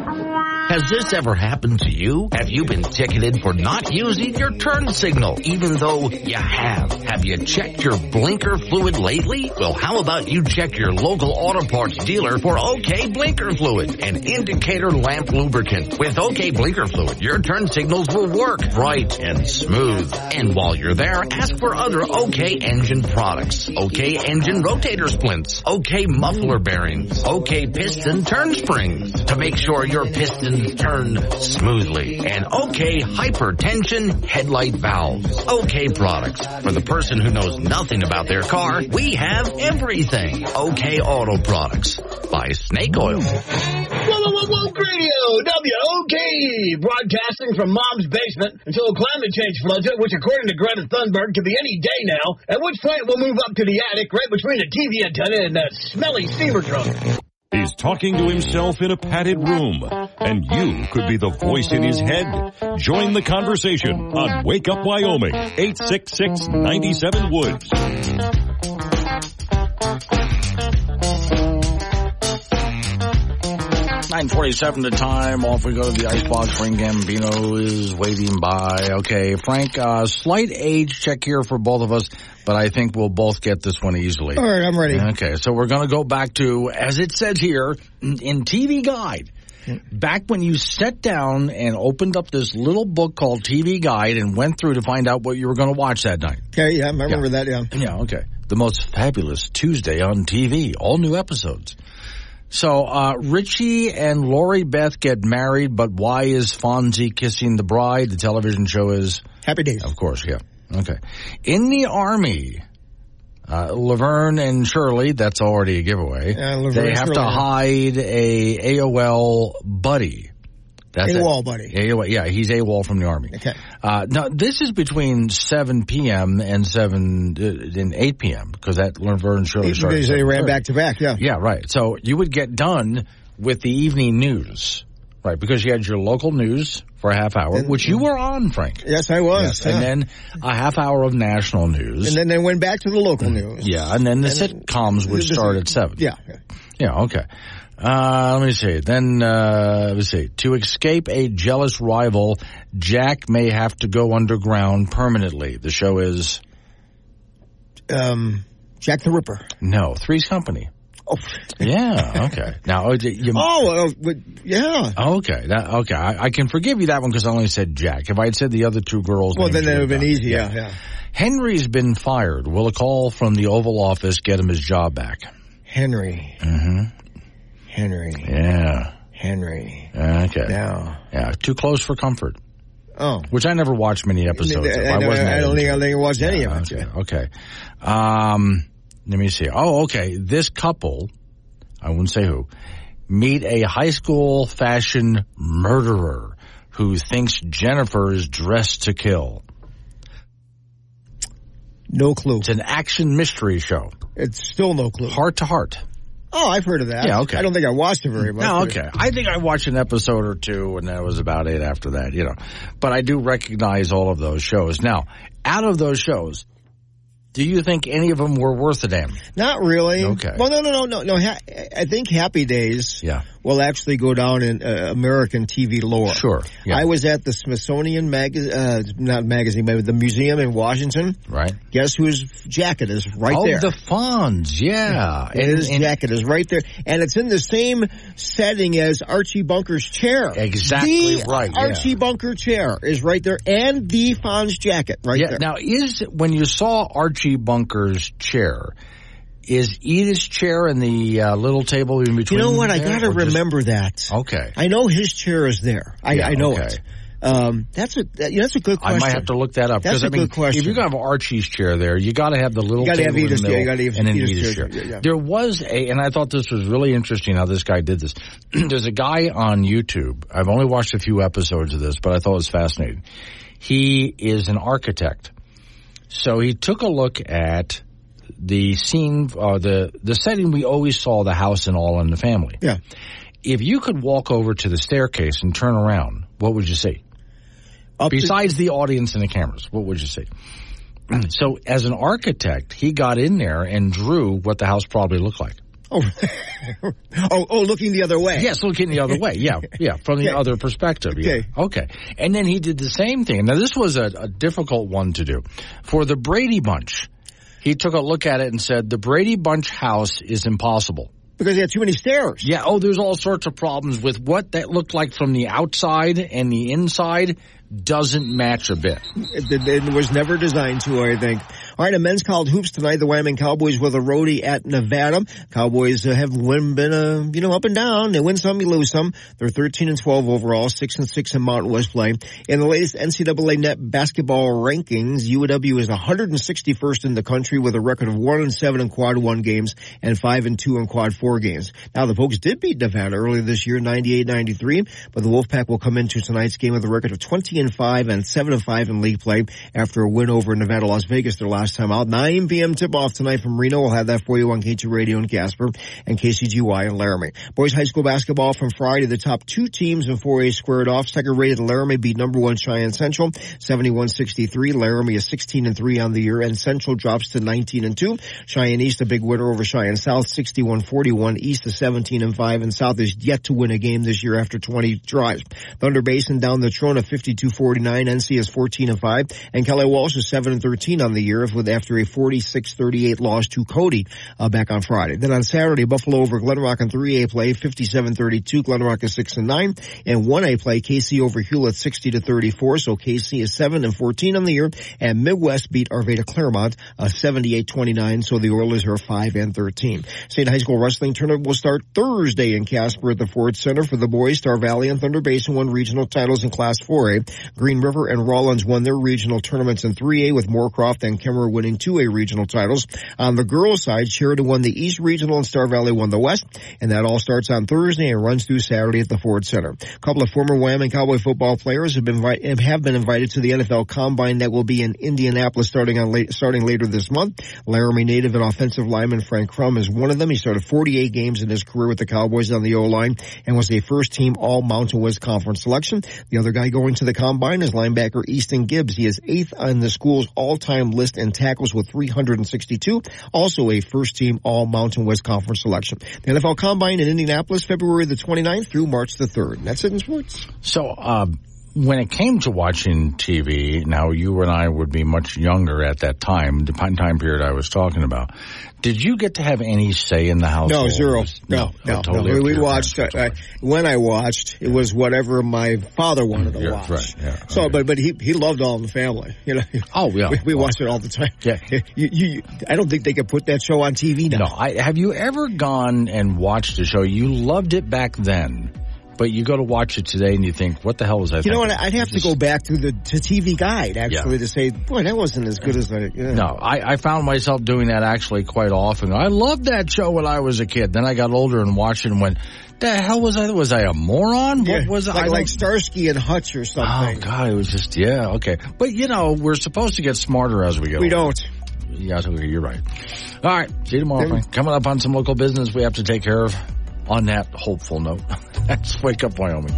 Has this ever happened to you? Have you been ticketed for not using your turn signal, even though you have? Have you checked your blinker fluid lately? Well, how about you check your local auto parts dealer for OK Blinker Fluid, an indicator lamp lubricant. With OK Blinker Fluid, your turn signals will work bright and smooth. And while you're there, ask for other OK engine products. OK engine rotator splints, OK muffler bearings, OK piston turn springs to make sure your pistons turn smoothly. And OK hypertension headlight valves. OK products. For the person who knows nothing about their car, we have everything. OK Auto Products by Snake Oil. Whoa, whoa, whoa, radio, WOKE, broadcasting from Mom's basement until climate change floods it, which according to Greta Thunberg could be any day now, at which point we'll move up to the attic right between the TV antenna and that smelly steamer trunk. He's talking to himself in a padded room, and you could be the voice in his head. Join the conversation on Wake Up Wyoming, 866 97 Woods. 947 the time. Off we go to the icebox. Frank Gambino is waving by. Okay, Frank, uh, slight age check here for both of us, but I think we'll both get this one easily. All right, I'm ready. Okay, so we're going to go back to, as it says here, in TV Guide. Back when you sat down and opened up this little book called TV Guide and went through to find out what you were going to watch that night. Okay, yeah, I remember that, yeah. Yeah, okay. The most fabulous Tuesday on TV. All new episodes. So, uh, Richie and Lori Beth get married, but why is Fonzie kissing the bride? The television show is Happy Days. Of course, yeah. Okay. In the Army, uh, Laverne and Shirley, that's already a giveaway. Laverne they have to hide a AOL buddy. That's. AWOL buddy. AOL, yeah, he's AWOL from the Army. Okay. Uh, now, this is between 7 p.m. and 7, uh, and 8 p.m. because that Laverne and Shirley started. Because they ran back to back, yeah. Yeah, right. So you would get done with the evening news, right? Because you had your local news for a half hour, which you were on, Frank. Yes, I was. Yes, yeah. And then a half hour of national news. And then they went back to the local news. yeah, and then the And then- sitcoms would the- start at 7. Yeah. Yeah, okay. Uh, let me see. Then, uh, let's see. To escape a jealous rival, Jack may have to go underground permanently. The show is, Um, Jack the Ripper. no, Three's Company. Oh. Yeah, okay. <laughs> Now, you, Oh, uh, yeah. Okay, that, okay. I, I can forgive you that one because I only said Jack. If I had said the other two girls, Well, then that would have been easy, yeah, yeah. Henry's been fired. Will a call from the Oval Office get him his job back? Henry. Mm-hmm. Henry. Yeah. Henry. Okay. Now. Yeah. Too close for comfort. Oh. Which I never watched many episodes. I, of. I, wasn't I don't think I think I watched any Yeah, of it. okay. okay. Um, let me see. Oh, okay. This couple, I wouldn't say who, meet a high school fashion murderer who thinks Jennifer is dressed to kill. No clue. It's an action mystery show. It's still no clue. Hart to Hart. Oh, I've heard of that. Yeah, okay. I don't think I watched it very much. No, okay. I think I watched an episode or two, and that was about it after that, you know. But I do recognize all of those shows. Now, out of those shows, do you think any of them were worth a damn? Not really. Okay. Well, no, no, no, no, no. Ha- I think Happy Days Yeah. will actually go down in uh, American TV lore. Sure. Yeah. I was at the Smithsonian mag- uh, not magazine, but the museum in Washington. Right. Guess whose jacket is right oh, there? the Fonz, yeah. His jacket is right there, and it's in the same setting as Archie Bunker's chair. Exactly the right, yeah. Archie Bunker chair is right there, and the Fonz jacket right yeah. there. Now, is when you saw Archie Bunker's chair, is Edith's chair and the uh, little table in between? you know what? I or just- remember that. Okay. I know his chair is there. I, Yeah, I know okay. it. Um, that's a that, that's a good question. I might have to look that up That's because a I mean, good question. if you're gonna have Archie's chair there, you got to have the little You gotta table have in the middle you gotta have and an Edith's Edith's chair. chair. Yeah, yeah. There was a, and I thought this was really interesting how this guy did this. <clears throat> There's a guy on YouTube. I've only watched a few episodes of this, but I thought it was fascinating. He is an architect, so he took a look at the scene, uh, the the setting we always saw the house and all in the family. Yeah. If you could walk over to the staircase and turn around, what would you see? Besides the audience and the cameras, what would you see? <clears throat> So, as an architect, he got in there and drew what the house probably looked like. Oh, <laughs> oh, oh, looking the other way. Yes, looking the other way. Yeah, <laughs> yeah, from the Okay. other perspective. Yeah. Okay. And then he did the same thing. Now, this was a, a difficult one to do. For the Brady Bunch, he took a look at it and said, the Brady Bunch house is impossible. Because they had too many stairs. Yeah. Oh, there's all sorts of problems with what that looked like from the outside and the inside doesn't match a bit. It, it- it was never designed to, I think. All right, a men's college hoops tonight. The Wyoming Cowboys with a roadie at Nevada. Cowboys have been, uh, you know, up and down. They win some, you lose some. They're 13 and 12 overall, 6 and 6 in Mountain West play. In the latest NCAA net basketball rankings, UW is 161st in the country with a record of 1 and 7 in quad 1 games and 5 and 2 in quad 4 games. Now, the folks did beat Nevada earlier this year, 98-93, but the Wolfpack will come into tonight's game with a record of 20 and 5 and 7 and 5 in league play after a win over Nevada, Las Vegas their last time out. 9 p.m. tip-off tonight from Reno. We'll have that for you on K2 Radio in Casper and KCGY in Laramie. Boys high school basketball from Friday. The top two teams in 4A squared off. Second rated Laramie beat number one Cheyenne Central, 71-63. Laramie is 16 and 3 on the year and Central drops to 19 and 2. Cheyenne East a big winner over Cheyenne South, 61-41. East is 17 and 5 and South is yet to win a game this year after 20 tries. Thunder Basin downed Natrona 52-49. NC is 14 and 5 and Kelly Walsh is 7 and 13 on the year with after a 46-38 loss to Cody uh, back on Friday. Then on Saturday, Buffalo over Glenrock in 3A play 57-32. Glenrock is 6 and 9 and 1A play Kaycee over Hulett 60 to 34. So Kaycee is 7 and 14 on the year and Midwest beat Arvada Clearmont uh, 78-29. So the Oilers are 5 and 13. State High School Wrestling Tournament will start Thursday in Casper at the Ford Center for the boys. Star Valley and Thunder Basin won regional titles in Class 4A. Green River and Rawlins won their regional tournaments in 3A with Moorcroft and Winning 2A regional titles. On the girls side, Sheridan won the East Regional and Star Valley won the West. And that all starts on Thursday and runs through Saturday at the Ford Center. A couple of former Wyoming Cowboy football players have been have been invited to the NFL Combine that will be in Indianapolis starting on late, starting later this month. Laramie native and offensive lineman Frank Crum is one of them. He started 48 games in his career with the Cowboys on the O-line and was a first team all Mountain West conference selection. The other guy going to the combine is linebacker Easton Gibbs. He is eighth on the school's all-time list in tackles with 362. Also a first team all Mountain West conference selection. The NFL combine in Indianapolis, February the 29th through March the 3rd. That's it in sports. So, uh, when it came to watching TV, now you and I would be much younger at that time, the time period I was talking about. Did you get to have any say in the house? No, zero. Was- No, no, totally no. We, to we your watched, uh, uh, when I watched, it was whatever my father wanted to Yeah, watch. right, yeah, So, but, but he, he loved All in the Family, you know. Oh, yeah. <laughs> We, we watched it all the time. Yeah. <laughs> You, you, I don't think they could put that show on TV now. No, I, have you ever gone and watched a show? You loved it back then, but you go to watch it today and you think, what the hell was I You know what? I'd have to go back to the to TV guide actually to say, boy, that wasn't as good as I. Yeah. No, I, I found myself doing that actually quite often. I loved that show when I was a kid. Then I got older and watched it and went, the hell was I? Was I a moron? Yeah, What was I? like, I like Starsky and Hutch or oh, something. Oh. God, it was just yeah okay. But you know, we're supposed to get smarter as we go. we don't. Yeah, you're right. All right. See you tomorrow. Coming up on some local business we have to take care of on that hopeful note, <laughs> that's Wake Up Wyoming.